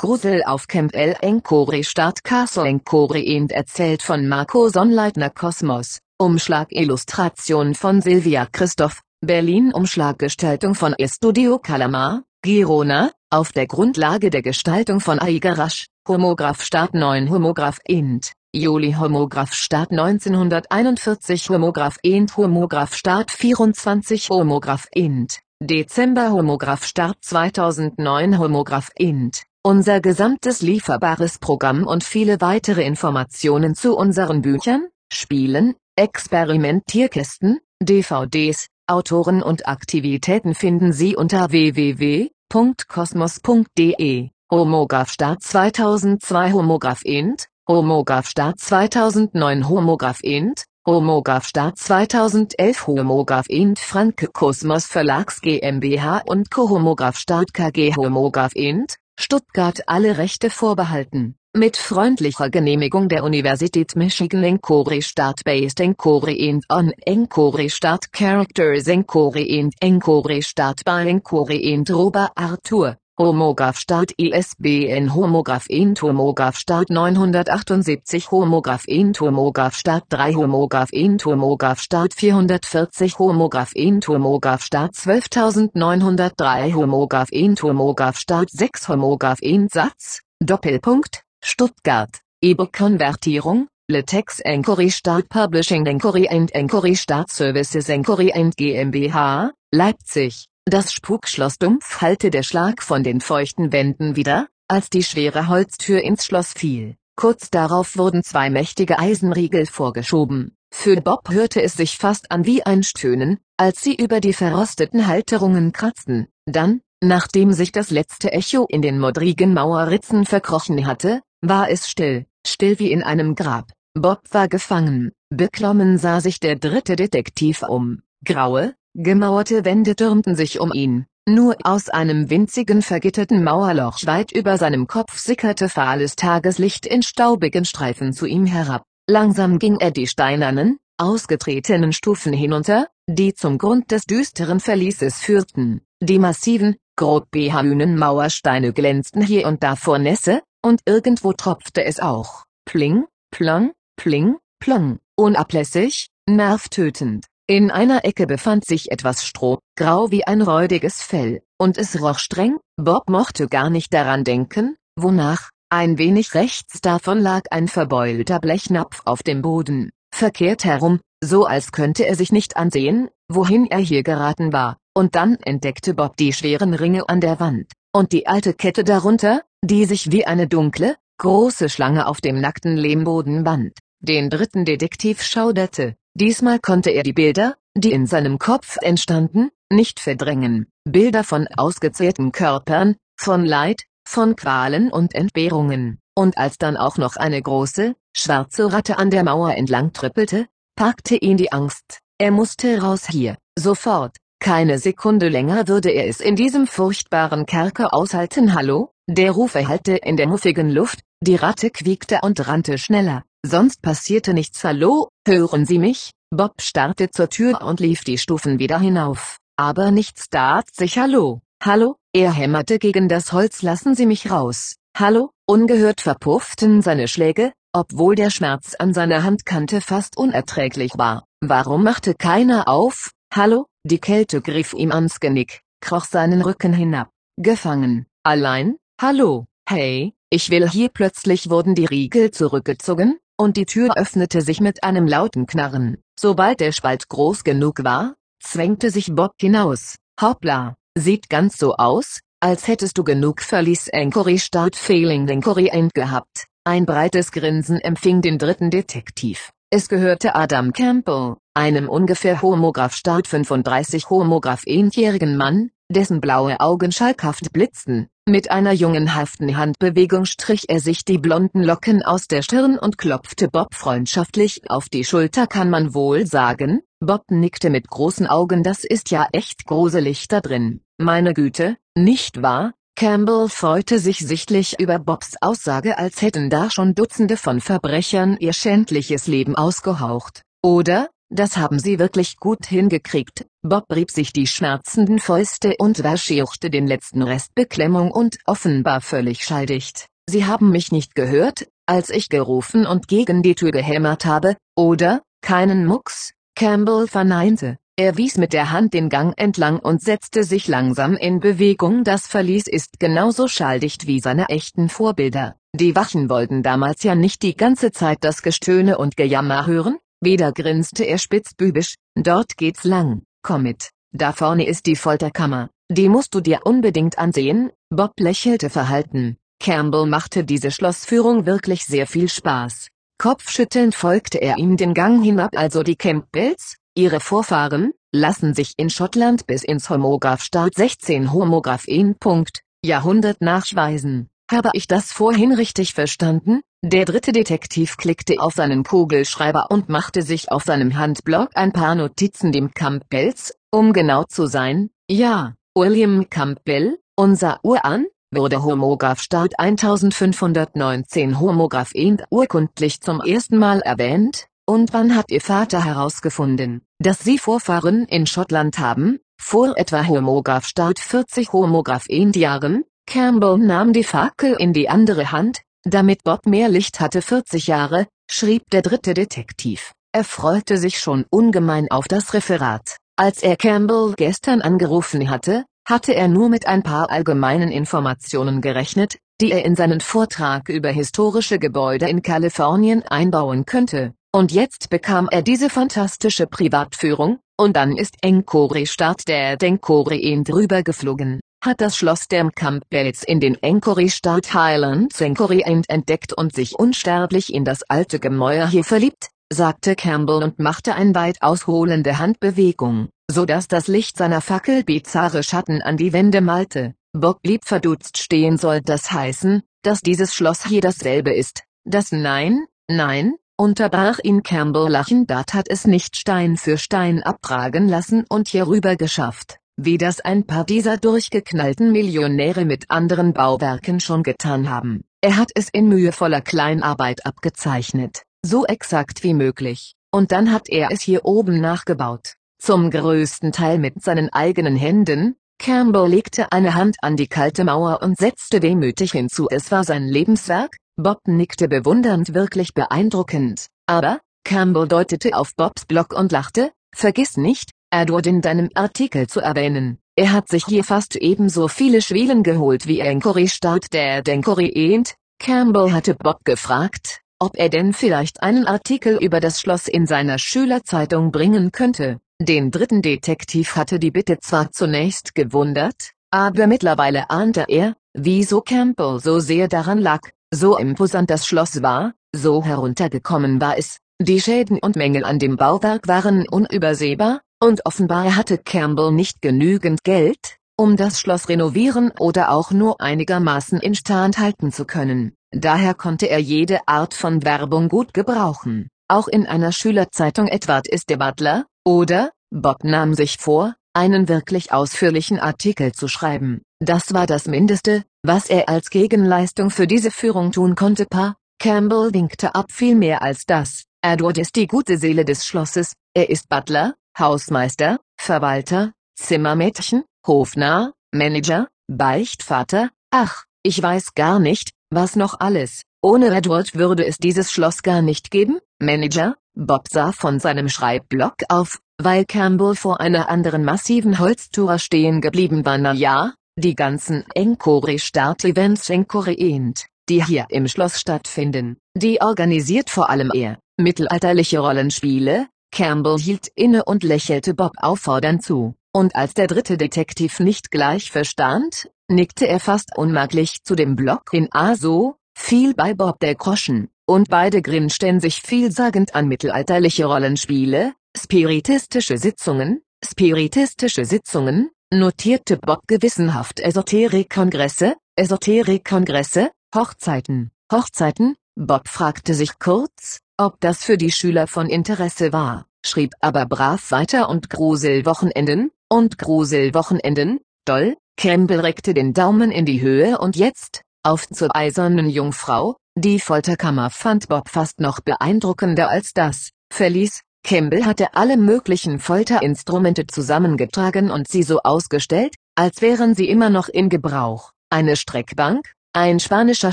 Grusel auf Camp El Encore Stadt Castle Encore und erzählt von Marco Sonnleitner Kosmos, Umschlag-Illustration von Silvia Christoph, Berlin-Umschlaggestaltung von Estudio Calamar, Girona, auf der Grundlage der Gestaltung von Aigarasch, Homograph Start 9 Homograph Int, Juli Homograph Start 1941 Homograph Int Homograph Start 24 Homograph Int, Dezember Homograph Start 2009 Homograph Int. Unser gesamtes lieferbares Programm und viele weitere Informationen zu unseren Büchern, Spielen, Experimentierkästen, DVDs, Autoren und Aktivitäten finden Sie unter www.kosmos.de. Homograph Start 2002 Homograph Int, Homograph Start 2009 Homograph Int, Homograph Start 2011 Homograph Int Franke Kosmos Verlags GmbH und Co Homograph Start KG Homograph Int, Stuttgart alle Rechte vorbehalten. Mit freundlicher Genehmigung der Universität Michigan Encore Start Based Encore and on Encore Start Characters Encore and Encore Start by Encore and Roba Arthur. Homograph Start ISBN Homograph Int Homograph Start 978 Homograph Int Homograph Start 3 Homograph Int Homograph Start 440 Homograph Int Homograph Start 12903 Homograph Int Homograph Start 6 Homograph Int Satz, Doppelpunkt, Stuttgart, E-Book-Konvertierung, Latex Enquiry Start Publishing Enquiry and Enquiry Start Services Enquiry and GmbH, Leipzig. Das Spukschloss dumpf hallte der Schlag von den feuchten Wänden wieder, als die schwere Holztür ins Schloss fiel. Kurz darauf wurden zwei mächtige Eisenriegel vorgeschoben. Für Bob hörte es sich fast an wie ein Stöhnen, als sie über die verrosteten Halterungen kratzten. Dann, nachdem sich das letzte Echo in den modrigen Mauerritzen verkrochen hatte, war es still, still wie in einem Grab. Bob war gefangen. Beklommen sah sich der dritte Detektiv um. Graue, gemauerte Wände türmten sich um ihn. Nur aus einem winzigen vergitterten Mauerloch weit über seinem Kopf sickerte fahles Tageslicht in staubigen Streifen zu ihm herab. Langsam ging er die steinernen, ausgetretenen Stufen hinunter, die zum Grund des düsteren Verlieses führten. Die massiven, grob behauenen Mauersteine glänzten hier und da vor Nässe, und irgendwo tropfte es auch. Pling, plong, pling, plong, unablässig, nervtötend. In einer Ecke befand sich etwas Stroh, grau wie ein räudiges Fell, und es roch streng, Bob mochte gar nicht daran denken, wonach, ein wenig rechts davon lag ein verbeulter Blechnapf auf dem Boden, verkehrt herum, so als könnte er sich nicht ansehen, wohin er hier geraten war, und dann entdeckte Bob die schweren Ringe an der Wand, und die alte Kette darunter, die sich wie eine dunkle, große Schlange auf dem nackten Lehmboden band. Den dritten Detektiv schauderte, diesmal konnte er die Bilder, die in seinem Kopf entstanden, nicht verdrängen. Bilder von ausgezehrten Körpern, von Leid, von Qualen und Entbehrungen. Und als dann auch noch eine große, schwarze Ratte an der Mauer entlang trippelte, packte ihn die Angst. Er musste raus hier, sofort. Keine Sekunde länger würde er es in diesem furchtbaren Kerker aushalten. Hallo? Der Ruf erhallte in der muffigen Luft, die Ratte quiekte und rannte schneller. Sonst passierte nichts. Hallo, hören Sie mich? Bob starrte zur Tür und lief die Stufen wieder hinauf. Aber nichts tat sich. Hallo, hallo, er hämmerte gegen das Holz. Lassen Sie mich raus. Hallo, ungehört verpufften seine Schläge, obwohl der Schmerz an seiner Handkante fast unerträglich war. Warum machte keiner auf? Hallo, die Kälte griff ihm ans Genick, kroch seinen Rücken hinab. Gefangen, allein, Hallo, hey, ich will hier plötzlich wurden die Riegel zurückgezogen, und die Tür öffnete sich mit einem lauten Knarren. Sobald der Spalt groß genug war, zwängte sich Bob hinaus. Hoppla, sieht ganz so aus, als hättest du genug Verlies Encory Start Failing Encory End gehabt. Ein breites Grinsen empfing den dritten Detektiv. Es gehörte Adam Campbell, einem ungefähr Homograph Start 35 Homograph ähnjährigen Mann, dessen blaue Augen schalkhaft blitzten. Mit einer jungenhaften Handbewegung strich er sich die blonden Locken aus der Stirn und klopfte Bob freundschaftlich auf die Schulter kann man wohl sagen. Bob nickte mit großen Augen das ist ja echt gruselig da drin. Meine Güte, nicht wahr? Campbell freute sich sichtlich über Bobs Aussage als hätten da schon Dutzende von Verbrechern ihr schändliches Leben ausgehaucht. Oder, das haben sie wirklich gut hingekriegt, Bob rieb sich die schmerzenden Fäuste und verscheuchte den letzten Rest Beklemmung und offenbar völlig schalldicht. Sie haben mich nicht gehört, als ich gerufen und gegen die Tür gehämmert habe, oder? Keinen Mucks? Campbell verneinte. Er wies mit der Hand den Gang entlang und setzte sich langsam in Bewegung. Das Verlies ist genauso schalldicht wie seine echten Vorbilder. Die Wachen wollten damals ja nicht die ganze Zeit das Gestöhne und Gejammer hören. Wieder grinste er spitzbübisch. Dort geht's lang. Komm mit. Da vorne ist die Folterkammer. Die musst du dir unbedingt ansehen. Bob lächelte verhalten. Campbell machte diese Schlossführung wirklich sehr viel Spaß. Kopfschüttelnd folgte er ihm den Gang hinab also die Campbells, Ihre Vorfahren lassen sich in Schottland bis ins Homograph-Start 16 Homograph in Punkt, Jahrhundert nachweisen. Habe ich das vorhin richtig verstanden? Der dritte Detektiv klickte auf seinen Kugelschreiber und machte sich auf seinem Handblock ein paar Notizen dem Campbells, um genau zu sein, ja, William Campbell, unser Uran, wurde Homograph-Start 1519 Homograph Int urkundlich zum ersten Mal erwähnt, und wann hat Ihr Vater herausgefunden, dass Sie Vorfahren in Schottland haben? Vor etwa Homograph Start 40 Homograph Jahren? Campbell nahm die Fackel in die andere Hand, damit Bob mehr Licht hatte 40 Jahre, schrieb der dritte Detektiv. Er freute sich schon ungemein auf das Referat. Als er Campbell gestern angerufen hatte, hatte er nur mit ein paar allgemeinen Informationen gerechnet, die er in seinen Vortrag über historische Gebäude in Kalifornien einbauen könnte. Und jetzt bekam er diese fantastische Privatführung, und dann ist Enkore Start der Denkore ihn drüber geflogen, hat das Schloss der Campbells in den Enkore Start Highlands Enkore entdeckt und sich unsterblich in das alte Gemäuer hier verliebt, sagte Campbell und machte ein weit ausholende Handbewegung, so dass das Licht seiner Fackel bizarre Schatten an die Wände malte. Bob blieb verdutzt stehen soll das heißen, dass dieses Schloss hier dasselbe ist, das Nein, Nein, unterbrach ihn Campbell lachend hat es nicht Stein für Stein abtragen lassen und hierüber geschafft, wie das ein paar dieser durchgeknallten Millionäre mit anderen Bauwerken schon getan haben. Er hat es in mühevoller Kleinarbeit abgezeichnet, so exakt wie möglich, und dann hat er es hier oben nachgebaut, zum größten Teil mit seinen eigenen Händen, Campbell legte eine Hand an die kalte Mauer und setzte wehmütig hinzu. Es war sein Lebenswerk, Bob nickte bewundernd wirklich beeindruckend, aber, Campbell deutete auf Bobs Block und lachte, vergiss nicht, Edward in deinem Artikel zu erwähnen. Er hat sich hier fast ebenso viele Schwelen geholt wie Enkori Start der Denkori Ent. Campbell hatte Bob gefragt, ob er denn vielleicht einen Artikel über das Schloss in seiner Schülerzeitung bringen könnte. Den dritten Detektiv hatte die Bitte zwar zunächst gewundert, aber mittlerweile ahnte er, wieso Campbell so sehr daran lag, so imposant das Schloss war, so heruntergekommen war es, die Schäden und Mängel an dem Bauwerk waren unübersehbar, und offenbar hatte Campbell nicht genügend Geld, um das Schloss renovieren oder auch nur einigermaßen instand halten zu können. Daher konnte er jede Art von Werbung gut gebrauchen. Auch in einer Schülerzeitung Edward ist der Butler, oder, Bob nahm sich vor, einen wirklich ausführlichen Artikel zu schreiben. Das war das Mindeste, was er als Gegenleistung für diese Führung tun konnte. Pa, Campbell winkte ab viel mehr als das. Edward ist die gute Seele des Schlosses, er ist Butler, Hausmeister, Verwalter, Zimmermädchen, Hofnarr, Manager, Beichtvater, ach, ich weiß gar nicht, was noch alles. Ohne Edward würde es dieses Schloss gar nicht geben, Manager, Bob sah von seinem Schreibblock auf, weil Campbell vor einer anderen massiven Holztour stehen geblieben war. Na ja, die ganzen Encore-Start-Events Encore-Ent, die hier im Schloss stattfinden, die organisiert vor allem er, mittelalterliche Rollenspiele, Campbell hielt inne und lächelte Bob auffordernd zu, und als der dritte Detektiv nicht gleich verstand, nickte er fast unmerklich zu dem Block in A so, fiel bei Bob der Groschen, und beide grinsten sich vielsagend an mittelalterliche Rollenspiele, spiritistische Sitzungen, spiritistische Sitzungen, notierte Bob gewissenhaft Esoterik-Kongresse, Esoterik-Kongresse, Hochzeiten, Hochzeiten, Bob fragte sich kurz, ob das für die Schüler von Interesse war, schrieb aber brav weiter und Gruselwochenenden, und Gruselwochenenden, doll, Campbell reckte den Daumen in die Höhe und jetzt, auf zur eisernen Jungfrau, die Folterkammer fand Bob fast noch beeindruckender als das, Verlies, Campbell hatte alle möglichen Folterinstrumente zusammengetragen und sie so ausgestellt, als wären sie immer noch in Gebrauch. Eine Streckbank, ein spanischer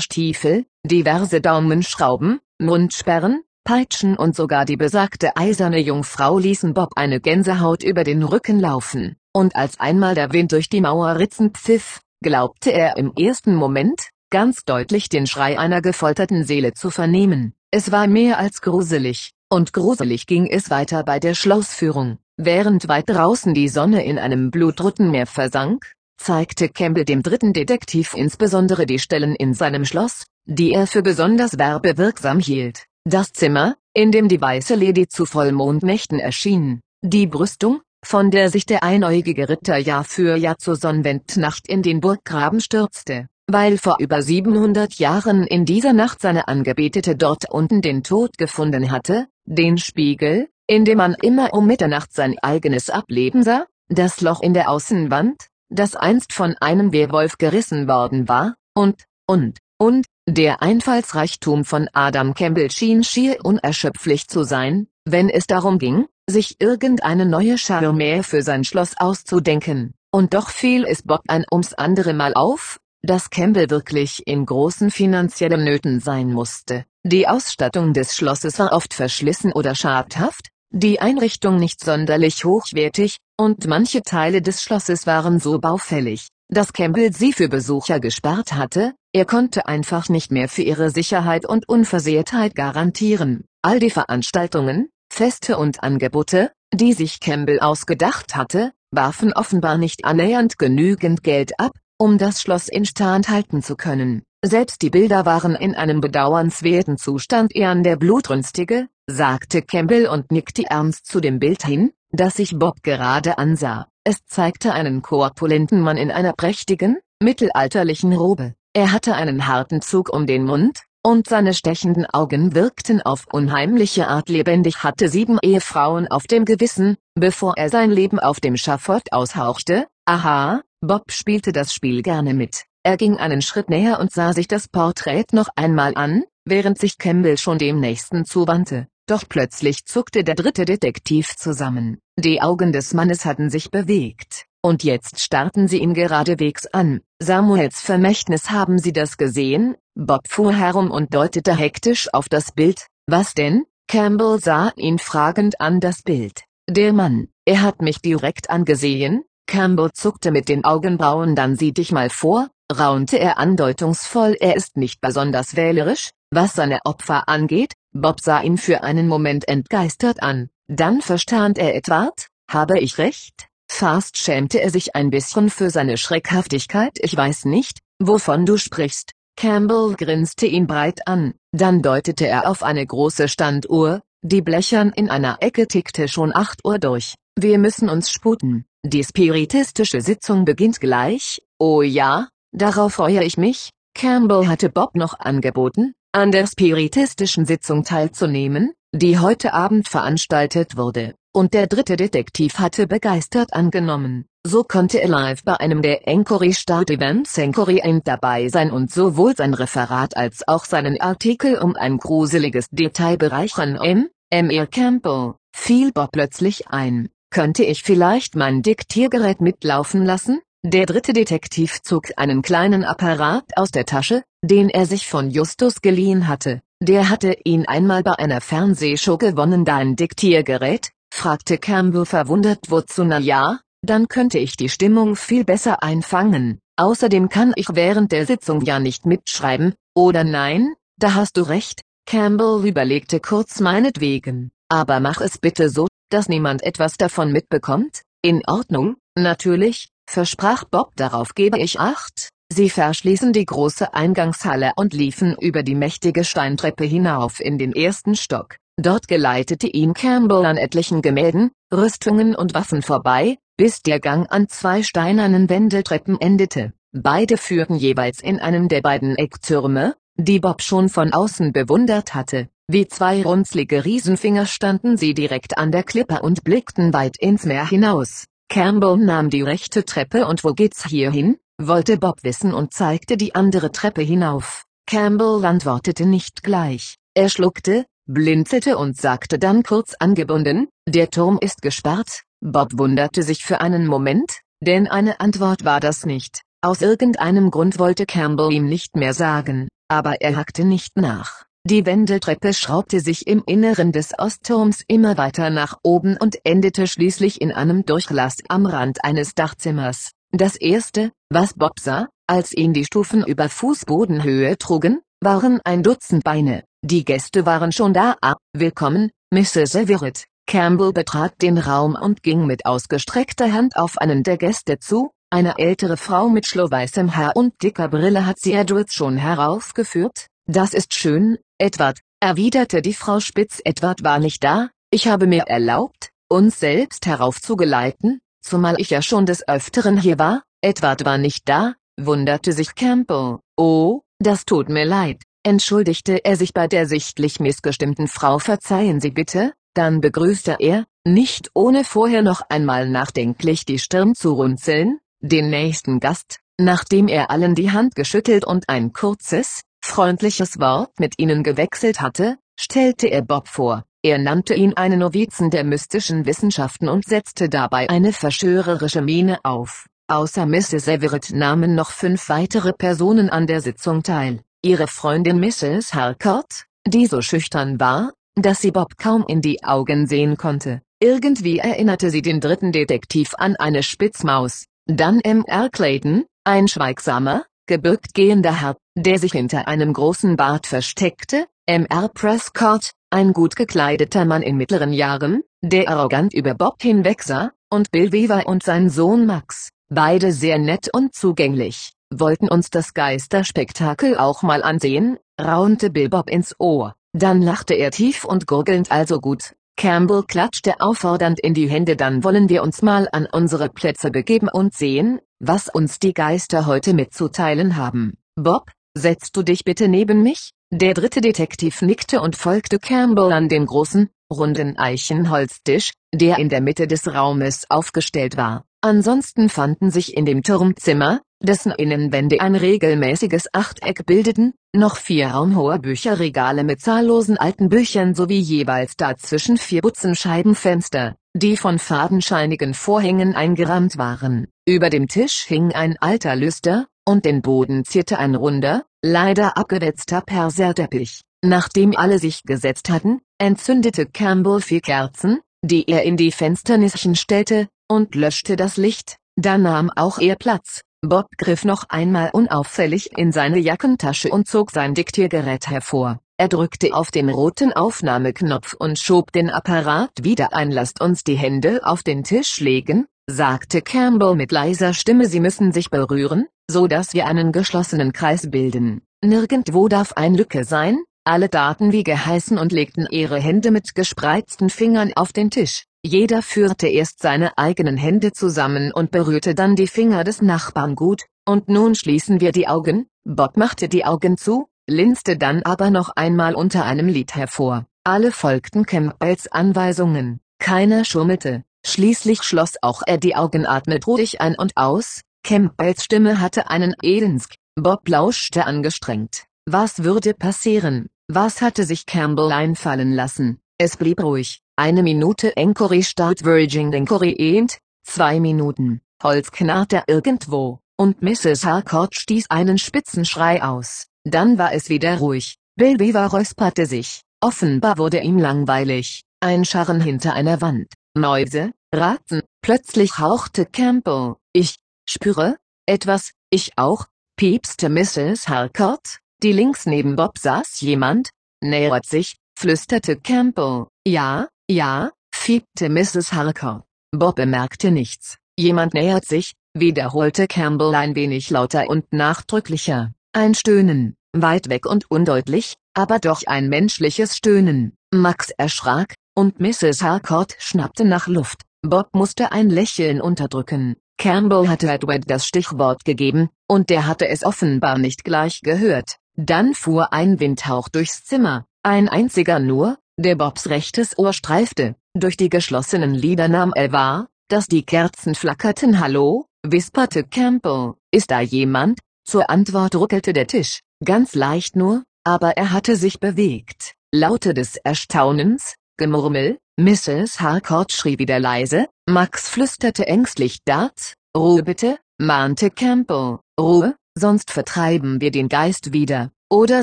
Stiefel, diverse Daumenschrauben, Mundsperren, Peitschen und sogar die besagte eiserne Jungfrau ließen Bob eine Gänsehaut über den Rücken laufen, und als einmal der Wind durch die Mauerritzen pfiff, glaubte er im ersten Moment, ganz deutlich den Schrei einer gefolterten Seele zu vernehmen. Es war mehr als gruselig, und gruselig ging es weiter bei der Schlossführung. Während weit draußen die Sonne in einem blutroten Meer versank, zeigte Campbell dem dritten Detektiv insbesondere die Stellen in seinem Schloss, die er für besonders werbewirksam hielt. Das Zimmer, in dem die weiße Lady zu Vollmondnächten erschien, die Brüstung, von der sich der einäugige Ritter Jahr für Jahr zur Sonnenwendnacht in den Burggraben stürzte, weil vor über 700 Jahren in dieser Nacht seine Angebetete dort unten den Tod gefunden hatte, den Spiegel, in dem man immer um Mitternacht sein eigenes Ableben sah, das Loch in der Außenwand, das einst von einem Werwolf gerissen worden war, und, und, und, der Einfallsreichtum von Adam Campbell schien schier unerschöpflich zu sein, wenn es darum ging, sich irgendeine neue Charme für sein Schloss auszudenken, und doch fiel es Bob ein ums andere Mal auf, dass Campbell wirklich in großen finanziellen Nöten sein musste. Die Ausstattung des Schlosses war oft verschlissen oder schadhaft, die Einrichtung nicht sonderlich hochwertig, und manche Teile des Schlosses waren so baufällig, dass Campbell sie für Besucher gesperrt hatte, er konnte einfach nicht mehr für ihre Sicherheit und Unversehrtheit garantieren. All die Veranstaltungen, Feste und Angebote, die sich Campbell ausgedacht hatte, warfen offenbar nicht annähernd genügend Geld ab, um das Schloss instand halten zu können. Selbst die Bilder waren in einem bedauernswerten Zustand eher an der Blutrünstige, sagte Campbell und nickte ernst zu dem Bild hin, das sich Bob gerade ansah. Es zeigte einen korpulenten Mann in einer prächtigen, mittelalterlichen Robe. Er hatte einen harten Zug um den Mund, und seine stechenden Augen wirkten auf unheimliche Art lebendig hatte sieben Ehefrauen auf dem Gewissen, bevor er sein Leben auf dem Schafott aushauchte. Aha, Bob spielte das Spiel gerne mit. Er ging einen Schritt näher und sah sich das Porträt noch einmal an, während sich Campbell schon dem nächsten zuwandte. Doch plötzlich zuckte der dritte Detektiv zusammen. Die Augen des Mannes hatten sich bewegt, und jetzt starrten sie ihn geradewegs an. Samuels Vermächtnis haben Sie das gesehen? Bob fuhr herum und deutete hektisch auf das Bild. Was denn? Campbell sah ihn fragend an das Bild. Der Mann, er hat mich direkt angesehen, Campbell zuckte mit den Augenbrauen dann sieh dich mal vor, raunte er andeutungsvoll er ist nicht besonders wählerisch, was seine Opfer angeht, Bob sah ihn für einen Moment entgeistert an, dann verstand er Edward, habe ich recht? Fast schämte er sich ein bisschen für seine Schreckhaftigkeit ich weiß nicht, wovon du sprichst. Campbell grinste ihn breit an, dann deutete er auf eine große Standuhr, die blechern in einer Ecke tickte schon 8 Uhr durch. Wir müssen uns sputen. Die spiritistische Sitzung beginnt gleich, oh ja, darauf freue ich mich. Campbell hatte Bob noch angeboten, an der spiritistischen Sitzung teilzunehmen, die heute Abend veranstaltet wurde, und der dritte Detektiv hatte begeistert angenommen. So konnte er live bei einem der Encory Start Events Encory End dabei sein und sowohl sein Referat als auch seinen Artikel um ein gruseliges Detail bereichern. M. M. R. Campbell, fiel Bob plötzlich ein. Könnte ich vielleicht mein Diktiergerät mitlaufen lassen? Der dritte Detektiv zog einen kleinen Apparat aus der Tasche, den er sich von Justus geliehen hatte. Der hatte ihn einmal bei einer Fernsehshow gewonnen. Dein Diktiergerät? fragte Campbell verwundert. Wozu na ja, dann könnte ich die Stimmung viel besser einfangen. Außerdem kann ich während der Sitzung ja nicht mitschreiben, oder nein? Da hast du recht. Campbell überlegte kurz meinetwegen. Aber mach es bitte so, dass niemand etwas davon mitbekommt? In Ordnung, natürlich, versprach Bob darauf gebe ich acht. Sie verschließen die große Eingangshalle und liefen über die mächtige Steintreppe hinauf in den ersten Stock. Dort geleitete ihn Campbell an etlichen Gemälden, Rüstungen und Waffen vorbei, bis der Gang an zwei steinernen Wendeltreppen endete. Beide führten jeweils in einen der beiden Ecktürme, die Bob schon von außen bewundert hatte. Wie zwei runzlige Riesenfinger standen sie direkt an der Klippe und blickten weit ins Meer hinaus. Campbell nahm die rechte Treppe und wo geht's hier hin? wollte Bob wissen und zeigte die andere Treppe hinauf. Campbell antwortete nicht gleich. Er schluckte, blinzelte und sagte dann kurz angebunden, der Turm ist gesperrt. Bob wunderte sich für einen Moment, denn eine Antwort war das nicht. Aus irgendeinem Grund wollte Campbell ihm nicht mehr sagen, aber er hackte nicht nach. Die Wendeltreppe schraubte sich im Inneren des Ostturms immer weiter nach oben und endete schließlich in einem Durchlass am Rand eines Dachzimmers. Das erste, was Bob sah, als ihn die Stufen über Fußbodenhöhe trugen, waren ein Dutzend Beine. Die Gäste waren schon da. Ah, willkommen, Mrs. Everett. Campbell betrat den Raum und ging mit ausgestreckter Hand auf einen der Gäste zu. Eine ältere Frau mit schlohweißem Haar und dicker Brille hat sie Edwards schon heraufgeführt. Das ist schön, Edward, erwiderte die Frau spitz. Edward war nicht da, ich habe mir erlaubt, uns selbst heraufzugeleiten, zumal ich ja schon des Öfteren hier war. Edward war nicht da, wunderte sich Campbell. Oh, das tut mir leid, entschuldigte er sich bei der sichtlich missgestimmten Frau. Verzeihen Sie bitte, dann begrüßte er, nicht ohne vorher noch einmal nachdenklich die Stirn zu runzeln, den nächsten Gast, nachdem er allen die Hand geschüttelt und ein kurzes, freundliches Wort mit ihnen gewechselt hatte, stellte er Bob vor. Er nannte ihn einen Novizen der mystischen Wissenschaften und setzte dabei eine verschwörerische Miene auf. Außer Mrs. Everett nahmen noch fünf weitere Personen an der Sitzung teil. Ihre Freundin Mrs. Harcourt, die so schüchtern war, dass sie Bob kaum in die Augen sehen konnte. Irgendwie erinnerte sie den dritten Detektiv an eine Spitzmaus. Dann M.R. Clayton, ein schweigsamer, gebückt gehender Herr, der sich hinter einem großen Bart versteckte, M.R. Prescott, ein gut gekleideter Mann in mittleren Jahren, der arrogant über Bob hinwegsah, und Bill Weaver und sein Sohn Max, beide sehr nett und zugänglich, wollten uns das Geisterspektakel auch mal ansehen, raunte Bill Bob ins Ohr, dann lachte er tief und gurgelnd also gut, Campbell klatschte auffordernd in die Hände dann wollen wir uns mal an unsere Plätze begeben und sehen, was uns die Geister heute mitzuteilen haben. Bob, setzt du dich bitte neben mich? Der dritte Detektiv nickte und folgte Campbell an den großen, runden Eichenholztisch, der in der Mitte des Raumes aufgestellt war. Ansonsten fanden sich in dem Turmzimmer, dessen Innenwände ein regelmäßiges Achteck bildeten, noch vier raumhohe Bücherregale mit zahllosen alten Büchern sowie jeweils dazwischen vier Butzen Scheibenfenster, die von fadenscheinigen Vorhängen eingerahmt waren. Über dem Tisch hing ein alter Lüster, und den Boden zierte ein runder, leider abgewetzter Perserteppich. Nachdem alle sich gesetzt hatten, entzündete Campbell vier Kerzen, die er in die Fensternischen stellte, und löschte das Licht, da nahm auch er Platz. Bob griff noch einmal unauffällig in seine Jackentasche und zog sein Diktiergerät hervor. Er drückte auf den roten Aufnahmeknopf und schob den Apparat wieder ein. Lasst uns die Hände auf den Tisch legen, sagte Campbell mit leiser Stimme. Sie müssen sich berühren, so dass wir einen geschlossenen Kreis bilden. Nirgendwo darf ein Lücke sein. Alle Daten wie geheißen und legten ihre Hände mit gespreizten Fingern auf den Tisch. Jeder führte erst seine eigenen Hände zusammen und berührte dann die Finger des Nachbarn gut, und nun schließen wir die Augen. Bob machte die Augen zu, linste dann aber noch einmal unter einem Lied hervor. Alle folgten Campbells Anweisungen, keiner schummelte. Schließlich schloss auch er die Augen atmet ruhig ein und aus, Campbells Stimme hatte einen Edensk, Bob lauschte angestrengt. Was würde passieren? Was hatte sich Campbell einfallen lassen? Es blieb ruhig. Eine Minute Encory start Virgin Encory End, zwei Minuten, Holz knarrte irgendwo, und Mrs. Harcourt stieß einen Spitzenschrei aus. Dann war es wieder ruhig. Bill Weaver räusperte sich. Offenbar wurde ihm langweilig. Ein Scharren hinter einer Wand. Mäuse, Ratten. Plötzlich hauchte Campbell. Ich spüre etwas. Ich auch. Piepste Mrs. Harcourt. Die links neben Bob saß jemand. Nähert sich, flüsterte Campbell. Ja, ja, fiebte Mrs. Harker. Bob bemerkte nichts. Jemand nähert sich, wiederholte Campbell ein wenig lauter und nachdrücklicher. Ein Stöhnen, weit weg und undeutlich, aber doch ein menschliches Stöhnen. Max erschrak, und Mrs. Harcourt schnappte nach Luft. Bob musste ein Lächeln unterdrücken. Campbell hatte Edward das Stichwort gegeben, und der hatte es offenbar nicht gleich gehört. Dann fuhr ein Windhauch durchs Zimmer, ein einziger nur, der Bobs rechtes Ohr streifte, durch die geschlossenen Lider nahm er wahr, dass die Kerzen flackerten. Hallo, wisperte Campbell, ist da jemand? Zur Antwort ruckelte der Tisch, ganz leicht nur, aber er hatte sich bewegt. Laute des Erstaunens, Gemurmel, Mrs. Harcourt schrie wieder leise, Max flüsterte ängstlich Dart, Ruhe bitte, mahnte Campbell, Ruhe, sonst vertreiben wir den Geist wieder, oder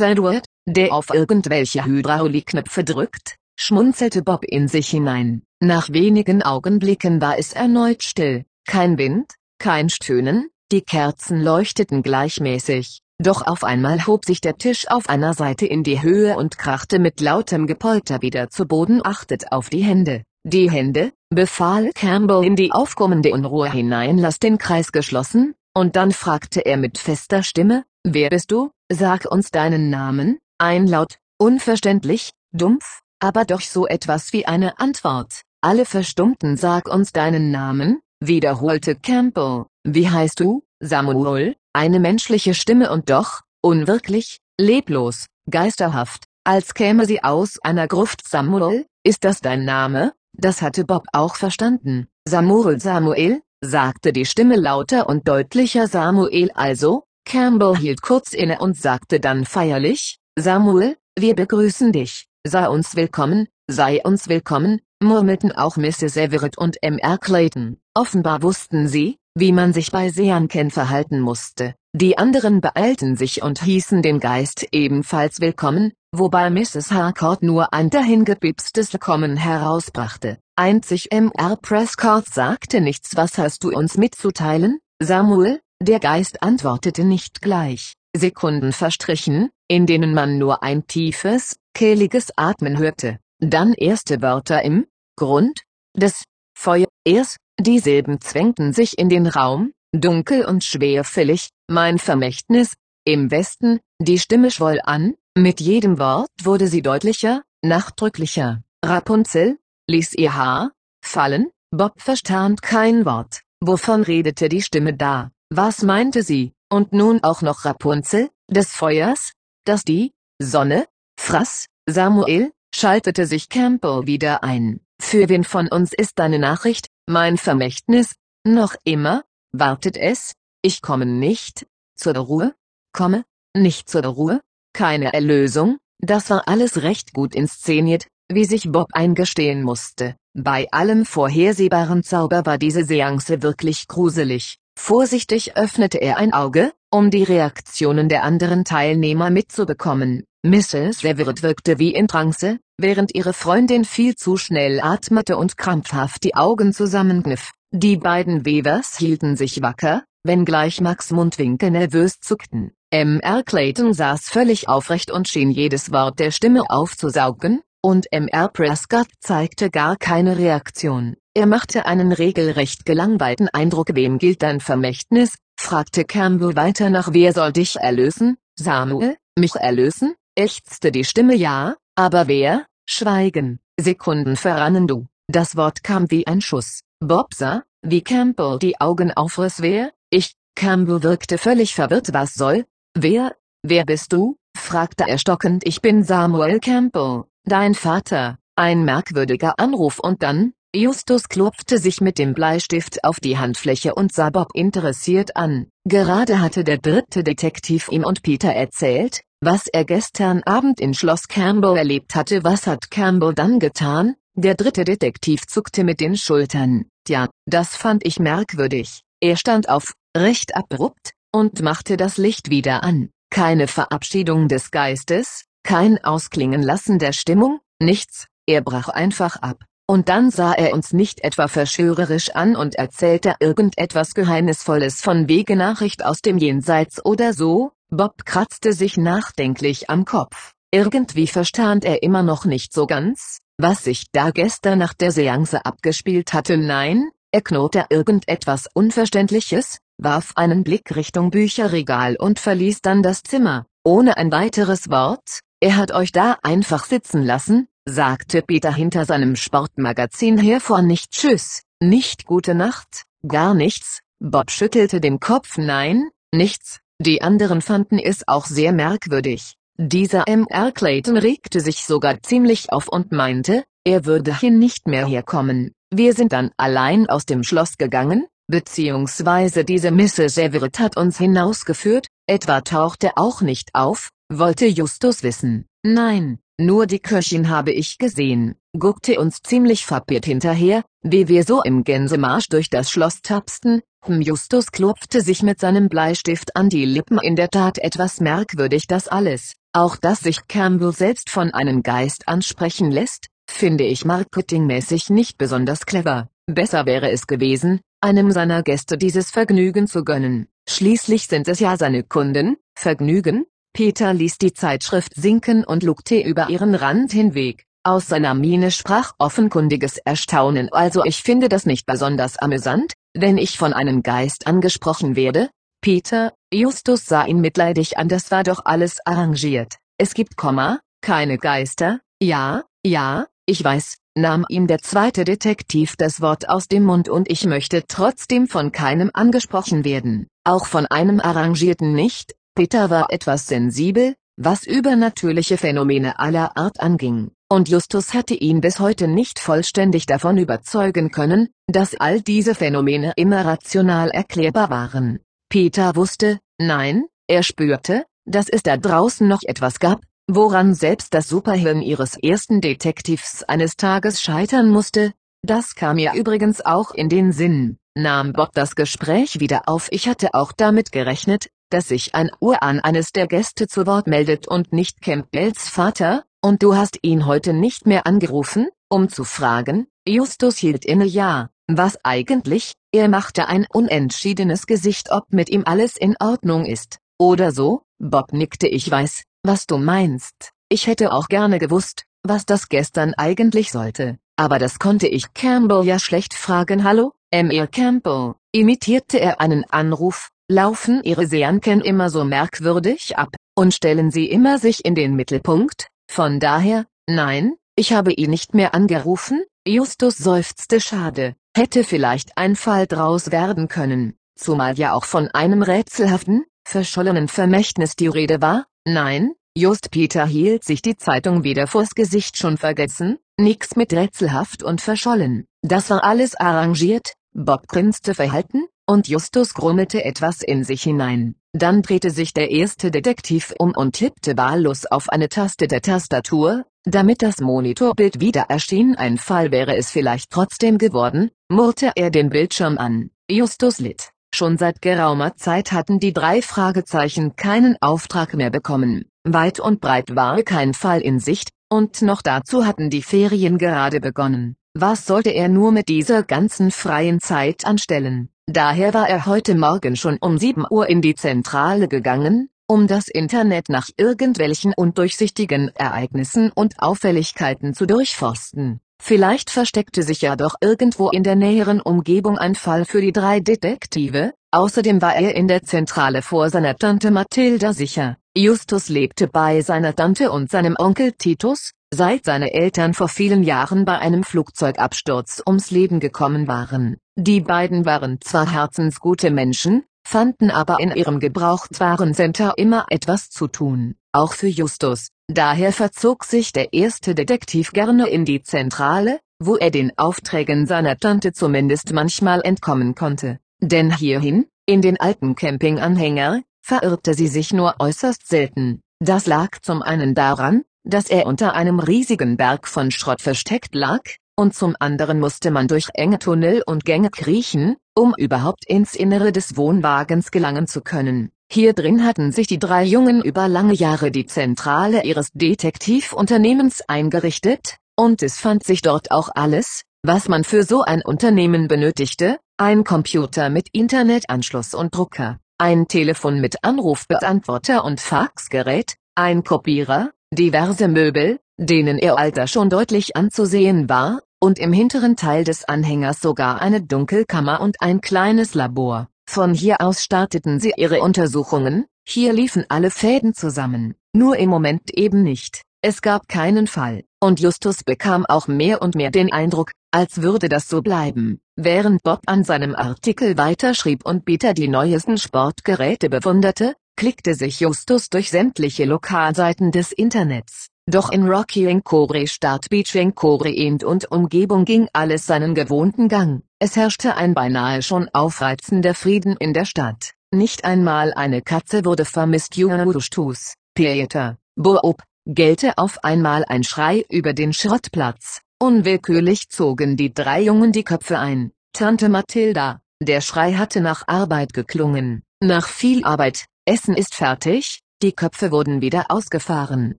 Edward, der auf irgendwelche Hydraulikknöpfe drückt, schmunzelte Bob in sich hinein. Nach wenigen Augenblicken war es erneut still, kein Wind, kein Stöhnen, die Kerzen leuchteten gleichmäßig, doch auf einmal hob sich der Tisch auf einer Seite in die Höhe und krachte mit lautem Gepolter wieder zu Boden. Achtet auf die Hände. Die Hände, befahl Campbell in die aufkommende Unruhe hinein. Lass den Kreis geschlossen, und dann fragte er mit fester Stimme, wer bist du, sag uns deinen Namen, ein Laut, unverständlich, dumpf, aber doch so etwas wie eine Antwort. Alle verstummten Sag uns deinen Namen, wiederholte Campbell. Wie heißt du, Samuel? Eine menschliche Stimme und doch, unwirklich, leblos, geisterhaft, als käme sie aus einer Gruft Samuel, ist das dein Name? Das hatte Bob auch verstanden. Samuel Samuel, sagte die Stimme lauter und deutlicher Samuel also, Campbell hielt kurz inne und sagte dann feierlich, Samuel, wir begrüßen dich, sei uns willkommen, sei uns willkommen, murmelten auch Mrs. Everett und M.R. Clayton. Offenbar wussten sie, wie man sich bei Seanken verhalten musste. Die anderen beeilten sich und hießen den Geist ebenfalls willkommen, wobei Mrs. Harcourt nur ein dahingepipstes Willkommen herausbrachte. Einzig M.R. Prescott sagte nichts. Was hast du uns mitzuteilen, Samuel? Der Geist antwortete nicht gleich. Sekunden verstrichen, in denen man nur ein tiefes, kehliges Atmen hörte. Dann erste Wörter im Grund des Feuers, die Silben zwängten sich in den Raum, dunkel und schwerfällig, mein Vermächtnis, im Westen, die Stimme schwoll an, mit jedem Wort wurde sie deutlicher, nachdrücklicher. Rapunzel, ließ ihr Haar, fallen, Bob verstand kein Wort. Wovon redete die Stimme da? Was meinte sie? Und nun auch noch Rapunzel, des Feuers, das die Sonne fraß? Samuel, schaltete sich Campbell wieder ein. Für wen von uns ist deine Nachricht, mein Vermächtnis? Noch immer? Wartet es? Ich komme nicht. Zur Ruhe? Komme? Nicht zur Ruhe? Keine Erlösung? Das war alles recht gut inszeniert, wie sich Bob eingestehen musste. Bei allem vorhersehbaren Zauber war diese Seance wirklich gruselig. Vorsichtig öffnete er ein Auge, um die Reaktionen der anderen Teilnehmer mitzubekommen. Mrs. Everett wirkte wie in Trance, während ihre Freundin viel zu schnell atmete und krampfhaft die Augen zusammenkniff. Die beiden Wevers hielten sich wacker, wenngleich Max Mundwinkel nervös zuckten. M.R. Clayton saß völlig aufrecht und schien jedes Wort der Stimme aufzusaugen, und M.R. Prescott zeigte gar keine Reaktion. Er machte einen regelrecht gelangweilten Eindruck. Wem gilt dein Vermächtnis? fragte Campbell weiter nach. Wer soll dich erlösen, Samuel? Mich erlösen? ächzte die Stimme ja, aber wer? Schweigen. Sekunden verrannen du. Das Wort kam wie ein Schuss. Bob sah, wie Campbell die Augen aufriss. Wer? Ich. Campbell wirkte völlig verwirrt. Was soll? Wer? Wer bist du? fragte er stockend. Ich bin Samuel Campbell, dein Vater. Ein merkwürdiger Anruf und dann, Justus klopfte sich mit dem Bleistift auf die Handfläche und sah Bob interessiert an. Gerade hatte der dritte Detektiv ihm und Peter erzählt, was er gestern Abend in Schloss Campbell erlebt hatte. Was hat Campbell dann getan? Der dritte Detektiv zuckte mit den Schultern. Tja, das fand ich merkwürdig. Er stand auf, recht abrupt, und machte das Licht wieder an. Keine Verabschiedung des Geistes, kein Ausklingen lassen der Stimmung, nichts, er brach einfach ab. Und dann sah er uns nicht etwa verschwörerisch an und erzählte irgendetwas Geheimnisvolles von Wege Nachricht aus dem Jenseits oder so, Bob kratzte sich nachdenklich am Kopf. Irgendwie verstand er immer noch nicht so ganz, was sich da gestern nach der Seance abgespielt hatte. Nein, er knurrte irgendetwas Unverständliches, warf einen Blick Richtung Bücherregal und verließ dann das Zimmer, ohne ein weiteres Wort. Er hat euch da einfach sitzen lassen, sagte Peter hinter seinem Sportmagazin hervor. Nicht Tschüss, nicht Gute Nacht, gar nichts. Bob schüttelte den Kopf. Nein, nichts. Die anderen fanden es auch sehr merkwürdig. Dieser M.R. Clayton regte sich sogar ziemlich auf und meinte, er würde hier nicht mehr herkommen. Wir sind dann allein aus dem Schloss gegangen, beziehungsweise diese Mrs. Everett hat uns hinausgeführt, etwa taucht er auch nicht auf, wollte Justus wissen. Nein, nur die Köchin habe ich gesehen, guckte uns ziemlich verpirrt hinterher, wie wir so im Gänsemarsch durch das Schloss tapsten, hm Justus klopfte sich mit seinem Bleistift an die Lippen. In der Tat etwas merkwürdig das alles, auch dass sich Campbell selbst von einem Geist ansprechen lässt, finde ich marketingmäßig nicht besonders clever, besser wäre es gewesen, einem seiner Gäste dieses Vergnügen zu gönnen, schließlich sind es ja seine Kunden, Vergnügen, Peter ließ die Zeitschrift sinken und lugte über ihren Rand hinweg, aus seiner Miene sprach offenkundiges Erstaunen. Also ich finde das nicht besonders amüsant, wenn ich von einem Geist angesprochen werde, Peter, Justus sah ihn mitleidig an. Das war doch alles arrangiert, es gibt Komma, keine Geister, ja, ja, ich weiß, nahm ihm der zweite Detektiv das Wort aus dem Mund und ich möchte trotzdem von keinem angesprochen werden, auch von einem Arrangierten nicht, Peter war etwas sensibel, was übernatürliche Phänomene aller Art anging, und Justus hatte ihn bis heute nicht vollständig davon überzeugen können, dass all diese Phänomene immer rational erklärbar waren. Peter wusste, nein, er spürte, dass es da draußen noch etwas gab, woran selbst das Superhirn ihres ersten Detektivs eines Tages scheitern musste, das kam mir übrigens auch in den Sinn, nahm Bob das Gespräch wieder auf. Ich hatte auch damit gerechnet, dass sich ein Uran eines der Gäste zu Wort meldet und nicht Campbells Vater, und du hast ihn heute nicht mehr angerufen, um zu fragen, Justus hielt inne ja, was eigentlich, er machte ein unentschiedenes Gesicht ob mit ihm alles in Ordnung ist, oder so, Bob nickte ich weiß, was du meinst, ich hätte auch gerne gewusst, was das gestern eigentlich sollte, aber das konnte ich Campbell ja schlecht fragen. Hallo, M.R. Campbell, imitierte er einen Anruf, laufen Ihre Seanken immer so merkwürdig ab, und stellen Sie immer sich in den Mittelpunkt, von daher, nein, ich habe ihn nicht mehr angerufen, Justus seufzte schade, hätte vielleicht ein Fall draus werden können, zumal ja auch von einem rätselhaften, verschollenen Vermächtnis die Rede war, Nein, Just Peter hielt sich die Zeitung wieder vors Gesicht schon vergessen, nix mit rätselhaft und verschollen, das war alles arrangiert, Bob grinste verhalten, und Justus grummelte etwas in sich hinein. Dann drehte sich der erste Detektiv um und tippte wahllos auf eine Taste der Tastatur, damit das Monitorbild wieder erschien ein Fall wäre es vielleicht trotzdem geworden, murrte er den Bildschirm an, Justus litt. Schon seit geraumer Zeit hatten die drei Fragezeichen keinen Auftrag mehr bekommen, weit und breit war kein Fall in Sicht, und noch dazu hatten die Ferien gerade begonnen. Was sollte er nur mit dieser ganzen freien Zeit anstellen? Daher war er heute Morgen schon um 7 Uhr in die Zentrale gegangen, um das Internet nach irgendwelchen undurchsichtigen Ereignissen und Auffälligkeiten zu durchforsten. Vielleicht versteckte sich ja doch irgendwo in der näheren Umgebung ein Fall für die drei Detektive, außerdem war er in der Zentrale vor seiner Tante Mathilda sicher. Justus lebte bei seiner Tante und seinem Onkel Titus, seit seine Eltern vor vielen Jahren bei einem Flugzeugabsturz ums Leben gekommen waren. Die beiden waren zwar herzensgute Menschen, fanden aber in ihrem Gebrauchtwarencenter immer etwas zu tun, auch für Justus, Daher verzog sich der erste Detektiv gerne in die Zentrale, wo er den Aufträgen seiner Tante zumindest manchmal entkommen konnte. Denn hierhin, in den alten Campinganhänger, verirrte sie sich nur äußerst selten. Das lag zum einen daran, dass er unter einem riesigen Berg von Schrott versteckt lag, und zum anderen musste man durch enge Tunnel und Gänge kriechen, um überhaupt ins Innere des Wohnwagens gelangen zu können. Hier drin hatten sich die drei Jungen über lange Jahre die Zentrale ihres Detektivunternehmens eingerichtet, und es fand sich dort auch alles, was man für so ein Unternehmen benötigte, ein Computer mit Internetanschluss und Drucker, ein Telefon mit Anrufbeantworter und Faxgerät, ein Kopierer, diverse Möbel, denen ihr Alter schon deutlich anzusehen war, und im hinteren Teil des Anhängers sogar eine Dunkelkammer und ein kleines Labor. Von hier aus starteten sie ihre Untersuchungen, hier liefen alle Fäden zusammen, nur im Moment eben nicht. Es gab keinen Fall, und Justus bekam auch mehr und mehr den Eindruck, als würde das so bleiben. Während Bob an seinem Artikel weiterschrieb und Peter die neuesten Sportgeräte bewunderte, klickte sich Justus durch sämtliche Lokalseiten des Internets. Doch in Rocky Encore Stadt Beach Encore und Umgebung ging alles seinen gewohnten Gang. Es herrschte ein beinahe schon aufreizender Frieden in der Stadt. Nicht einmal eine Katze wurde vermisst Justus, Peter, Bob, gellte auf einmal ein Schrei über den Schrottplatz. Unwillkürlich zogen die drei Jungen die Köpfe ein. Tante Mathilda, der Schrei hatte nach Arbeit geklungen. Nach viel Arbeit, Essen ist fertig, die Köpfe wurden wieder ausgefahren.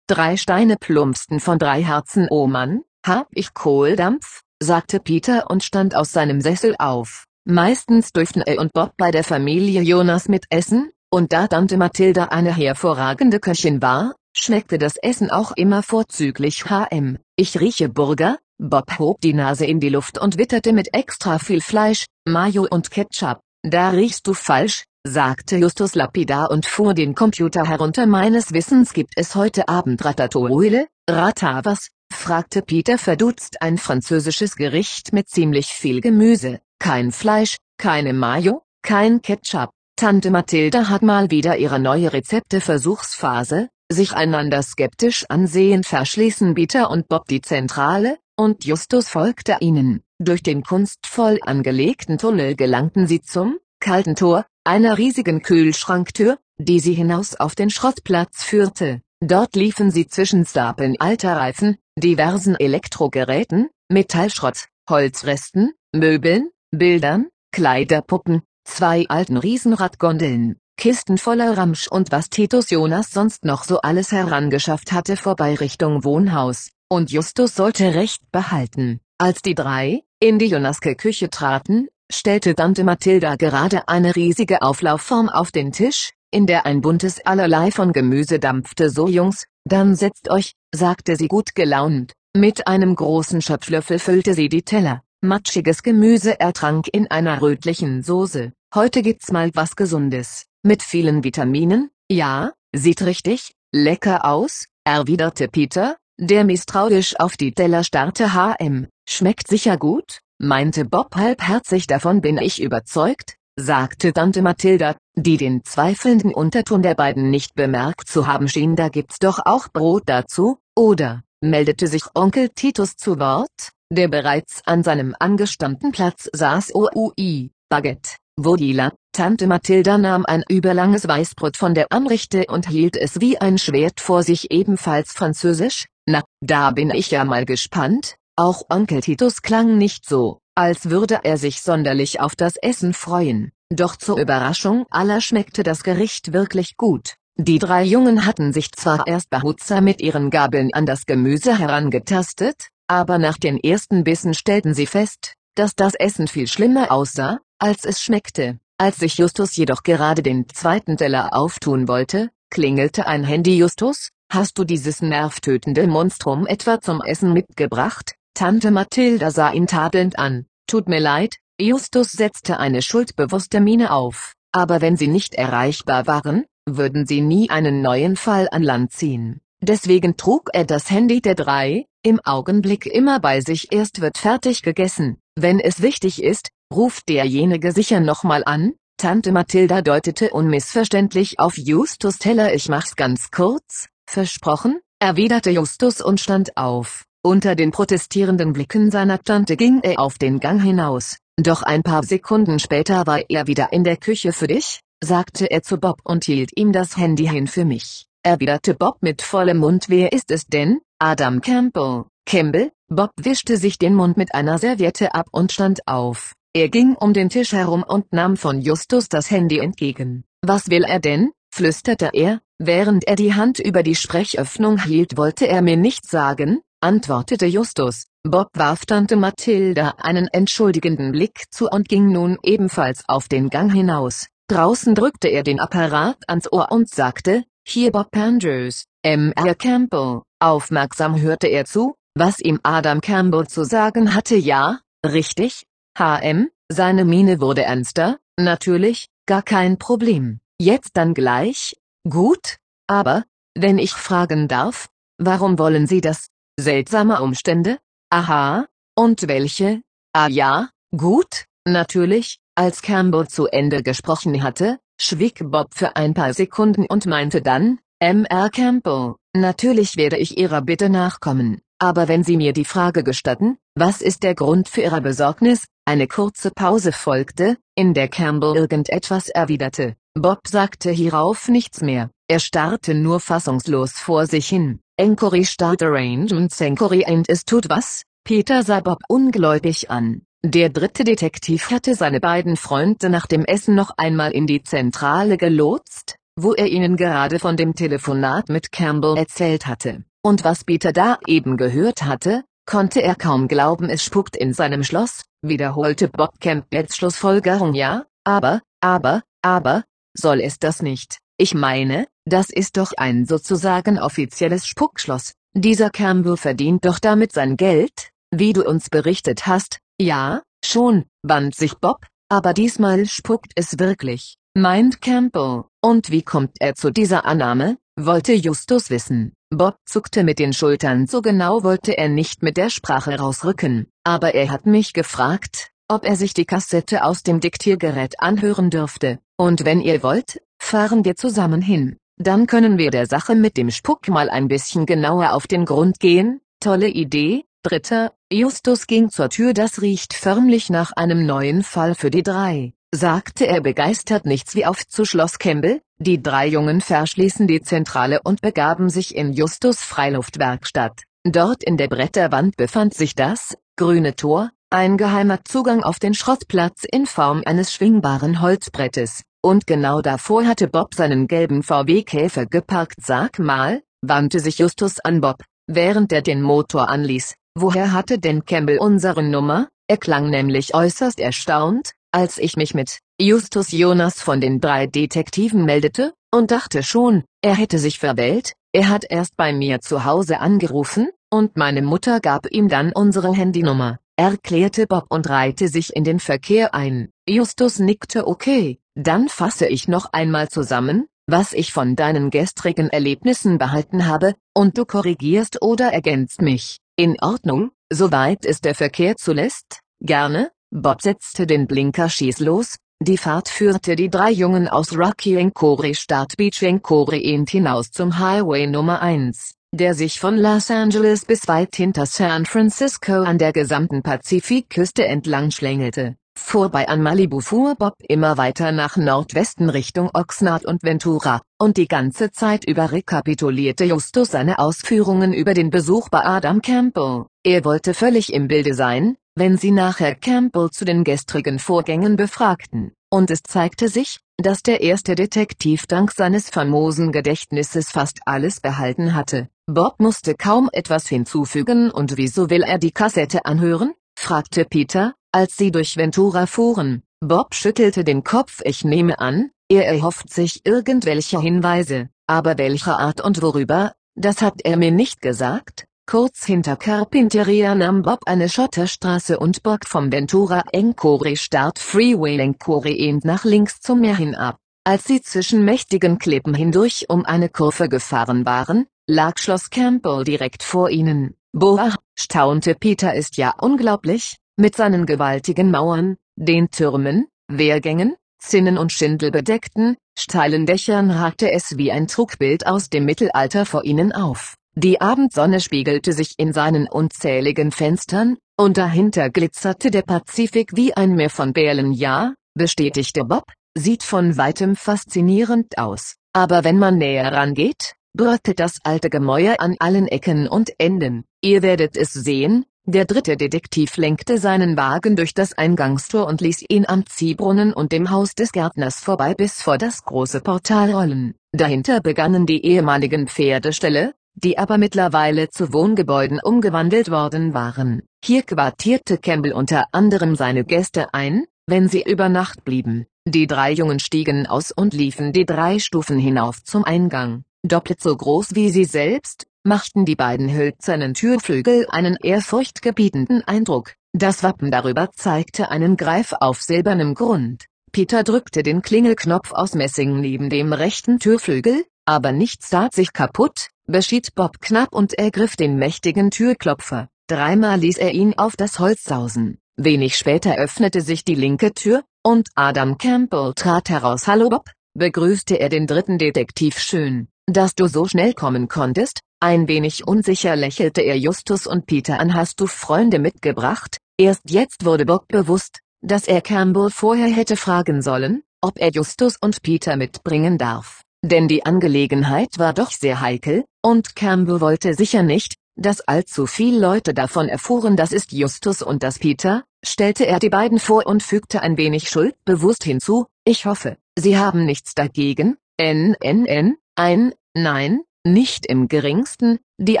Drei Steine plumpsten von drei Herzen. Oh Mann, hab ich Kohldampf? sagte Peter und stand aus seinem Sessel auf. Meistens durften er und Bob bei der Familie Jonas mitessen, und da Tante Mathilda eine hervorragende Köchin war, schmeckte das Essen auch immer vorzüglich hm. Ich rieche Burger, Bob hob die Nase in die Luft und witterte mit extra viel Fleisch, Mayo und Ketchup. Da riechst du falsch, sagte Justus lapidar und fuhr den Computer herunter. Meines Wissens gibt es heute Abend Ratatouille, Rata was? fragte Peter verdutzt ein französisches Gericht mit ziemlich viel Gemüse, kein Fleisch, keine Mayo, kein Ketchup. Tante Mathilda hat mal wieder ihre neue Rezepte-Versuchsphase, sich einander skeptisch ansehen verschließen Peter und Bob die Zentrale, und Justus folgte ihnen. Durch den kunstvoll angelegten Tunnel gelangten sie zum kalten Tor, einer riesigen Kühlschranktür, die sie hinaus auf den Schrottplatz führte. Dort liefen sie zwischen Stapeln alter Reifen, diversen Elektrogeräten, Metallschrott, Holzresten, Möbeln, Bildern, Kleiderpuppen, zwei alten Riesenradgondeln, Kisten voller Ramsch und was Titus Jonas sonst noch so alles herangeschafft hatte vorbei Richtung Wohnhaus, und Justus sollte Recht behalten. Als die drei, in die Jonaske Küche traten, stellte Tante Mathilda gerade eine riesige Auflaufform auf den Tisch, in der ein buntes Allerlei von Gemüse dampfte. So Jungs, dann setzt euch, sagte sie gut gelaunt, mit einem großen Schöpflöffel füllte sie die Teller, matschiges Gemüse ertrank in einer rötlichen Soße, heute gibt's mal was Gesundes. Mit vielen Vitaminen, ja, sieht richtig, lecker aus, erwiderte Peter, der misstrauisch auf die Teller starrte. Hm, schmeckt sicher gut, meinte Bob halbherzig davon bin ich überzeugt, sagte Tante Mathilda, die den zweifelnden Unterton der beiden nicht bemerkt zu haben schien. Da gibt's doch auch Brot dazu, oder, meldete sich Onkel Titus zu Wort, der bereits an seinem angestammten Platz saß. OUI, Baguette, Vodila, Tante Mathilda nahm ein überlanges Weißbrot von der Anrichte und hielt es wie ein Schwert vor sich ebenfalls französisch, na, da bin ich ja mal gespannt, auch Onkel Titus klang nicht so, als würde er sich sonderlich auf das Essen freuen, doch zur Überraschung aller schmeckte das Gericht wirklich gut. Die drei Jungen hatten sich zwar erst behutsam mit ihren Gabeln an das Gemüse herangetastet, aber nach den ersten Bissen stellten sie fest, dass das Essen viel schlimmer aussah, als es schmeckte. Als sich Justus jedoch gerade den zweiten Teller auftun wollte, klingelte ein Handy Justus, hast du dieses nervtötende Monstrum etwa zum Essen mitgebracht? Tante Mathilda sah ihn tadelnd an. Tut mir leid, Justus setzte eine schuldbewusste Miene auf, aber wenn sie nicht erreichbar waren, würden sie nie einen neuen Fall an Land ziehen. Deswegen trug er das Handy der drei, im Augenblick immer bei sich erst wird fertig gegessen, wenn es wichtig ist, ruft derjenige sicher nochmal an, Tante Mathilda deutete unmissverständlich auf Justus Teller ich mach's ganz kurz, versprochen, erwiderte Justus und stand auf. Unter den protestierenden Blicken seiner Tante ging er auf den Gang hinaus, doch ein paar Sekunden später war er wieder in der Küche für dich, sagte er zu Bob und hielt ihm das Handy hin für mich, erwiderte Bob mit vollem Mund wer ist es denn, Adam Campbell, Campbell, Bob wischte sich den Mund mit einer Serviette ab und stand auf. Er ging um den Tisch herum und nahm von Justus das Handy entgegen. Was will er denn? flüsterte er, während er die Hand über die Sprechöffnung hielt wollte er mir nichts sagen, antwortete Justus. Bob warf Tante Mathilda einen entschuldigenden Blick zu und ging nun ebenfalls auf den Gang hinaus. Draußen drückte er den Apparat ans Ohr und sagte, hier Bob Andrews, M.R. Campbell. Aufmerksam hörte er zu, was ihm Adam Campbell zu sagen hatte ja, richtig, HM, seine Miene wurde ernster, natürlich, gar kein Problem. Jetzt dann gleich? Gut, aber, wenn ich fragen darf, warum wollen Sie das? Seltsame Umstände? Aha, und welche? Ah ja, gut, natürlich, als Campbell zu Ende gesprochen hatte, schwieg Bob für ein paar Sekunden und meinte dann, Mr. Campbell, natürlich werde ich Ihrer Bitte nachkommen, aber wenn Sie mir die Frage gestatten, was ist der Grund für Ihre Besorgnis, Eine kurze Pause folgte, in der Campbell irgendetwas erwiderte. Bob sagte hierauf nichts mehr, er starrte nur fassungslos vor sich hin. Enquiry Start Arrangements Enquiry and es tut was? Peter sah Bob ungläubig an. Der dritte Detektiv hatte seine beiden Freunde nach dem Essen noch einmal in die Zentrale gelotst, wo er ihnen gerade von dem Telefonat mit Campbell erzählt hatte. Und was Peter da eben gehört hatte, konnte er kaum glauben es spukt in seinem Schloss, wiederholte Bob Campbells Schlussfolgerung ja, aber, aber, aber, soll es das nicht? Ich meine, das ist doch ein sozusagen offizielles Spuckschloss. Dieser Campbell verdient doch damit sein Geld, wie du uns berichtet hast. Ja, schon, wand sich Bob, aber diesmal spuckt es wirklich, meint Campbell. Und wie kommt er zu dieser Annahme, wollte Justus wissen. Bob zuckte mit den Schultern. So genau wollte er nicht mit der Sprache rausrücken, aber er hat mich gefragt, ob er sich die Kassette aus dem Diktiergerät anhören dürfte, und wenn ihr wollt, fahren wir zusammen hin, dann können wir der Sache mit dem Spuck mal ein bisschen genauer auf den Grund gehen, tolle Idee, dritter, Justus ging zur Tür. Das riecht förmlich nach einem neuen Fall für die drei, sagte er begeistert nichts wie auf zu Schloss Campbell, die drei Jungen verschließen die Zentrale und begaben sich in Justus Freiluftwerkstatt. Dort in der Bretterwand befand sich das, grüne Tor, ein geheimer Zugang auf den Schrottplatz in Form eines schwingbaren Holzbrettes, und genau davor hatte Bob seinen gelben VW-Käfer geparkt. Sag mal, wandte sich Justus an Bob, während er den Motor anließ, woher hatte denn Campbell unsere Nummer? Er klang nämlich äußerst erstaunt, als ich mich mit Justus Jonas von den drei Detektiven meldete, und dachte schon, er hätte sich verwählt, er hat erst bei mir zu Hause angerufen, und meine Mutter gab ihm dann unsere Handynummer, erklärte Bob und reihte sich in den Verkehr ein. Justus nickte okay, dann fasse ich noch einmal zusammen, was ich von deinen gestrigen Erlebnissen behalten habe, und du korrigierst oder ergänzt mich. In Ordnung, soweit es der Verkehr zulässt, gerne, Bob setzte den Blinker schießlos, die Fahrt führte die drei Jungen aus Rocky Encore Start Beach Encore hinaus zum Highway Nummer 1, der sich von Los Angeles bis weit hinter San Francisco an der gesamten Pazifikküste entlang schlängelte. Vorbei an Malibu fuhr Bob immer weiter nach Nordwesten Richtung Oxnard und Ventura, und die ganze Zeit über rekapitulierte Justus seine Ausführungen über den Besuch bei Adam Campbell. Er wollte völlig im Bilde sein, wenn sie nachher Campbell zu den gestrigen Vorgängen befragten, und es zeigte sich, dass der erste Detektiv dank seines famosen Gedächtnisses fast alles behalten hatte. Bob musste kaum etwas hinzufügen und wieso will er die Kassette anhören? fragte Peter, als sie durch Ventura fuhren. Bob schüttelte den Kopf ich nehme an, er erhofft sich irgendwelche Hinweise, aber welcher Art und worüber, das hat er mir nicht gesagt. Kurz hinter Carpinteria nahm Bob eine Schotterstraße und bog vom Ventura Encore Start Freeway Encore End nach links zum Meer hin ab. Als sie zwischen mächtigen Klippen hindurch um eine Kurve gefahren waren, lag Schloss Campbell direkt vor ihnen. Boah, staunte Peter ist ja unglaublich, mit seinen gewaltigen Mauern, den Türmen, Wehrgängen, Zinnen und schindelbedeckten, steilen Dächern hakte es wie ein Trugbild aus dem Mittelalter vor ihnen auf. Die Abendsonne spiegelte sich in seinen unzähligen Fenstern, und dahinter glitzerte der Pazifik wie ein Meer von Perlen ja, bestätigte Bob, sieht von weitem faszinierend aus, aber wenn man näher rangeht, bröckelt das alte Gemäuer an allen Ecken und Enden, ihr werdet es sehen, der dritte Detektiv lenkte seinen Wagen durch das Eingangstor und ließ ihn am Ziehbrunnen und dem Haus des Gärtners vorbei bis vor das große Portal rollen. Dahinter begannen die ehemaligen Pferdeställe, die aber mittlerweile zu Wohngebäuden umgewandelt worden waren. Hier quartierte Campbell unter anderem seine Gäste ein, wenn sie über Nacht blieben. Die drei Jungen stiegen aus und liefen die drei Stufen hinauf zum Eingang. Doppelt so groß wie sie selbst, machten die beiden hölzernen Türflügel einen ehrfurchtgebietenden Eindruck. Das Wappen darüber zeigte einen Greif auf silbernem Grund. Peter drückte den Klingelknopf aus Messing neben dem rechten Türflügel, aber nichts tat sich kaputt, beschied Bob knapp und ergriff den mächtigen Türklopfer. Dreimal ließ er ihn auf das Holz sausen. Wenig später öffnete sich die linke Tür, und Adam Campbell trat heraus. Hallo Bob, begrüßte er den dritten Detektiv schön, dass du so schnell kommen konntest. Ein wenig unsicher lächelte er Justus und Peter an. Hast du Freunde mitgebracht? Erst jetzt wurde Bob bewusst, dass er Campbell vorher hätte fragen sollen, ob er Justus und Peter mitbringen darf. Denn die Angelegenheit war doch sehr heikel, und Campbell wollte sicher nicht, dass allzu viel Leute davon erfuhren. Das ist Justus und das Peter, stellte er die beiden vor und fügte ein wenig schuldbewusst hinzu, ich hoffe, Sie haben nichts dagegen, NNN, ein, nein, nicht im geringsten, die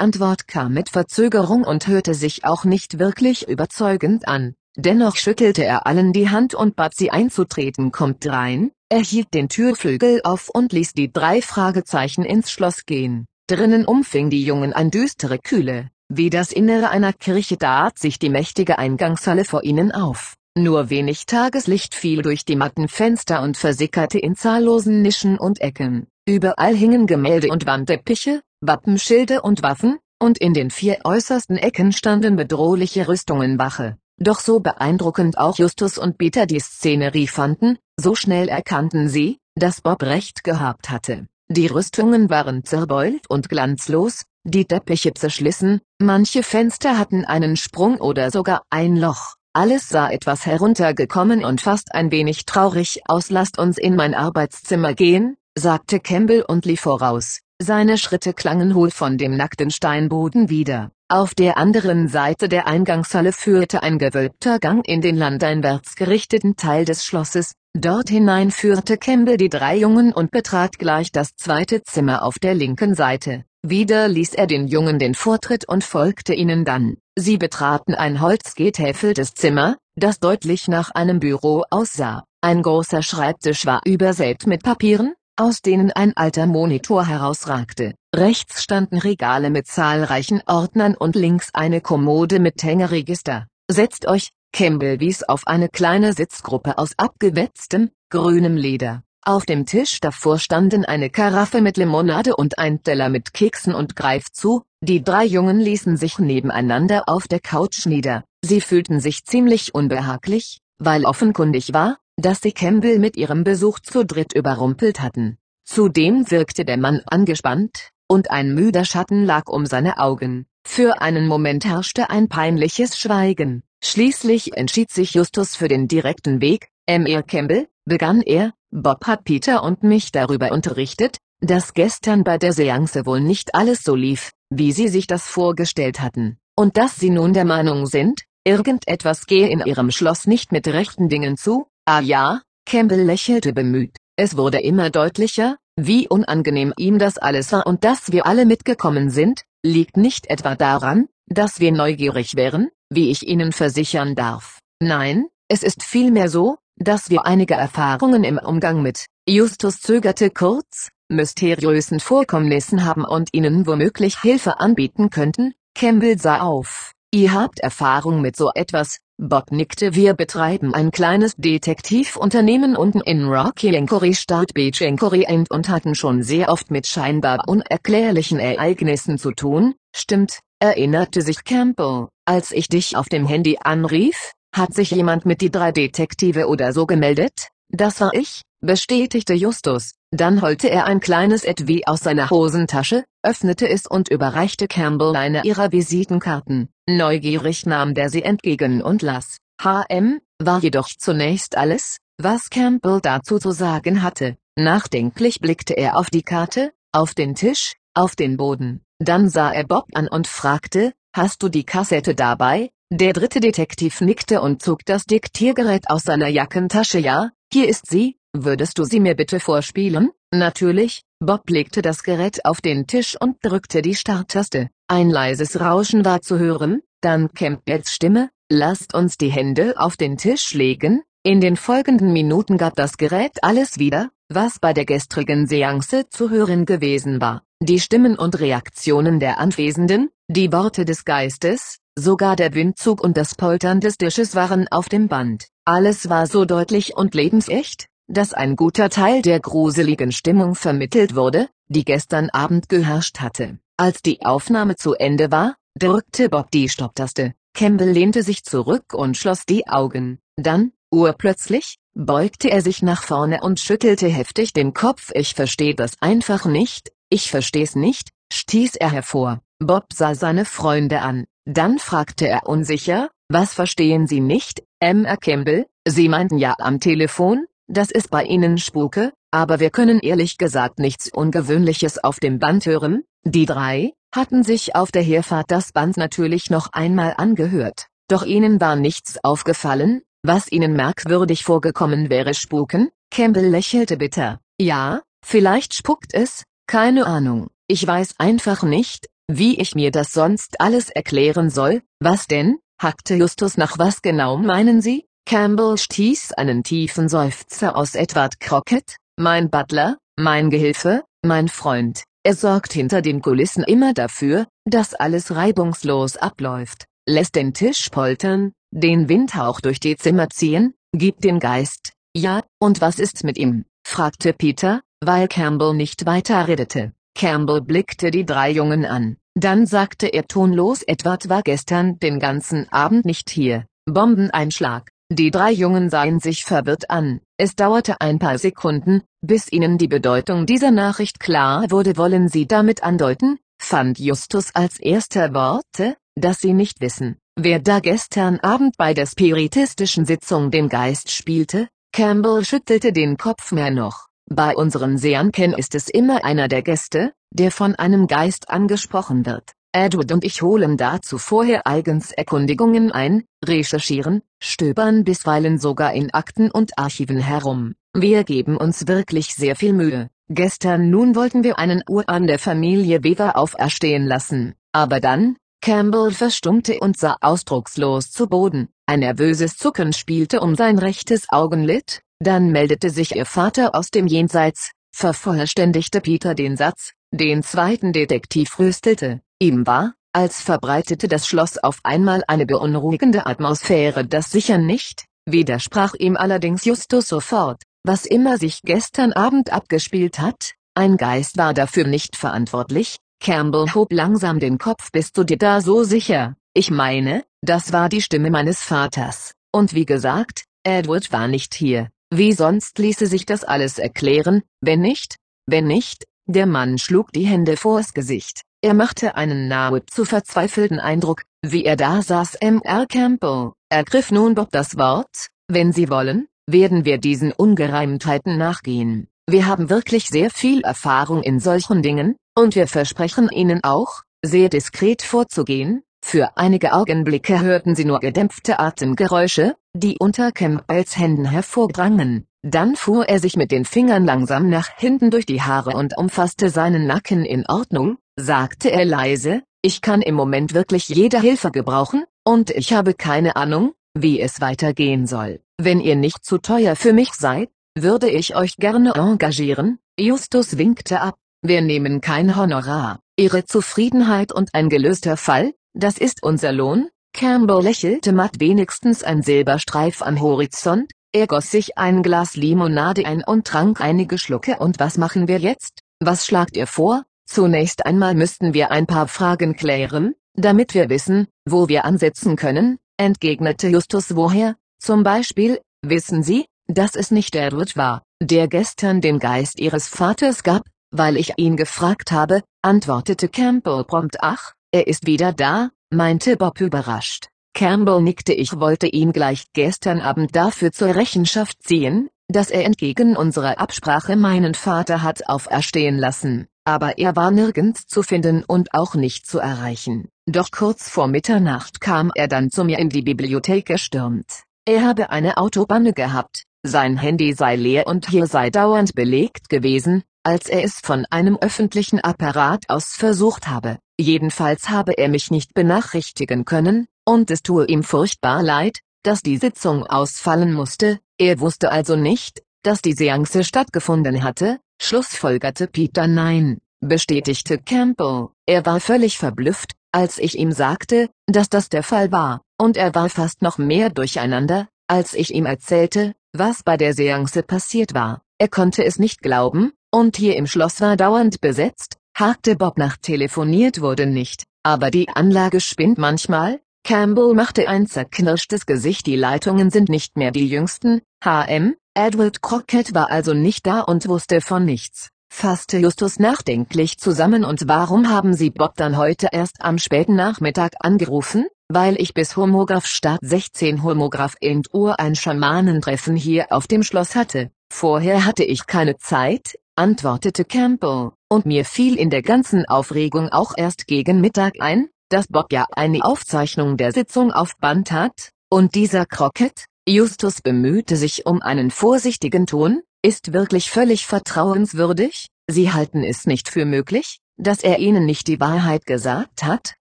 Antwort kam mit Verzögerung und hörte sich auch nicht wirklich überzeugend an. Dennoch schüttelte er allen die Hand und bat sie einzutreten. Kommt rein, er hielt den Türflügel auf und ließ die drei Fragezeichen ins Schloss gehen. Drinnen umfing die Jungen ein düstere Kühle, wie das Innere einer Kirche tat sich die mächtige Eingangshalle vor ihnen auf. Nur wenig Tageslicht fiel durch die matten Fenster und versickerte in zahllosen Nischen und Ecken. Überall hingen Gemälde und Wandteppiche, Wappenschilde und Waffen, und in den vier äußersten Ecken standen bedrohliche Rüstungen Wache. Doch so beeindruckend auch Justus und Peter die Szenerie fanden, so schnell erkannten sie, dass Bob recht gehabt hatte. Die Rüstungen waren zerbeult und glanzlos, die Teppiche zerschlissen, manche Fenster hatten einen Sprung oder sogar ein Loch. Alles sah etwas heruntergekommen und fast ein wenig traurig aus. Lasst uns in mein Arbeitszimmer gehen, sagte Campbell und lief voraus. Seine Schritte klangen hohl von dem nackten Steinboden wieder. Auf der anderen Seite der Eingangshalle führte ein gewölbter Gang in den landeinwärts gerichteten Teil des Schlosses, Dort hinein führte Campbell die drei Jungen und betrat gleich das zweite Zimmer auf der linken Seite. Wieder ließ er den Jungen den Vortritt und folgte ihnen dann. Sie betraten ein holzgetäfeltes Zimmer, das deutlich nach einem Büro aussah. Ein großer Schreibtisch war übersät mit Papieren, aus denen ein alter Monitor herausragte. Rechts standen Regale mit zahlreichen Ordnern und links eine Kommode mit Hängeregister. Setzt euch, Campbell wies auf eine kleine Sitzgruppe aus abgewetztem, grünem Leder. Auf dem Tisch davor standen eine Karaffe mit Limonade und ein Teller mit Keksen und Greif zu, die drei Jungen ließen sich nebeneinander auf der Couch nieder. Sie fühlten sich ziemlich unbehaglich, weil offenkundig war, dass sie Campbell mit ihrem Besuch zu dritt überrumpelt hatten. Zudem wirkte der Mann angespannt, und ein müder Schatten lag um seine Augen. Für einen Moment herrschte ein peinliches Schweigen. Schließlich entschied sich Justus für den direkten Weg, M.R. Campbell, begann er, Bob hat Peter und mich darüber unterrichtet, dass gestern bei der Seance wohl nicht alles so lief, wie sie sich das vorgestellt hatten, und dass sie nun der Meinung sind, irgendetwas gehe in ihrem Schloss nicht mit rechten Dingen zu, ah ja, Campbell lächelte bemüht, es wurde immer deutlicher, wie unangenehm ihm das alles war und dass wir alle mitgekommen sind, liegt nicht etwa daran, dass wir neugierig wären, wie ich Ihnen versichern darf. Nein, es ist vielmehr so, dass wir einige Erfahrungen im Umgang mit, Justus zögerte kurz, mysteriösen Vorkommnissen haben und Ihnen womöglich Hilfe anbieten könnten, Campbell sah auf. Ihr habt Erfahrung mit so etwas, Bob nickte wir betreiben ein kleines Detektivunternehmen unten in Rocky Encory Stadt Beach Encory und hatten schon sehr oft mit scheinbar unerklärlichen Ereignissen zu tun, stimmt, erinnerte sich Campbell. Als ich dich auf dem Handy anrief, hat sich jemand mit die drei Detektive oder so gemeldet? Das war ich, bestätigte Justus. Dann holte er ein kleines Etui aus seiner Hosentasche, öffnete es und überreichte Campbell eine ihrer Visitenkarten. Neugierig nahm der sie entgegen und las. HM, war jedoch zunächst alles, was Campbell dazu zu sagen hatte. Nachdenklich blickte er auf die Karte, auf den Tisch, auf den Boden. Dann sah er Bob an und fragte, Hast du die Kassette dabei? Der dritte Detektiv nickte und zog das Diktiergerät aus seiner Jackentasche. Ja, hier ist sie, würdest du sie mir bitte vorspielen? Natürlich, Bob legte das Gerät auf den Tisch und drückte die Starttaste. Ein leises Rauschen war zu hören, dann Campbells Stimme, lasst uns die Hände auf den Tisch legen. In den folgenden Minuten gab das Gerät alles wieder, was bei der gestrigen Seance zu hören gewesen war. Die Stimmen und Reaktionen der Anwesenden, die Worte des Geistes, sogar der Windzug und das Poltern des Tisches waren auf dem Band. Alles war so deutlich und lebensecht, dass ein guter Teil der gruseligen Stimmung vermittelt wurde, die gestern Abend geherrscht hatte. Als die Aufnahme zu Ende war, drückte Bob die Stopptaste. Campbell lehnte sich zurück und schloss die Augen. Dann, urplötzlich, beugte er sich nach vorne und schüttelte heftig den Kopf. Ich verstehe das einfach nicht, ich versteh's nicht, stieß er hervor. Bob sah seine Freunde an. Dann fragte er unsicher, was verstehen Sie nicht, Emma Campbell, Sie meinten ja am Telefon, dass es bei Ihnen spuke, aber wir können ehrlich gesagt nichts Ungewöhnliches auf dem Band hören, die drei, hatten sich auf der Herfahrt das Band natürlich noch einmal angehört, doch ihnen war nichts aufgefallen, was ihnen merkwürdig vorgekommen wäre spuken, Campbell lächelte bitter, ja, vielleicht spuckt es, keine Ahnung, ich weiß einfach nicht, wie ich mir das sonst alles erklären soll, was denn, hackte Justus nach was genau meinen Sie? Campbell stieß einen tiefen Seufzer aus Edward Crockett, mein Butler, mein Gehilfe, mein Freund, er sorgt hinter den Kulissen immer dafür, dass alles reibungslos abläuft, lässt den Tisch poltern, den Windhauch durch die Zimmer ziehen, gibt den Geist, ja, und was ist mit ihm, fragte Peter, weil Campbell nicht weiter redete. Campbell blickte die drei Jungen an, dann sagte er tonlos Edward war gestern den ganzen Abend nicht hier, Bombeneinschlag. Die drei Jungen sahen sich verwirrt an, es dauerte ein paar Sekunden, bis ihnen die Bedeutung dieser Nachricht klar wurde. Wollen sie damit andeuten, fand Justus als erster Worte, dass sie nicht wissen, wer da gestern Abend bei der spiritistischen Sitzung den Geist spielte, Campbell schüttelte den Kopf. Mehr noch, bei unseren Seanken ist es immer einer der Gäste, der von einem Geist angesprochen wird. Edward und ich holen dazu vorher eigens Erkundigungen ein, recherchieren, stöbern bisweilen sogar in Akten und Archiven herum. Wir geben uns wirklich sehr viel Mühe. Gestern nun wollten wir einen Urahn der Familie Weaver auferstehen lassen, aber dann, Campbell verstummte und sah ausdruckslos zu Boden, ein nervöses Zucken spielte um sein rechtes Augenlid, dann meldete sich ihr Vater aus dem Jenseits, vervollständigte Peter den Satz, den zweiten Detektiv rüstelte, ihm war, als verbreitete das Schloss auf einmal eine beunruhigende Atmosphäre das sicher nicht, widersprach ihm allerdings Justus sofort, was immer sich gestern Abend abgespielt hat, ein Geist war dafür nicht verantwortlich, Campbell hob langsam den Kopf. Bist du dir da so sicher, ich meine, das war die Stimme meines Vaters, und wie gesagt, Edward war nicht hier, wie sonst ließe sich das alles erklären, wenn nicht, wenn nicht, der Mann schlug die Hände vors Gesicht. Er machte einen nahezu verzweifelten Eindruck, wie er da saß. Mr. Campbell, ergriff nun Bob das Wort, wenn Sie wollen, werden wir diesen Ungereimtheiten nachgehen. Wir haben wirklich sehr viel Erfahrung in solchen Dingen, und wir versprechen Ihnen auch, sehr diskret vorzugehen. Für einige Augenblicke hörten sie nur gedämpfte Atemgeräusche, die unter Campbells Händen hervordrangen. Dann fuhr er sich mit den Fingern langsam nach hinten durch die Haare und umfasste seinen Nacken in Ordnung, sagte er leise, ich kann im Moment wirklich jede Hilfe gebrauchen, und ich habe keine Ahnung, wie es weitergehen soll. Wenn ihr nicht zu teuer für mich seid, würde ich euch gerne engagieren. Justus winkte ab, wir nehmen kein Honorar. Ihre Zufriedenheit und ein gelöster Fall, das ist unser Lohn. Campbell lächelte matt wenigstens ein Silberstreif am Horizont, er goss sich ein Glas Limonade ein und trank einige Schlucke und was machen wir jetzt? Was schlagt ihr vor? Zunächst einmal müssten wir ein paar Fragen klären, damit wir wissen, wo wir ansetzen können, entgegnete Justus woher, zum Beispiel, wissen Sie, dass es nicht Edward war, der gestern den Geist Ihres Vaters gab, weil ich ihn gefragt habe, antwortete Campbell prompt ach, er ist wieder da, meinte Bob überrascht. Campbell nickte ich wollte ihn gleich gestern Abend dafür zur Rechenschaft ziehen, dass er entgegen unserer Absprache meinen Vater hat auferstehen lassen, aber er war nirgends zu finden und auch nicht zu erreichen. Doch kurz vor Mitternacht kam er dann zu mir in die Bibliothek gestürmt. Er habe eine Autopanne gehabt, sein Handy sei leer und hier sei dauernd belegt gewesen, als er es von einem öffentlichen Apparat aus versucht habe. Jedenfalls habe er mich nicht benachrichtigen können, und es tue ihm furchtbar leid, dass die Sitzung ausfallen musste, er wusste also nicht, dass die Seance stattgefunden hatte, schlussfolgerte Peter. Nein, bestätigte Campbell, er war völlig verblüfft, als ich ihm sagte, dass das der Fall war, und er war fast noch mehr durcheinander, als ich ihm erzählte, was bei der Seance passiert war, er konnte es nicht glauben, und hier im Schloss war dauernd besetzt, hakte Bob nach telefoniert wurde nicht, aber die Anlage spinnt manchmal, Campbell machte ein zerknirschtes Gesicht die Leitungen sind nicht mehr die jüngsten, HM, Edward Crockett war also nicht da und wusste von nichts, fasste Justus nachdenklich zusammen und warum haben Sie Bob dann heute erst am späten Nachmittag angerufen? weil ich bis Homograph Start 16 Homograph Int Uhr ein Schamanentreffen hier auf dem Schloss hatte. Vorher hatte ich keine Zeit, antwortete Campbell, und mir fiel in der ganzen Aufregung auch erst gegen Mittag ein, dass Bob ja eine Aufzeichnung der Sitzung auf Band hat, und dieser Crockett, Justus bemühte sich um einen vorsichtigen Ton, ist wirklich völlig vertrauenswürdig, Sie halten es nicht für möglich, dass er Ihnen nicht die Wahrheit gesagt hat,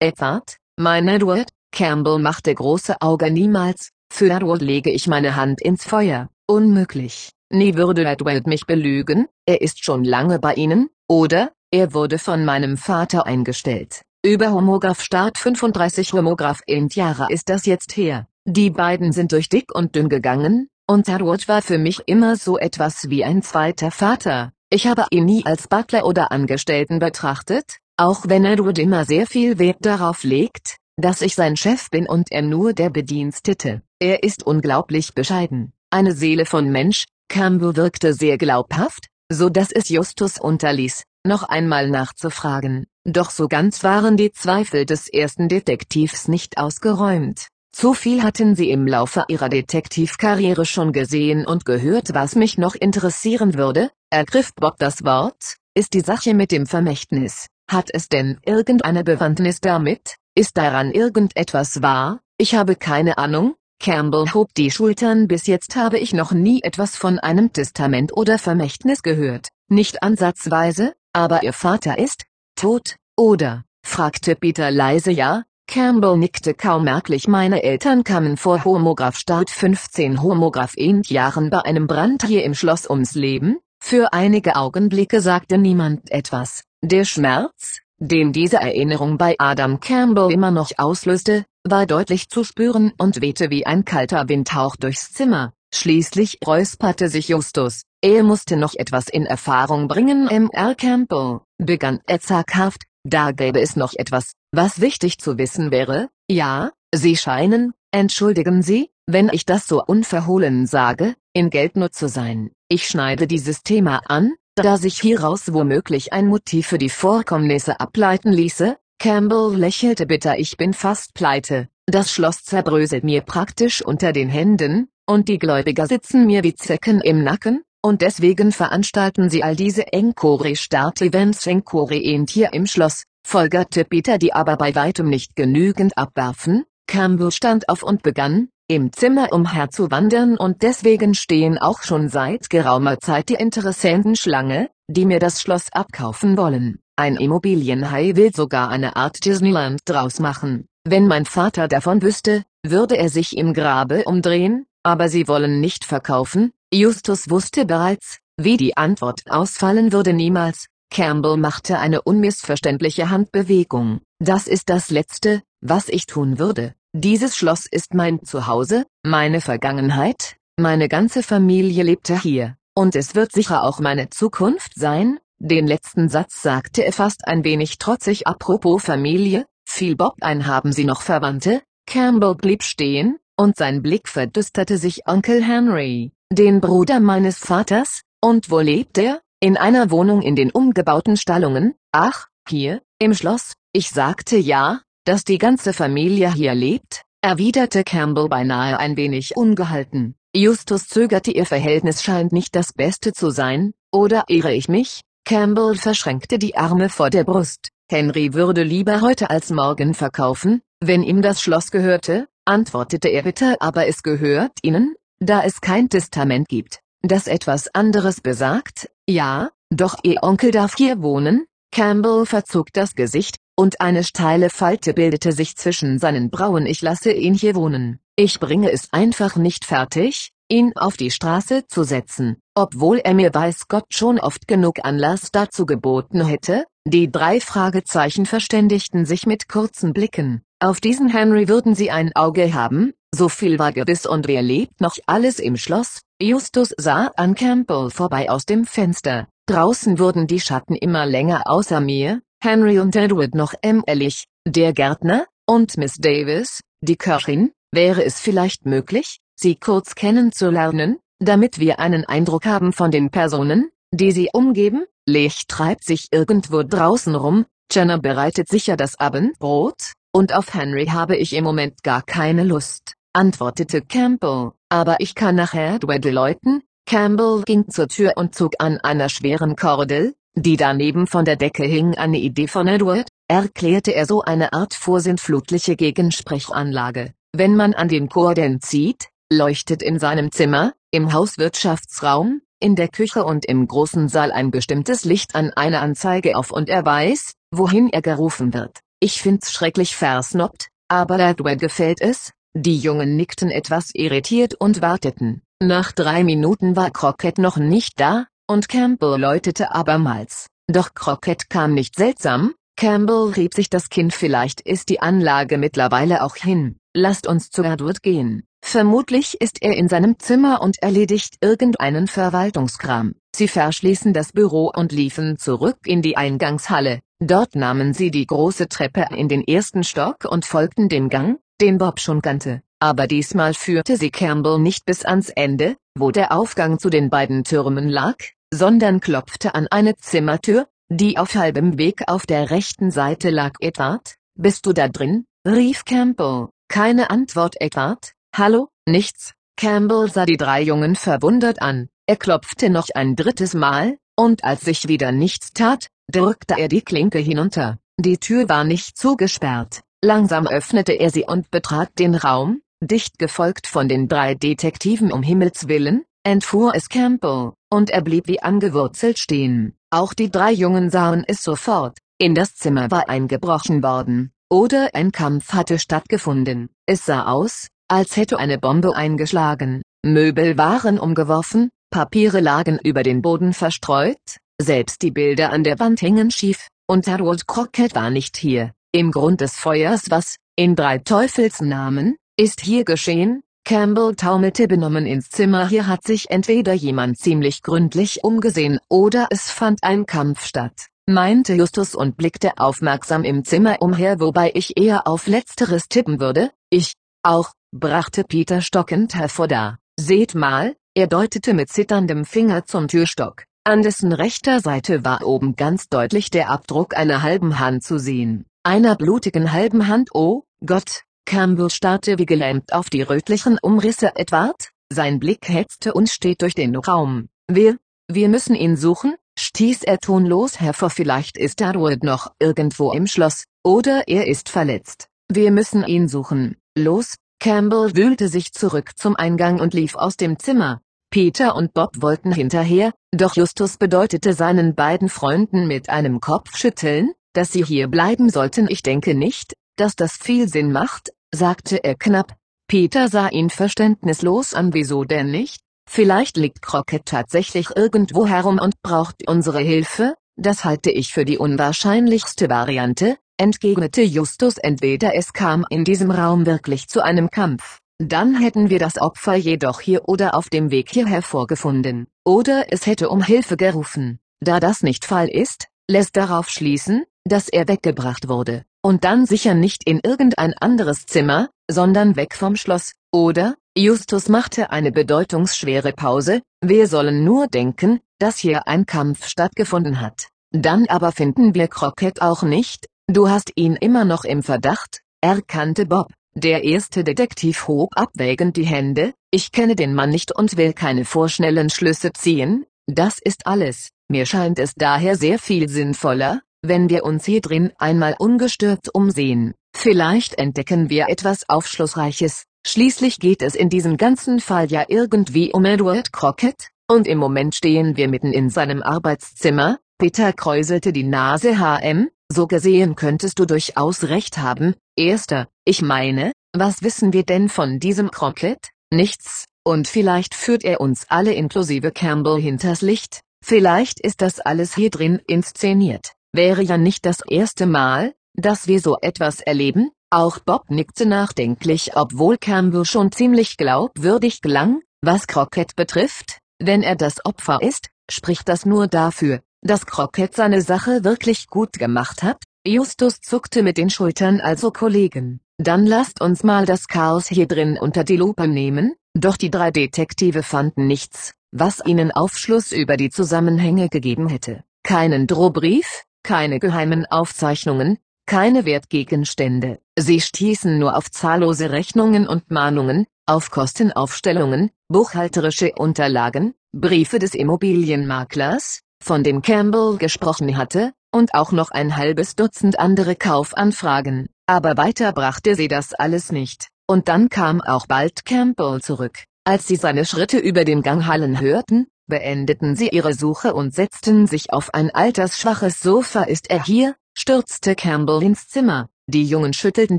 Edward, mein Edward, Campbell machte große Augen niemals, für Edward lege ich meine Hand ins Feuer, unmöglich. Nie würde Edward mich belügen, er ist schon lange bei Ihnen, oder, er wurde von meinem Vater eingestellt. Über Homograph Start 35 Homograph Int Jahre ist das jetzt her. Die beiden sind durch dick und dünn gegangen, und Edward war für mich immer so etwas wie ein zweiter Vater. Ich habe ihn nie als Butler oder Angestellten betrachtet, auch wenn Edward immer sehr viel Wert darauf legt, dass ich sein Chef bin und er nur der Bedienstete. Er ist unglaublich bescheiden, eine Seele von Mensch, Campbell wirkte sehr glaubhaft, so dass es Justus unterließ, noch einmal nachzufragen, doch so ganz waren die Zweifel des ersten Detektivs nicht ausgeräumt. Zu viel hatten sie im Laufe ihrer Detektivkarriere schon gesehen und gehört was mich noch interessieren würde, ergriff Bob das Wort, ist die Sache mit dem Vermächtnis, hat es denn irgendeine Bewandtnis damit, ist daran irgendetwas wahr, ich habe keine Ahnung, Campbell hob die Schultern. Bis jetzt habe ich noch nie etwas von einem Testament oder Vermächtnis gehört, nicht ansatzweise, aber ihr Vater ist, tot, oder, fragte Peter leise. Ja, Campbell nickte kaum merklich. Meine Eltern kamen vor Homograph Start 15 Homograph Int Jahren bei einem Brand hier im Schloss ums Leben, für einige Augenblicke sagte niemand etwas, der Schmerz, den diese Erinnerung bei Adam Campbell immer noch auslöste, war deutlich zu spüren und wehte wie ein kalter Windhauch durchs Zimmer. Schließlich räusperte sich Justus, er musste noch etwas in Erfahrung bringen. Mr. Campbell, begann er zaghaft, da gäbe es noch etwas, was wichtig zu wissen wäre, ja, Sie scheinen, entschuldigen Sie, wenn ich das so unverhohlen sage, in Geldnot zu sein. Ich schneide dieses Thema an, da sich hieraus womöglich ein Motiv für die Vorkommnisse ableiten ließe, Campbell lächelte bitter. Ich bin fast pleite, das Schloss zerbröselt mir praktisch unter den Händen, und die Gläubiger sitzen mir wie Zecken im Nacken, und deswegen veranstalten sie all diese Encore-Start-Events Encore-End hier im Schloss, folgerte Peter die aber bei weitem nicht genügend abwerfen, Campbell stand auf und begann, im Zimmer umherzuwandern und deswegen stehen auch schon seit geraumer Zeit die Interessenten Schlange, die mir das Schloss abkaufen wollen. Ein Immobilienhai will sogar eine Art Disneyland draus machen. Wenn mein Vater davon wüsste, würde er sich im Grabe umdrehen, aber sie wollen nicht verkaufen. Justus wusste bereits, wie die Antwort ausfallen würde niemals. Campbell machte eine unmissverständliche Handbewegung. Das ist das Letzte, was ich tun würde. Dieses Schloss ist mein Zuhause, meine Vergangenheit, meine ganze Familie lebte hier, und es wird sicher auch meine Zukunft sein. Den letzten Satz sagte er fast ein wenig trotzig apropos Familie, fiel Bob ein haben Sie noch Verwandte? Campbell blieb stehen, und sein Blick verdüsterte sich Onkel Henry, den Bruder meines Vaters, und wo lebt er? In einer Wohnung in den umgebauten Stallungen, ach, hier, im Schloss, ich sagte ja, dass die ganze Familie hier lebt, erwiderte Campbell beinahe ein wenig ungehalten. Justus zögerte ihr Verhältnis scheint nicht das Beste zu sein, oder irre ich mich? Campbell verschränkte die Arme vor der Brust. Henry würde lieber heute als morgen verkaufen, wenn ihm das Schloss gehörte, antwortete er bitter aber es gehört ihnen, da es kein Testament gibt, das etwas anderes besagt, ja, doch ihr Onkel darf hier wohnen, Campbell verzog das Gesicht, und eine steile Falte bildete sich zwischen seinen Brauen. Ich lasse ihn hier wohnen. Ich bringe es einfach nicht fertig, ihn auf die Straße zu setzen, obwohl er mir weiß Gott schon oft genug Anlass dazu geboten hätte. Die drei Fragezeichen verständigten sich mit kurzen Blicken. Auf diesen Henry würden sie ein Auge haben, so viel war gewiss und wer lebt noch alles im Schloss? Justus sah an Campbell vorbei aus dem Fenster. Draußen wurden die Schatten immer länger außer mir, Henry und Edward noch ämmerlich, der Gärtner, und Miss Davis, die Köchin, wäre es vielleicht möglich, sie kurz kennenzulernen, damit wir einen Eindruck haben von den Personen, die sie umgeben? Lech treibt sich irgendwo draußen rum, Jenna bereitet sicher das Abendbrot, und auf Henry habe ich im Moment gar keine Lust, antwortete Campbell, aber ich kann nachher Edward läuten. Campbell ging zur Tür und zog an einer schweren Kordel, die daneben von der Decke hing eine Idee von Edward, erklärte er so eine Art vorsintflutliche Gegensprechanlage. Wenn man an den Kordeln zieht, leuchtet in seinem Zimmer, im Hauswirtschaftsraum, in der Küche und im großen Saal ein bestimmtes Licht an einer Anzeige auf und er weiß, wohin er gerufen wird. Ich find's schrecklich versnobbt, aber Edward gefällt es, die Jungen nickten etwas irritiert und warteten. Nach drei Minuten war Crockett noch nicht da, und Campbell läutete abermals. Doch Crockett kam nicht seltsam, Campbell rieb sich das Kinn vielleicht ist die Anlage mittlerweile auch hin, lasst uns zu Edward gehen. Vermutlich ist er in seinem Zimmer und erledigt irgendeinen Verwaltungskram. Sie verschließen das Büro und liefen zurück in die Eingangshalle. Dort nahmen sie die große Treppe in den ersten Stock und folgten dem Gang, den Bob schon kannte. Aber diesmal führte sie Campbell nicht bis ans Ende, wo der Aufgang zu den beiden Türmen lag, sondern klopfte an eine Zimmertür, die auf halbem Weg auf der rechten Seite lag. Edward, bist du da drin? rief Campbell. Keine Antwort Edward, hallo, nichts. Campbell sah die drei Jungen verwundert an. Er klopfte noch ein drittes Mal, und als sich wieder nichts tat, drückte er die Klinke hinunter. Die Tür war nicht zugesperrt. Langsam öffnete er sie und betrat den Raum, dicht gefolgt von den drei Detektiven um Himmels willen, entfuhr es Campbell, und er blieb wie angewurzelt stehen. Auch die drei Jungen sahen es sofort, in das Zimmer war eingebrochen worden, oder ein Kampf hatte stattgefunden. Es sah aus, als hätte eine Bombe eingeschlagen, Möbel waren umgeworfen, Papiere lagen über den Boden verstreut, selbst die Bilder an der Wand hingen schief, und Harold Crockett war nicht hier. Im Grund des Feuers was, in drei Teufelsnamen, ist hier geschehen? Campbell taumelte benommen ins Zimmer hier hat sich entweder jemand ziemlich gründlich umgesehen oder es fand ein Kampf statt, meinte Justus und blickte aufmerksam im Zimmer umher wobei ich eher auf letzteres tippen würde, ich, auch, brachte Peter stockend hervor da, seht mal, er deutete mit zitterndem Finger zum Türstock, an dessen rechter Seite war oben ganz deutlich der Abdruck einer halben Hand zu sehen einer blutigen halben Hand oh, Gott, Campbell starrte wie gelähmt auf die rötlichen Umrisse Edward, sein Blick hetzte und steht durch den Raum. Wir, wir müssen ihn suchen, stieß er tonlos hervor vielleicht ist Edward noch irgendwo im Schloss, oder er ist verletzt. Wir müssen ihn suchen, los, Campbell wühlte sich zurück zum Eingang und lief aus dem Zimmer. Peter und Bob wollten hinterher, doch Justus bedeutete seinen beiden Freunden mit einem Kopfschütteln, dass sie hier bleiben sollten. Ich denke nicht, dass das viel Sinn macht, sagte er knapp. Peter sah ihn verständnislos an. Wieso denn nicht? Vielleicht liegt Crockett tatsächlich irgendwo herum und braucht unsere Hilfe, das halte ich für die unwahrscheinlichste Variante, entgegnete Justus entweder es kam in diesem Raum wirklich zu einem Kampf, dann hätten wir das Opfer jedoch hier oder auf dem Weg hierher vorgefunden, oder es hätte um Hilfe gerufen. Da das nicht Fall ist, lässt darauf schließen, dass er weggebracht wurde, und dann sicher nicht in irgendein anderes Zimmer, sondern weg vom Schloss, oder? Justus machte eine bedeutungsschwere Pause, wir sollen nur denken, dass hier ein Kampf stattgefunden hat. Dann aber finden wir Crockett auch nicht, du hast ihn immer noch im Verdacht, erkannte Bob. Der erste Detektiv hob abwägend die Hände, ich kenne den Mann nicht und will keine vorschnellen Schlüsse ziehen, das ist alles, mir scheint es daher sehr viel sinnvoller, wenn wir uns hier drin einmal ungestört umsehen, vielleicht entdecken wir etwas Aufschlussreiches, schließlich geht es in diesem ganzen Fall ja irgendwie um Edward Crockett, und im Moment stehen wir mitten in seinem Arbeitszimmer, Peter kräuselte die Nase. Hm, so gesehen könntest du durchaus recht haben, erster, ich meine, was wissen wir denn von diesem Crockett? Nichts, und vielleicht führt er uns alle inklusive Campbell hinters Licht, vielleicht ist das alles hier drin inszeniert. Wäre ja nicht das erste Mal, dass wir so etwas erleben, auch Bob nickte nachdenklich obwohl Campbell schon ziemlich glaubwürdig klang, was Crockett betrifft, wenn er das Opfer ist, spricht das nur dafür, dass Crockett seine Sache wirklich gut gemacht hat, Justus zuckte mit den Schultern also Kollegen, dann lasst uns mal das Chaos hier drin unter die Lupe nehmen, doch die drei Detektive fanden nichts, was ihnen Aufschluss über die Zusammenhänge gegeben hätte, keinen Drohbrief, keine geheimen Aufzeichnungen, keine Wertgegenstände, sie stießen nur auf zahllose Rechnungen und Mahnungen, auf Kostenaufstellungen, buchhalterische Unterlagen, Briefe des Immobilienmaklers, von dem Campbell gesprochen hatte, und auch noch ein halbes Dutzend andere Kaufanfragen, aber weiter brachte sie das alles nicht, und dann kam auch bald Campbell zurück. Als sie seine Schritte über den Gang hallen hörten, beendeten sie ihre Suche und setzten sich auf ein altersschwaches Sofa. Ist er hier? stürzte Campbell ins Zimmer. Die Jungen schüttelten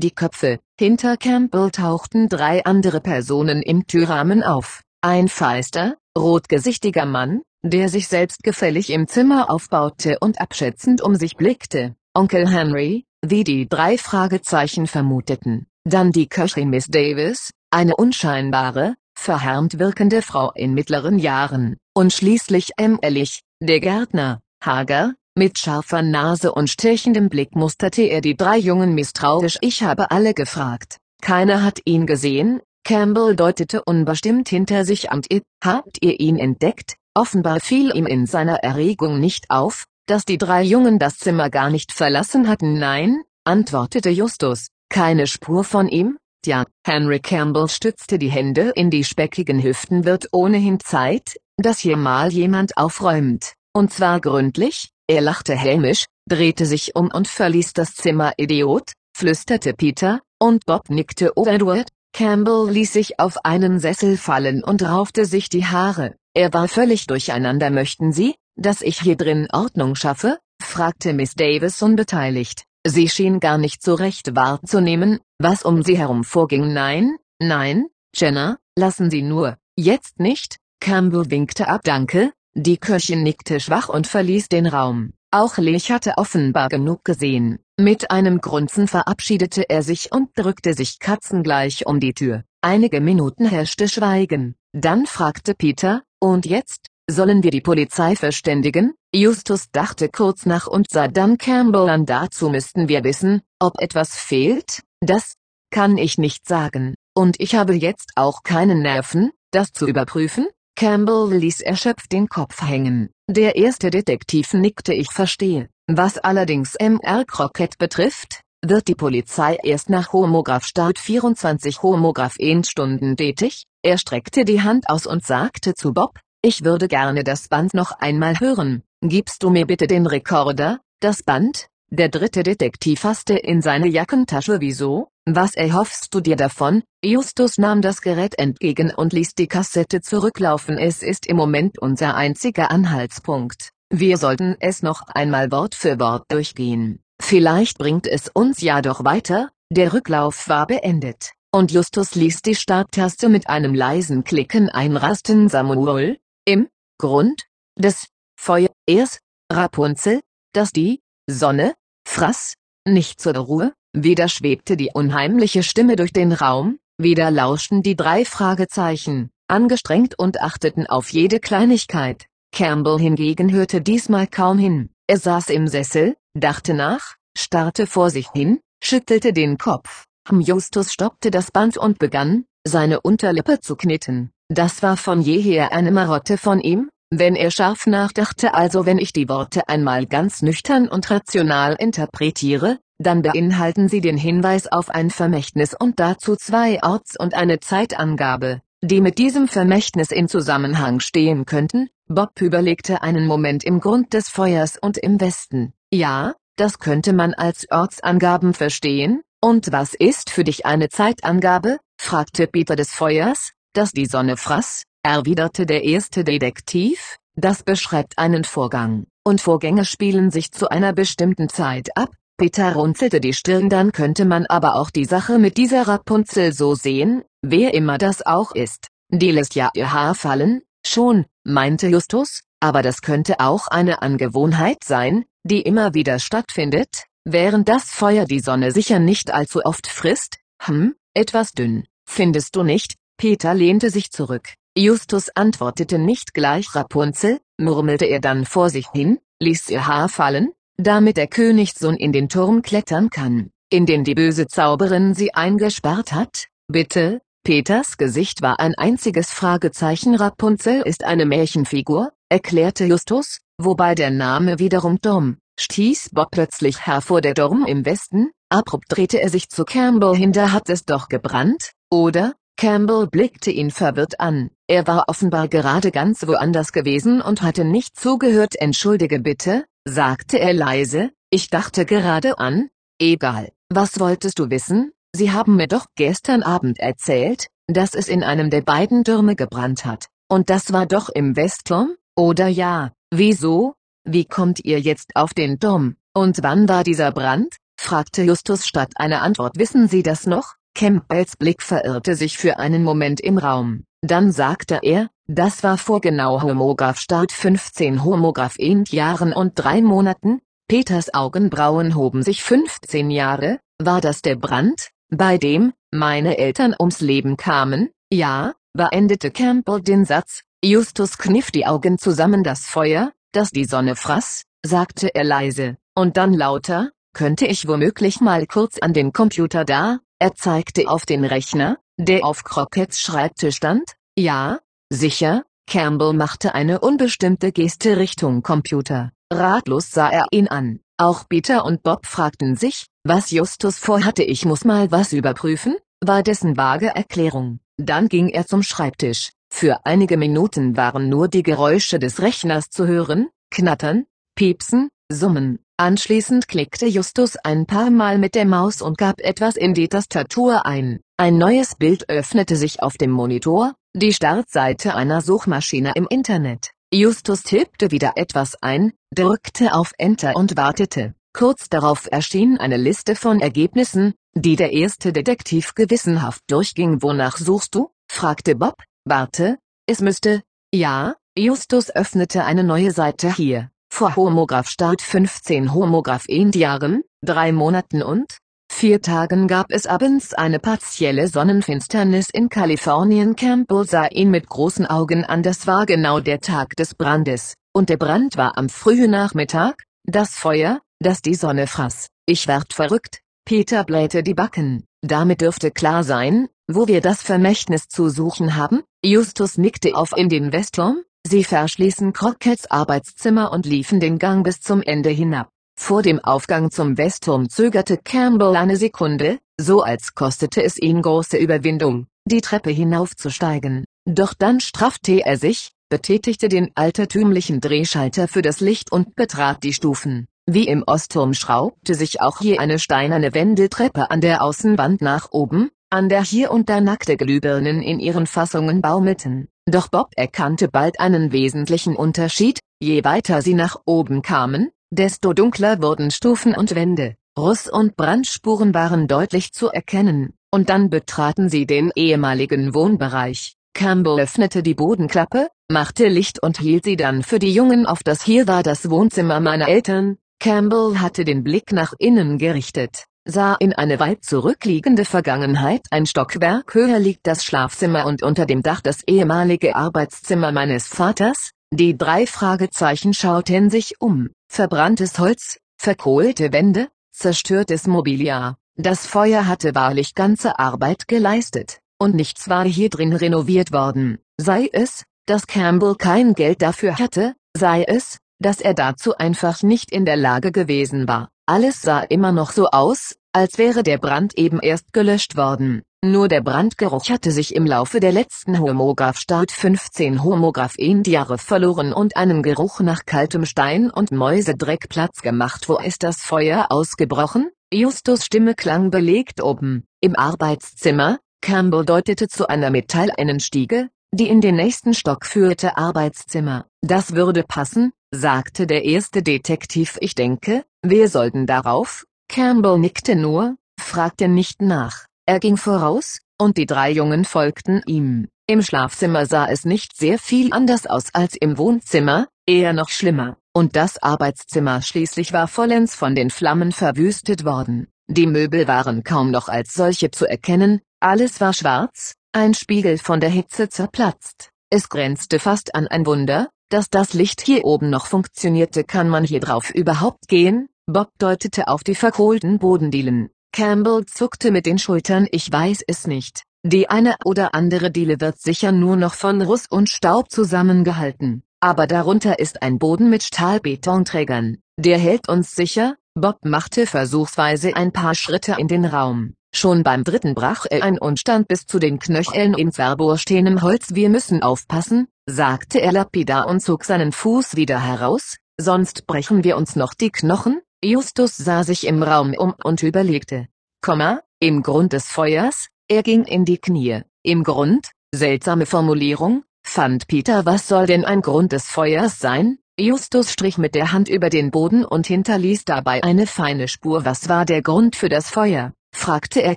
die Köpfe. Hinter Campbell tauchten drei andere Personen im Türrahmen auf. Ein feister, rotgesichtiger Mann, der sich selbstgefällig im Zimmer aufbaute und abschätzend um sich blickte. Onkel Henry, wie die drei Fragezeichen vermuteten. Dann die Köchin Miss Davis, eine unscheinbare, verhärmt wirkende Frau in mittleren Jahren. Und schließlich M. Ellich, der Gärtner, hager, mit scharfer Nase und stechendem Blick musterte er die drei Jungen misstrauisch. Ich habe alle gefragt. Keiner hat ihn gesehen. Campbell deutete unbestimmt hinter sich an. Habt ihr ihn entdeckt? Offenbar fiel ihm in seiner Erregung nicht auf, dass die drei Jungen das Zimmer gar nicht verlassen hatten. Nein, antwortete Justus, keine Spur von ihm? Tja, Henry Campbell stützte die Hände in die speckigen Hüften. Wird ohnehin Zeit, dass hier mal jemand aufräumt, und zwar gründlich, er lachte hämisch, drehte sich um und verließ das Zimmer Idiot, flüsterte Peter, und Bob nickte Edward, Campbell ließ sich auf einen Sessel fallen und raufte sich die Haare, er war völlig durcheinander. Möchten Sie, dass ich hier drin Ordnung schaffe? fragte Miss Davis unbeteiligt. Sie schien gar nicht so recht wahrzunehmen, was um sie herum vorging. Nein, nein, Jenna, lassen Sie nur, jetzt nicht, Campbell winkte ab danke, die Köchin nickte schwach und verließ den Raum. Auch Lech hatte offenbar genug gesehen. Mit einem Grunzen verabschiedete er sich und drückte sich katzengleich um die Tür. Einige Minuten herrschte Schweigen. Dann fragte Peter, und jetzt, sollen wir die Polizei verständigen? Justus dachte kurz nach und sah dann Campbell an. Dazu müssten wir wissen, ob etwas fehlt. Das kann ich nicht sagen. Und ich habe jetzt auch keinen Nerven, das zu überprüfen? Campbell ließ erschöpft den Kopf hängen. Der erste Detektiv nickte ich verstehe. Was allerdings MR Crockett betrifft, wird die Polizei erst nach Homograph-Start 24 Homograph-Endstunden tätig. Er streckte die Hand aus und sagte zu Bob, ich würde gerne das Band noch einmal hören. Gibst du mir bitte den Rekorder, das Band? Der dritte Detektiv fasste in seine Jackentasche. Wieso? Was erhoffst du dir davon? Justus nahm das Gerät entgegen und ließ die Kassette zurücklaufen. Es ist im Moment unser einziger Anhaltspunkt. Wir sollten es noch einmal Wort für Wort durchgehen. Vielleicht bringt es uns ja doch weiter. Der Rücklauf war beendet, und Justus ließ die Starttaste mit einem leisen Klicken einrasten. Samuel, im Grund des Feuers, Rapunzel, dass die Sonne, fraß, nicht zur Ruhe, weder schwebte die unheimliche Stimme durch den Raum, weder lauschten die drei Fragezeichen, angestrengt und achteten auf jede Kleinigkeit. Campbell hingegen hörte diesmal kaum hin, er saß im Sessel, dachte nach, starrte vor sich hin, schüttelte den Kopf. Justus stoppte das Band und begann, seine Unterlippe zu knitten. Das war von jeher eine Marotte von ihm, wenn er scharf nachdachte also wenn ich die Worte einmal ganz nüchtern und rational interpretiere, dann beinhalten sie den Hinweis auf ein Vermächtnis und dazu zwei Orts- und eine Zeitangabe, die mit diesem Vermächtnis in Zusammenhang stehen könnten. Bob überlegte einen Moment im Grund des Feuers und im Westen. Ja, das könnte man als Ortsangaben verstehen. Und was ist für dich eine Zeitangabe? fragte Peter des Feuers, dass die Sonne fraß, erwiderte der erste Detektiv, das beschreibt einen Vorgang, und Vorgänge spielen sich zu einer bestimmten Zeit ab. Peter runzelte die Stirn dann könnte man aber auch die Sache mit dieser Rapunzel so sehen, wer immer das auch ist. Die lässt ja ihr Haar fallen, schon, meinte Justus, aber das könnte auch eine Angewohnheit sein, die immer wieder stattfindet, während das Feuer die Sonne sicher nicht allzu oft frisst, hm, etwas dünn, findest du nicht? Peter lehnte sich zurück, Justus antwortete nicht gleich. Rapunzel, murmelte er dann vor sich hin, ließ ihr Haar fallen, damit der Königssohn in den Turm klettern kann, in den die böse Zauberin sie eingesperrt hat, bitte, Peters Gesicht war ein einziges Fragezeichen. Rapunzel ist eine Märchenfigur, erklärte Justus, wobei der Name wiederum dumm, stieß. Bob plötzlich hervor. Der Turm im Westen, abrupt drehte er sich zu Campbell hin. Da hat es doch gebrannt, oder? Campbell blickte ihn verwirrt an, er war offenbar gerade ganz woanders gewesen und hatte nicht zugehört. Entschuldige bitte, sagte er leise, ich dachte gerade an, egal, was wolltest du wissen, sie haben mir doch gestern Abend erzählt, dass es in einem der beiden Türme gebrannt hat, und das war doch im Westturm, oder ja, wieso, wie kommt ihr jetzt auf den Turm, und wann war dieser Brand, fragte Justus statt einer Antwort. Wissen Sie das noch, Campbells Blick verirrte sich für einen Moment im Raum, dann sagte er, das war vor genau Homograph Start 15 Homograph Int Jahren und drei Monaten, Peters Augenbrauen hoben sich 15 Jahre, war das der Brand, bei dem, meine Eltern ums Leben kamen, ja, beendete Campbell den Satz, Justus kniff die Augen zusammen. Das Feuer, das die Sonne fraß, sagte er leise, und dann lauter, könnte ich womöglich mal kurz an den Computer da, er zeigte auf den Rechner, der auf Crockets Schreibtisch stand, ja, sicher, Campbell machte eine unbestimmte Geste Richtung Computer, ratlos sah er ihn an, auch Peter und Bob fragten sich, was Justus vorhatte. Ich muss mal was überprüfen, war dessen vage Erklärung, dann ging er zum Schreibtisch, für einige Minuten waren nur die Geräusche des Rechners zu hören, knattern, piepsen, summen, Anschließend klickte Justus ein paar Mal mit der Maus und gab etwas in die Tastatur ein. Ein neues Bild öffnete sich auf dem Monitor, die Startseite einer Suchmaschine im Internet. Justus tippte wieder etwas ein, drückte auf Enter und wartete. Kurz darauf erschien eine Liste von Ergebnissen, die der erste Detektiv gewissenhaft durchging. Wonach suchst du? fragte Bob. Warte, es müsste. Ja, Justus öffnete eine neue Seite hier. Vor Homograph Start 15 Homograph Jahren, drei Monaten und vier Tagen gab es abends eine partielle Sonnenfinsternis in Kalifornien. Campbell sah ihn mit großen Augen an. Das war genau der Tag des Brandes, und der Brand war am frühen Nachmittag, das Feuer, das die Sonne fraß. Ich werd verrückt. Peter blähte die Backen. Damit dürfte klar sein, wo wir das Vermächtnis zu suchen haben. Justus nickte auf in den Westturm, Sie verschließen Crockets Arbeitszimmer und liefen den Gang bis zum Ende hinab. Vor dem Aufgang zum Westturm zögerte Campbell eine Sekunde, so als kostete es ihn große Überwindung, die Treppe hinaufzusteigen. Doch dann straffte er sich, betätigte den altertümlichen Drehschalter für das Licht und betrat die Stufen. Wie im Ostturm schraubte sich auch hier eine steinerne Wendeltreppe an der Außenwand nach oben, an der hier und da nackte Glühbirnen in ihren Fassungen baumelten. Doch Bob erkannte bald einen wesentlichen Unterschied, je weiter sie nach oben kamen, desto dunkler wurden Stufen und Wände, Ruß- und Brandspuren waren deutlich zu erkennen, und dann betraten sie den ehemaligen Wohnbereich. Campbell öffnete die Bodenklappe, machte Licht und hielt sie dann für die Jungen. Auf das hier war das Wohnzimmer meiner Eltern, Campbell hatte den Blick nach innen gerichtet sah in eine weit zurückliegende Vergangenheit. Ein Stockwerk höher liegt das Schlafzimmer und unter dem Dach das ehemalige Arbeitszimmer meines Vaters. Die drei Fragezeichen schauten sich um. Verbranntes Holz, verkohlte Wände, zerstörtes Mobiliar. Das Feuer hatte wahrlich ganze Arbeit geleistet, und nichts war hier drin renoviert worden. Sei es, dass Campbell kein Geld dafür hatte, sei es, dass er dazu einfach nicht in der Lage gewesen war. Alles sah immer noch so aus, als wäre der Brand eben erst gelöscht worden. Nur der Brandgeruch hatte sich im Laufe der letzten Homograph Start 15 Homograph Jahre verloren und einen Geruch nach kaltem Stein und Mäusedreck Platz gemacht. Wo ist das Feuer ausgebrochen? Justus Stimme klang belegt oben, im Arbeitszimmer. Campbell deutete zu einer Metalleinenstiege, die in den nächsten Stock führte Arbeitszimmer. Das würde passen, sagte der erste Detektiv. Ich denke, wir sollten darauf. Campbell nickte nur, fragte nicht nach. Er ging voraus, und die drei Jungen folgten ihm. Im Schlafzimmer sah es nicht sehr viel anders aus als im Wohnzimmer, eher noch schlimmer, und das Arbeitszimmer schließlich war vollends von den Flammen verwüstet worden. Die Möbel waren kaum noch als solche zu erkennen, alles war schwarz, ein Spiegel von der Hitze zerplatzt. Es grenzte fast an ein Wunder, dass das Licht hier oben noch funktionierte. Kann man hier drauf überhaupt gehen? Bob deutete auf die verkohlten Bodendielen. Campbell zuckte mit den Schultern. Ich weiß es nicht. Die eine oder andere Diele wird sicher nur noch von Ruß und Staub zusammengehalten. aber darunter ist ein Boden mit Stahlbetonträgern, der hält uns sicher, Bob machte versuchsweise ein paar Schritte in den Raum. Schon beim dritten brach er ein und stand bis zu den Knöcheln in verborstenem Holz. Wir müssen aufpassen, sagte er lapidar und zog seinen Fuß wieder heraus, sonst brechen wir uns noch die Knochen. Justus sah sich im Raum um und überlegte. Komma, im Grund des Feuers, er ging in die Knie. Im Grund, seltsame Formulierung, fand Peter was soll denn ein Grund des Feuers sein? Justus strich mit der Hand über den Boden und hinterließ dabei eine feine Spur. Was war der Grund für das Feuer? Fragte er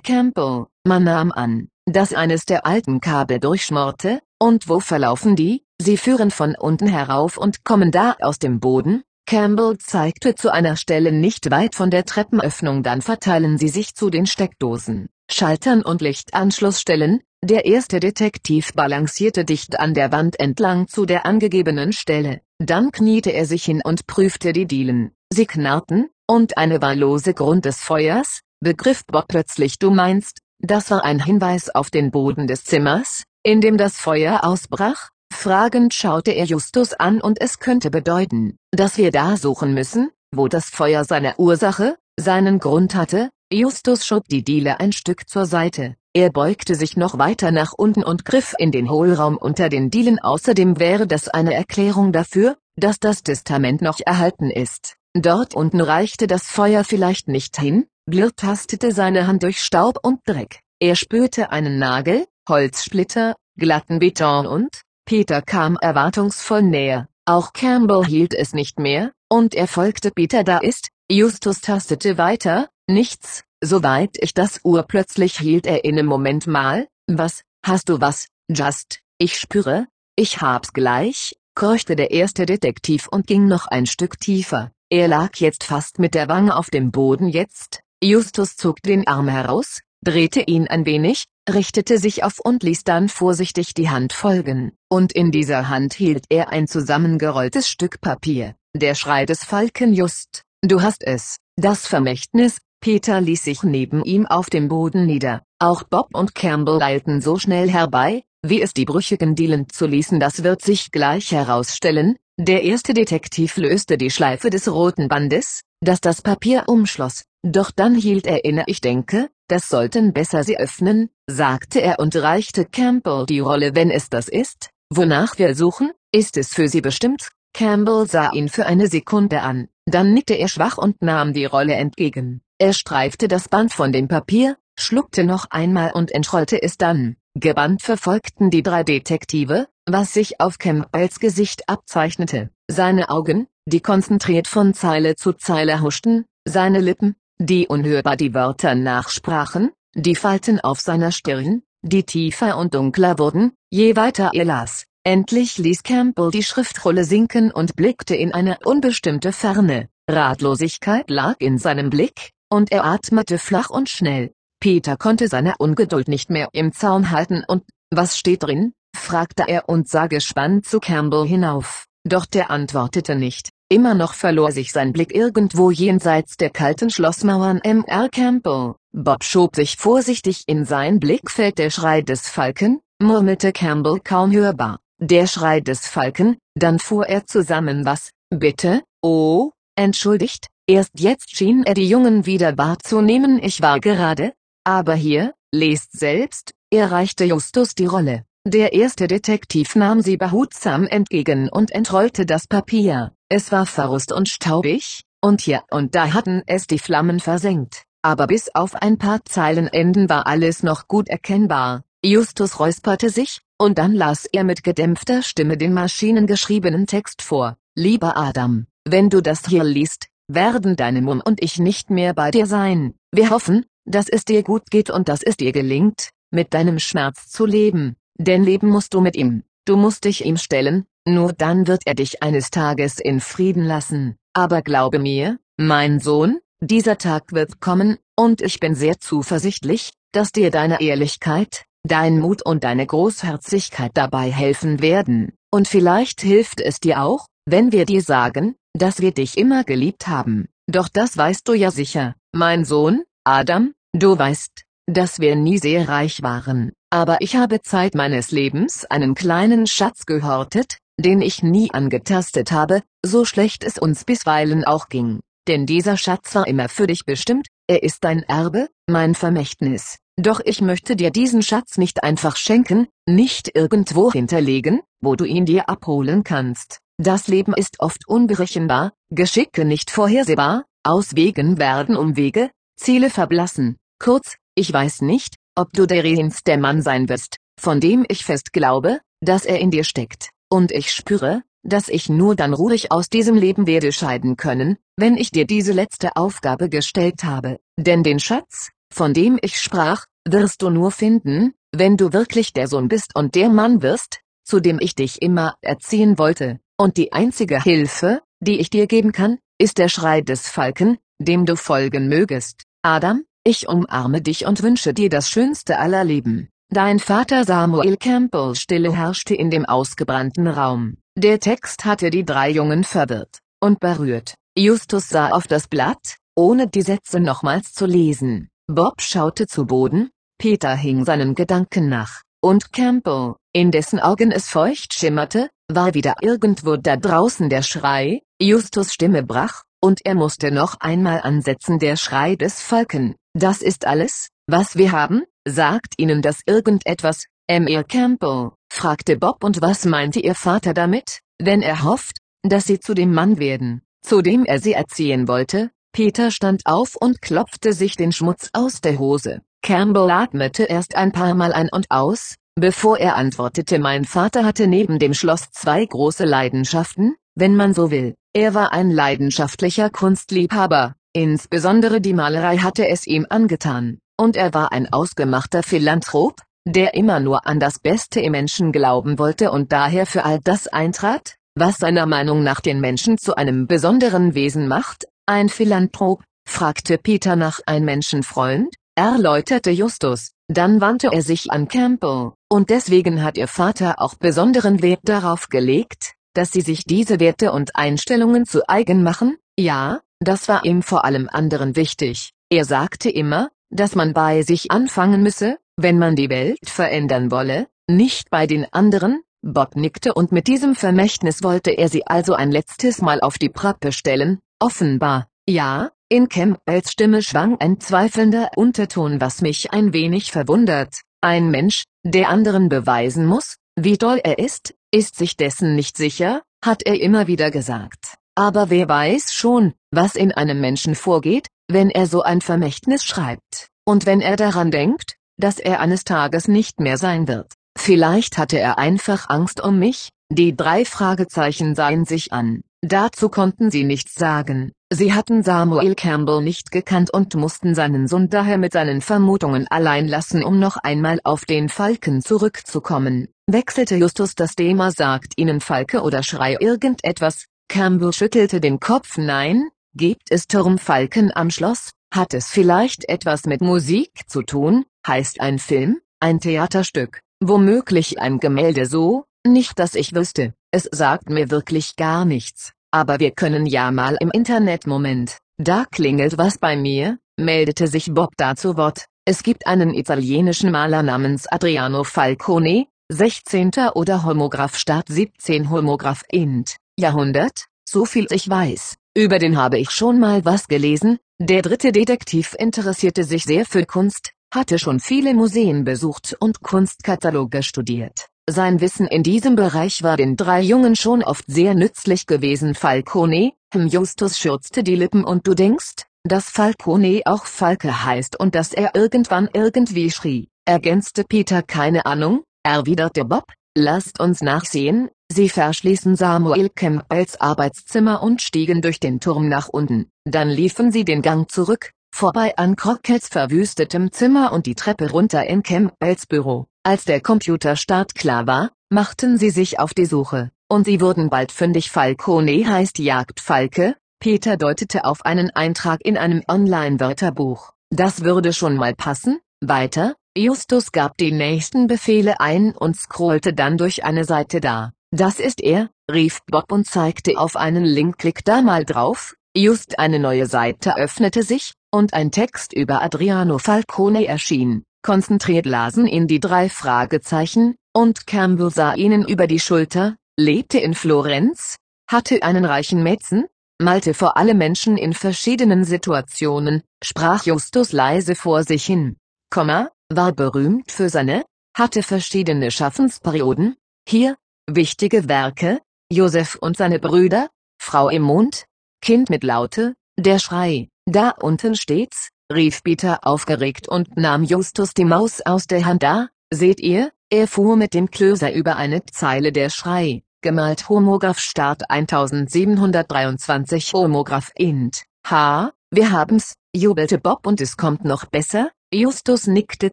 Campbell. Man nahm an, dass eines der alten Kabel durchschmorte, und wo verlaufen die? Sie führen von unten herauf und kommen da aus dem Boden? Campbell zeigte zu einer Stelle nicht weit von der Treppenöffnung dann verteilen sie sich zu den Steckdosen, Schaltern und Lichtanschlussstellen, der erste Detektiv balancierte dicht an der Wand entlang zu der angegebenen Stelle, dann kniete er sich hin und prüfte die Dielen. Sie knarrten, und eine war lose Grund des Feuers, begriff Bob plötzlich du meinst, das war ein Hinweis auf den Boden des Zimmers, in dem das Feuer ausbrach? Fragend schaute er Justus an und es könnte bedeuten, dass wir da suchen müssen, wo das Feuer seine Ursache, seinen Grund hatte. Justus schob die Diele ein Stück zur Seite. Er beugte sich noch weiter nach unten und griff in den Hohlraum unter den Dielen. Außerdem wäre das eine Erklärung dafür, dass das Testament noch erhalten ist. Dort unten reichte das Feuer vielleicht nicht hin, Blur tastete seine Hand durch Staub und Dreck. Er spürte einen Nagel, Holzsplitter, glatten Beton und, Peter kam erwartungsvoll näher. Auch Campbell hielt es nicht mehr, und er folgte Peter da ist, Justus tastete weiter, nichts, Soweit ich das Uhr plötzlich hielt er inne Moment mal, was, hast du was, Just, ich spüre, ich hab's gleich, keuchte der erste Detektiv und ging noch ein Stück tiefer. Er lag jetzt fast mit der Wange auf dem Boden jetzt, Justus zog den Arm heraus, drehte ihn ein wenig, richtete sich auf und ließ dann vorsichtig die Hand folgen, und in dieser Hand hielt er ein zusammengerolltes Stück Papier, der Schrei des Falken just, du hast es, das Vermächtnis, Peter ließ sich neben ihm auf dem Boden nieder. Auch Bob und Campbell eilten so schnell herbei, wie es die brüchigen Dielen zuließen. Das wird sich gleich herausstellen. Der erste Detektiv löste die Schleife des roten Bandes, das das Papier umschloss. Doch dann hielt er inne. Ich denke, das sollten besser Sie öffnen, sagte er und reichte Campbell die Rolle. Wenn es das ist, wonach wir suchen, ist es für Sie bestimmt. Campbell sah ihn für eine Sekunde an, dann nickte er schwach und nahm die Rolle entgegen. Er streifte das Band von dem Papier, schluckte noch einmal und entrollte es dann. Gebannt verfolgten die drei Detektive, was sich auf Campbells Gesicht abzeichnete. Seine Augen, die konzentriert von Zeile zu Zeile huschten, seine Lippen, die unhörbar die Wörter nachsprachen, die Falten auf seiner Stirn, die tiefer und dunkler wurden, je weiter er las. Endlich ließ Campbell die Schriftrolle sinken und blickte in eine unbestimmte Ferne. Ratlosigkeit lag in seinem Blick, und er atmete flach und schnell. Peter konnte seine Ungeduld nicht mehr im Zaun halten und, was steht drin? fragte er und sah gespannt zu Campbell hinauf. Doch der antwortete nicht. Immer noch verlor sich sein Blick irgendwo jenseits der kalten Schlossmauern Mr. Campbell. Bob schob sich vorsichtig in sein Blickfeld der Schrei des Falken, murmelte Campbell kaum hörbar. Der Schrei des Falken, dann fuhr er zusammen was, bitte, oh, entschuldigt, Erst jetzt schien er die Jungen wieder wahrzunehmen. Ich war gerade, aber hier, lest selbst, er reichte Justus die Rolle. Der erste Detektiv nahm sie behutsam entgegen und entrollte das Papier. Es war verrust und staubig, und hier und da hatten es die Flammen versenkt. Aber bis auf ein paar Zeilenenden war alles noch gut erkennbar. Justus räusperte sich, und dann las er mit gedämpfter Stimme den maschinengeschriebenen Text vor. Lieber Adam, wenn du das hier liest, werden deine Mum und ich nicht mehr bei dir sein. Wir hoffen, dass es dir gut geht und dass es dir gelingt, mit deinem Schmerz zu leben. Denn leben musst du mit ihm. Du musst dich ihm stellen, nur dann wird er dich eines Tages in Frieden lassen. Aber glaube mir, mein Sohn, dieser Tag wird kommen, und ich bin sehr zuversichtlich, dass dir deine Ehrlichkeit, dein Mut und deine Großherzigkeit dabei helfen werden. Und vielleicht hilft es dir auch, wenn wir dir sagen, dass wir dich immer geliebt haben. Doch das weißt du ja sicher, mein Sohn, Adam, du weißt, dass wir nie sehr reich waren, aber ich habe Zeit meines Lebens einen kleinen Schatz gehortet, den ich nie angetastet habe, so schlecht es uns bisweilen auch ging. Denn dieser Schatz war immer für dich bestimmt, er ist dein Erbe, mein Vermächtnis. Doch ich möchte dir diesen Schatz nicht einfach schenken, nicht irgendwo hinterlegen, wo du ihn dir abholen kannst. Das Leben ist oft unberechenbar, Geschicke nicht vorhersehbar, Auswegen werden Umwege, Ziele verblassen. Kurz, ich weiß nicht, ob du der Rehins der Mann sein wirst, von dem ich fest glaube, dass er in dir steckt. Und ich spüre, dass ich nur dann ruhig aus diesem Leben werde scheiden können, wenn ich dir diese letzte Aufgabe gestellt habe. Denn den Schatz, von dem ich sprach, wirst du nur finden, wenn du wirklich der Sohn bist und der Mann wirst, zu dem ich dich immer erziehen wollte. Und die einzige Hilfe, die ich dir geben kann, ist der Schrei des Falken, dem du folgen mögest. Adam, ich umarme dich und wünsche dir das schönste aller Leben. Dein Vater Samuel Campbell Stille herrschte in dem ausgebrannten Raum. Der Text hatte die drei Jungen verwirrt und berührt. Justus sah auf das Blatt, ohne die Sätze nochmals zu lesen. Bob schaute zu Boden, Peter hing seinen Gedanken nach, und Campbell, in dessen Augen es feucht schimmerte, war wieder irgendwo da draußen der Schrei, Justus Stimme brach, und er musste noch einmal ansetzen der Schrei des Falken. Das ist alles, was wir haben, sagt Ihnen das irgendetwas, Emil Campbell, fragte Bob und was meinte Ihr Vater damit, wenn er hofft, dass Sie zu dem Mann werden, zu dem er Sie erziehen wollte, Peter stand auf und klopfte sich den Schmutz aus der Hose. Campbell atmete erst ein paar Mal ein und aus, bevor er antwortete mein Vater hatte neben dem Schloss zwei große Leidenschaften, wenn man so will. Er war ein leidenschaftlicher Kunstliebhaber, insbesondere die Malerei hatte es ihm angetan, und er war ein ausgemachter Philanthrop, der immer nur an das Beste im Menschen glauben wollte und daher für all das eintrat, was seiner Meinung nach den Menschen zu einem besonderen Wesen macht, ein Philanthrop, fragte Peter nach ein Menschenfreund, erläuterte Justus, dann wandte er sich an Campbell, und deswegen hat ihr Vater auch besonderen Wert darauf gelegt, dass sie sich diese Werte und Einstellungen zu eigen machen, ja, das war ihm vor allem anderen wichtig, er sagte immer, dass man bei sich anfangen müsse, wenn man die Welt verändern wolle, nicht bei den anderen, Bob nickte und mit diesem Vermächtnis wollte er sie also ein letztes Mal auf die Prappe stellen, offenbar, ja, in Campbells Stimme schwang ein zweifelnder Unterton was mich ein wenig verwundert, ein Mensch, der anderen beweisen muss, wie toll er ist, ist sich dessen nicht sicher, hat er immer wieder gesagt. Aber wer weiß schon, was in einem Menschen vorgeht, wenn er so ein Vermächtnis schreibt, und wenn er daran denkt, dass er eines Tages nicht mehr sein wird. Vielleicht hatte er einfach Angst um mich, die drei Fragezeichen sahen sich an. Dazu konnten sie nichts sagen. Sie hatten Samuel Campbell nicht gekannt und mussten seinen Sohn daher mit seinen Vermutungen allein lassen um noch einmal auf den Falken zurückzukommen. Wechselte Justus das Thema sagt ihnen Falke oder Schrei irgendetwas, Campbell schüttelte den Kopf nein, gibt es Turmfalken am Schloss, hat es vielleicht etwas mit Musik zu tun, heißt ein Film, ein Theaterstück, womöglich ein Gemälde so, nicht dass ich wüsste, es sagt mir wirklich gar nichts, aber wir können ja mal im Internet Moment, da klingelt was bei mir, meldete sich Bob da zu Wort, es gibt einen italienischen Maler namens Adriano Falcone, 16. oder Homograph Start 17 Homograph Int, Jahrhundert, so viel ich weiß, über den habe ich schon mal was gelesen, der dritte Detektiv interessierte sich sehr für Kunst, hatte schon viele Museen besucht und Kunstkataloge studiert. Sein Wissen in diesem Bereich war den drei Jungen schon oft sehr nützlich gewesen. Falcone, hm Justus schürzte die Lippen und du denkst, dass Falcone auch Falke heißt und dass er irgendwann irgendwie schrie, ergänzte Peter keine Ahnung, erwiderte Bob, lasst uns nachsehen, sie verschließen Samuel Campbells Arbeitszimmer und stiegen durch den Turm nach unten, dann liefen sie den Gang zurück, vorbei an Crockets verwüstetem Zimmer und die Treppe runter in Campbells Büro. Als der Computerstart klar war, machten sie sich auf die Suche, und sie wurden bald fündig Falcone heißt Jagdfalke, Peter deutete auf einen Eintrag in einem Online-Wörterbuch. Das würde schon mal passen, weiter, Justus gab die nächsten Befehle ein und scrollte dann durch eine Seite da. Das ist er, rief Bob und zeigte auf einen Link klick da mal drauf, just eine neue Seite öffnete sich, und ein Text über Adriano Falcone erschien. Konzentriert lasen ihn die drei Fragezeichen, und Campbell sah ihnen über die Schulter, lebte in Florenz, hatte einen reichen Mäzen, malte vor alle Menschen in verschiedenen Situationen, sprach Justus leise vor sich hin, Komma, war berühmt für seine, hatte verschiedene Schaffensperioden, hier, wichtige Werke, Josef und seine Brüder, Frau im Mond, Kind mit Laute, der Schrei, da unten steht's, rief Peter aufgeregt und nahm Justus die Maus aus der Hand. Da, seht ihr, er fuhr mit dem Klöser über eine Zeile der Schrei, gemalt Homograph Start 1723 Homograph int, H, wir haben's, jubelte Bob und es kommt noch besser, Justus nickte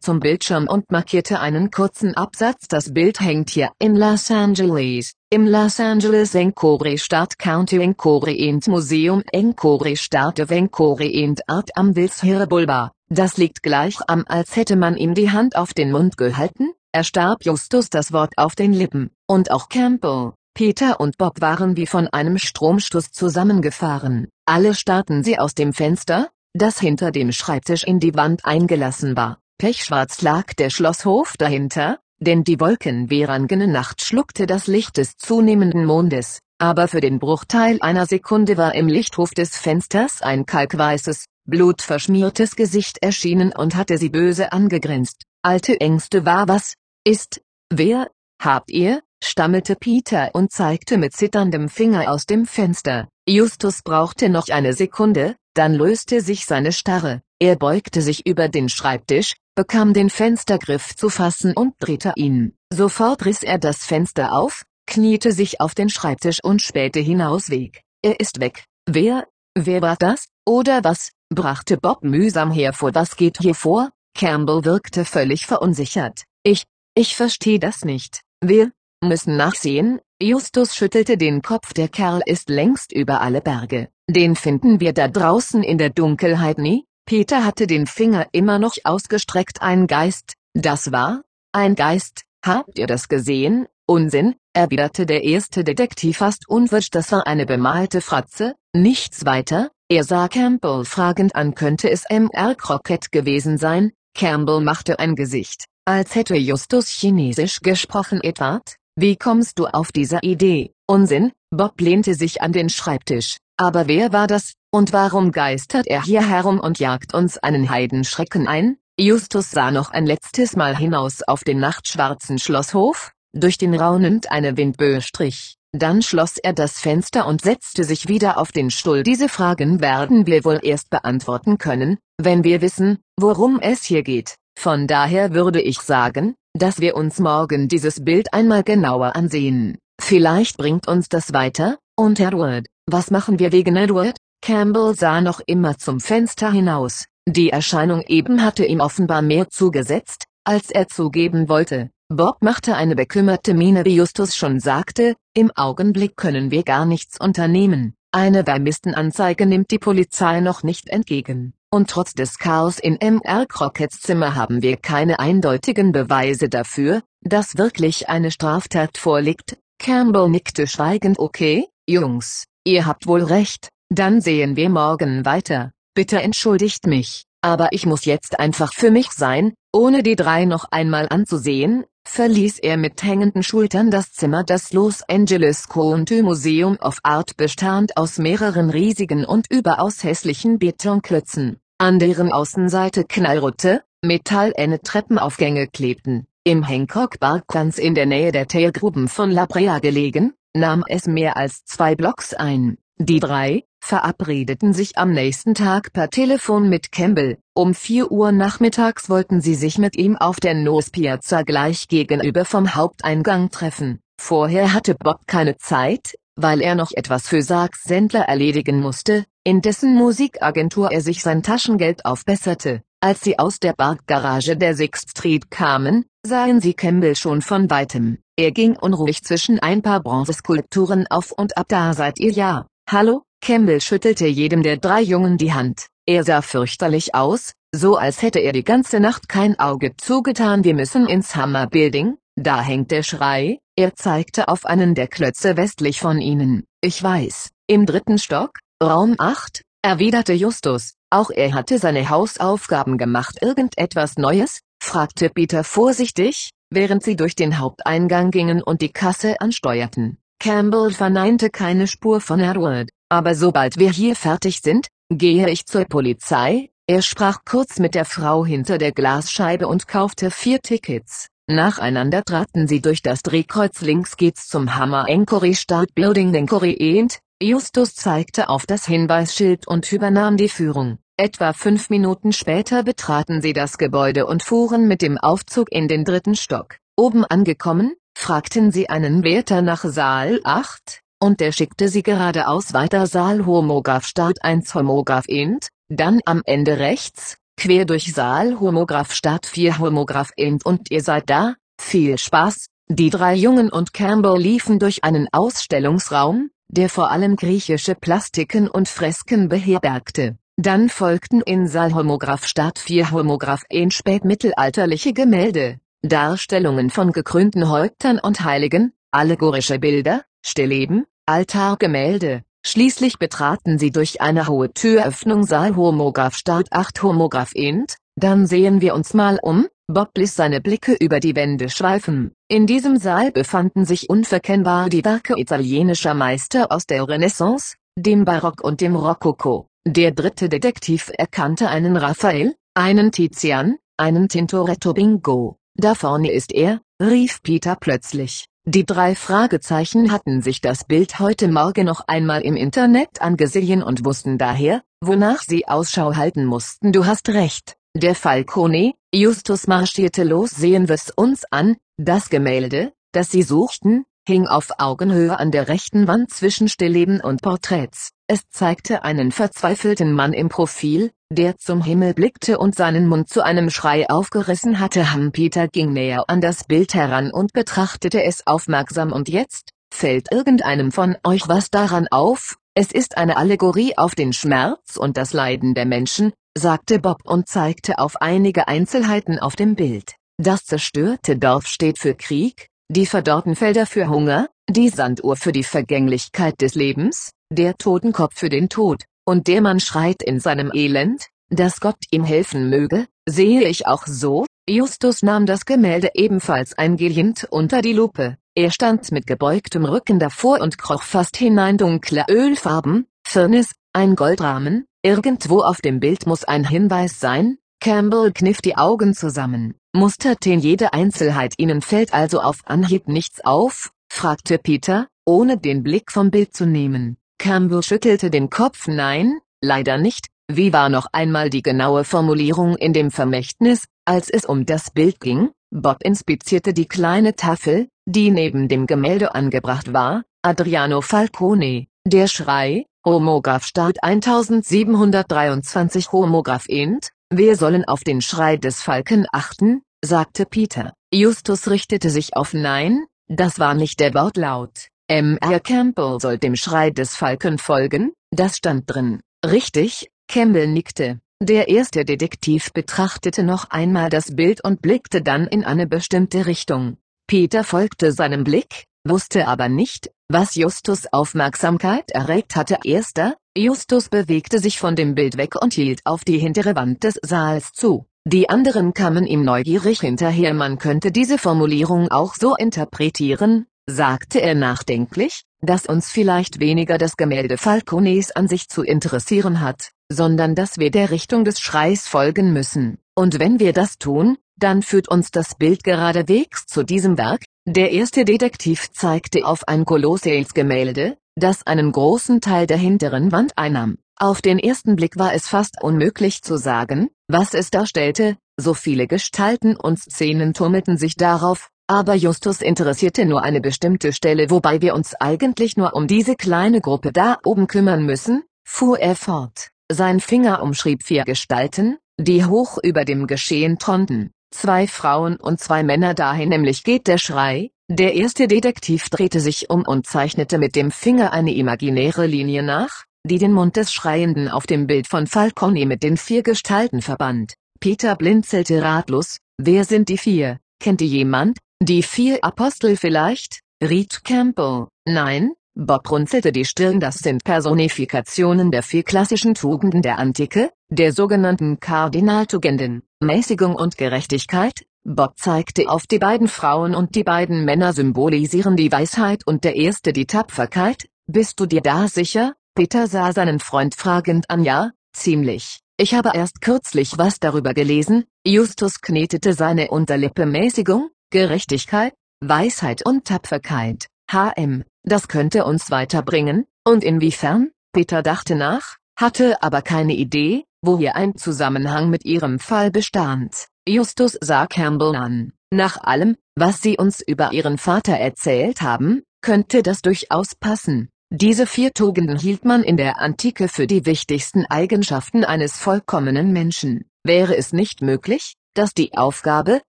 zum Bildschirm und markierte einen kurzen Absatz. Das Bild hängt hier in Los Angeles, im Los Angeles Encore Stadt County Encore Int Museum Encore Stadt Encore Int Art am Wilshire Boulevard. Das liegt gleich am als hätte man ihm die Hand auf den Mund gehalten, erstarb Justus das Wort auf den Lippen, und auch Campbell, Peter und Bob waren wie von einem Stromstoß zusammengefahren. Alle starrten sie aus dem Fenster, das hinter dem Schreibtisch in die Wand eingelassen war. Pechschwarz lag der Schlosshof dahinter, denn die wolkenverangene Nacht schluckte das Licht des zunehmenden Mondes, aber für den Bruchteil einer Sekunde war im Lichthof des Fensters ein kalkweißes, blutverschmiertes Gesicht erschienen und hatte sie böse angegrinst. Alte Ängste war was? Ist? Wer? Habt ihr? Stammelte Peter und zeigte mit zitterndem Finger aus dem Fenster. Justus brauchte noch eine Sekunde, dann löste sich seine Starre, er beugte sich über den Schreibtisch, bekam den Fenstergriff zu fassen und drehte ihn. Sofort riss er das Fenster auf, kniete sich auf den Schreibtisch und spähte hinaus weg. Er ist weg. Wer? Wer war das? Oder was? brachte Bob mühsam hervor. Was geht hier vor? Campbell wirkte völlig verunsichert. Ich, ich verstehe das nicht. Wir müssen nachsehen. Justus schüttelte den Kopf. Der Kerl ist längst über alle Berge. Den finden wir da draußen in der Dunkelheit nie? Peter hatte den Finger immer noch ausgestreckt. Ein Geist, das war? Ein Geist, habt ihr das gesehen? Unsinn, erwiderte der erste Detektiv fast unwirsch. Das war eine bemalte Fratze, nichts weiter. Er sah Campbell fragend an. Könnte es M.R. Crockett gewesen sein? Campbell machte ein Gesicht, als hätte Justus Chinesisch gesprochen. Edward, wie kommst du auf diese Idee? Unsinn, Bob lehnte sich an den Schreibtisch. Aber wer war das, und warum geistert er hier herum und jagt uns einen Heidenschrecken ein? Justus sah noch ein letztes Mal hinaus auf den nachtschwarzen Schlosshof, durch den raunend eine Windböe strich. Dann schloss er das Fenster und setzte sich wieder auf den Stuhl. Diese Fragen werden wir wohl erst beantworten können, wenn wir wissen, worum es hier geht. Von daher würde ich sagen, dass wir uns morgen dieses Bild einmal genauer ansehen. Vielleicht bringt uns das weiter, und Edward, was machen wir wegen Edward? Campbell sah noch immer zum Fenster hinaus. Die Erscheinung eben hatte ihm offenbar mehr zugesetzt, als er zugeben wollte. Bob machte eine bekümmerte Miene wie Justus schon sagte, im Augenblick können wir gar nichts unternehmen. Eine Vermisstenanzeige nimmt die Polizei noch nicht entgegen. Und trotz des Chaos in M.R. Crockett's Zimmer haben wir keine eindeutigen Beweise dafür, dass wirklich eine Straftat vorliegt. Campbell nickte schweigend okay, Jungs, ihr habt wohl recht, dann sehen wir morgen weiter. Bitte entschuldigt mich, aber ich muss jetzt einfach für mich sein, ohne die drei noch einmal anzusehen, verließ er mit hängenden Schultern das Zimmer. Das Los Angeles County Museum of Art bestand aus mehreren riesigen und überaus hässlichen Betonklötzen, an deren Außenseite knallrote, metallene Treppenaufgänge klebten. Im Hancock Park ganz in der Nähe der Teilgruben von La Brea gelegen, nahm es mehr als zwei Blocks ein. Die drei verabredeten sich am nächsten Tag per Telefon mit Campbell. Um 4 Uhr nachmittags wollten sie sich mit ihm auf der Nos Piazza gleich gegenüber vom Haupteingang treffen. Vorher hatte Bob keine Zeit, weil er noch etwas für Sachs Sendler erledigen musste, in dessen Musikagentur er sich sein Taschengeld aufbesserte. Als sie aus der Parkgarage der Sixth Street kamen, sahen sie Campbell schon von weitem. Er ging unruhig zwischen ein paar Bronzeskulpturen auf und ab. Da seid ihr ja. Hallo? Campbell schüttelte jedem der drei Jungen die Hand. Er sah fürchterlich aus, so als hätte er die ganze Nacht kein Auge zugetan. Wir müssen ins Hammer Building, da hängt der Schrei. Er zeigte auf einen der Klötze westlich von ihnen. Ich weiß, im dritten Stock, Raum 8, erwiderte Justus. Auch er hatte seine Hausaufgaben gemacht. Irgendetwas Neues? fragte Peter vorsichtig, während sie durch den Haupteingang gingen und die Kasse ansteuerten. Campbell verneinte keine Spur von Edward, aber sobald wir hier fertig sind, gehe ich zur Polizei, er sprach kurz mit der Frau hinter der Glasscheibe und kaufte vier Tickets. Nacheinander traten sie durch das Drehkreuz links geht's zum Hammer Encory Start Building Encory End. Justus zeigte auf das Hinweisschild und übernahm die Führung. Etwa fünf Minuten später betraten sie das Gebäude und fuhren mit dem Aufzug in den dritten Stock. Oben angekommen, fragten sie einen Wärter nach Saal 8, und der schickte sie geradeaus weiter Saal Homograph Start 1 Homograph Int, dann am Ende rechts, quer durch Saal Homograph Start 4 Homograph Int. Und ihr seid da, viel Spaß, die drei Jungen und Campbell liefen durch einen Ausstellungsraum, der vor allem griechische Plastiken und Fresken beherbergte. Dann folgten in Saal Homograph Start 4 Homograph Int. Spätmittelalterliche Gemälde, Darstellungen von gekrönten Häuptern und Heiligen, allegorische Bilder, Stillleben, Altargemälde, Schließlich betraten sie durch eine hohe Türöffnung Saal Homograph Start 8 Homograph Int, dann sehen wir uns mal um, Bob ließ seine Blicke über die Wände schweifen. In diesem Saal befanden sich unverkennbar die Werke italienischer Meister aus der Renaissance, dem Barock und dem Rokoko. Der dritte Detektiv erkannte einen Raphael, einen Tizian, einen Tintoretto Bingo. Da vorne ist er, rief Peter plötzlich. Die drei Fragezeichen hatten sich das Bild heute Morgen noch einmal im Internet angesehen und wussten daher, wonach sie Ausschau halten mussten. Du hast recht, der Falcone, Justus marschierte los sehen wir's uns an, das Gemälde, das sie suchten, hing auf Augenhöhe an der rechten Wand zwischen Stillleben und Porträts. Es zeigte einen verzweifelten Mann im Profil, der zum Himmel blickte und seinen Mund zu einem Schrei aufgerissen hatte. Ham-Peter ging näher an das Bild heran und betrachtete es aufmerksam und jetzt, fällt irgendeinem von euch was daran auf? Es ist eine Allegorie auf den Schmerz und das Leiden der Menschen, sagte Bob und zeigte auf einige Einzelheiten auf dem Bild. Das zerstörte Dorf steht für Krieg, die verdorrten Felder für Hunger, die Sanduhr für die Vergänglichkeit des Lebens, der Totenkopf für den Tod, und der Mann schreit in seinem Elend, dass Gott ihm helfen möge, sehe ich auch so, Justus nahm das Gemälde ebenfalls eingehend unter die Lupe, er stand mit gebeugtem Rücken davor und kroch fast hinein. Dunkle Ölfarben, Firnis, ein Goldrahmen, irgendwo auf dem Bild muss ein Hinweis sein, Campbell kniff die Augen zusammen, musterten jede Einzelheit ihnen fällt also auf Anhieb nichts auf, fragte Peter, ohne den Blick vom Bild zu nehmen. Campbell schüttelte den Kopf nein, leider nicht, wie war noch einmal die genaue Formulierung in dem Vermächtnis, als es um das Bild ging? Bob inspizierte die kleine Tafel, die neben dem Gemälde angebracht war, Adriano Falcone, der Schrei, Homograph Start 1723 Homograph Int, wir sollen auf den Schrei des Falken achten, sagte Peter. Justus richtete sich auf Nein, das war nicht der Wortlaut. M. R. Campbell soll dem Schrei des Falken folgen, das stand drin. Richtig, Campbell nickte. Der erste Detektiv betrachtete noch einmal das Bild und blickte dann in eine bestimmte Richtung. Peter folgte seinem Blick, wusste aber nicht, was Justus Aufmerksamkeit erregt hatte. Erster, Justus bewegte sich von dem Bild weg und hielt auf die hintere Wand des Saals zu. Die anderen kamen ihm neugierig hinterher. Man könnte diese Formulierung auch so interpretieren, sagte er nachdenklich, dass uns vielleicht weniger das Gemälde Falcones an sich zu interessieren hat, sondern dass wir der Richtung des Schreis folgen müssen. Und wenn wir das tun, dann führt uns das Bild geradewegs zu diesem Werk. Der erste Detektiv zeigte auf ein Kolosseumsgemälde, das einen großen Teil der hinteren Wand einnahm. Auf den ersten Blick war es fast unmöglich zu sagen, was es darstellte, so viele Gestalten und Szenen tummelten sich darauf, aber Justus interessierte nur eine bestimmte Stelle wobei wir uns eigentlich nur um diese kleine Gruppe da oben kümmern müssen, fuhr er fort. Sein Finger umschrieb vier Gestalten, die hoch über dem Geschehen tronten. Zwei Frauen und zwei Männer dahin nämlich geht der Schrei, der erste Detektiv drehte sich um und zeichnete mit dem Finger eine imaginäre Linie nach, die den Mund des Schreienden auf dem Bild von Falcone mit den vier Gestalten verband. Peter blinzelte ratlos, wer sind die vier, kennt die jemand? Die vier Apostel vielleicht? riet Campbell. Nein, Bob runzelte die Stirn das sind Personifikationen der vier klassischen Tugenden der Antike, der sogenannten Kardinaltugenden, Mäßigung und Gerechtigkeit, Bob zeigte auf die beiden Frauen und die beiden Männer symbolisieren die Weisheit und der erste die Tapferkeit. Bist du dir da sicher? Peter sah seinen Freund fragend an. Ja, ziemlich. Ich habe erst kürzlich was darüber gelesen. Justus knetete seine Unterlippe Mäßigung, Gerechtigkeit, Weisheit und Tapferkeit. HM, das könnte uns weiterbringen. Und inwiefern? Peter dachte nach, hatte aber keine Idee, wo hier ein Zusammenhang mit ihrem Fall bestand. Justus sah Campbell an. Nach allem, was Sie uns über Ihren Vater erzählt haben, könnte das durchaus passen. Diese vier Tugenden hielt man in der Antike für die wichtigsten Eigenschaften eines vollkommenen Menschen. Wäre es nicht möglich, dass die Aufgabe,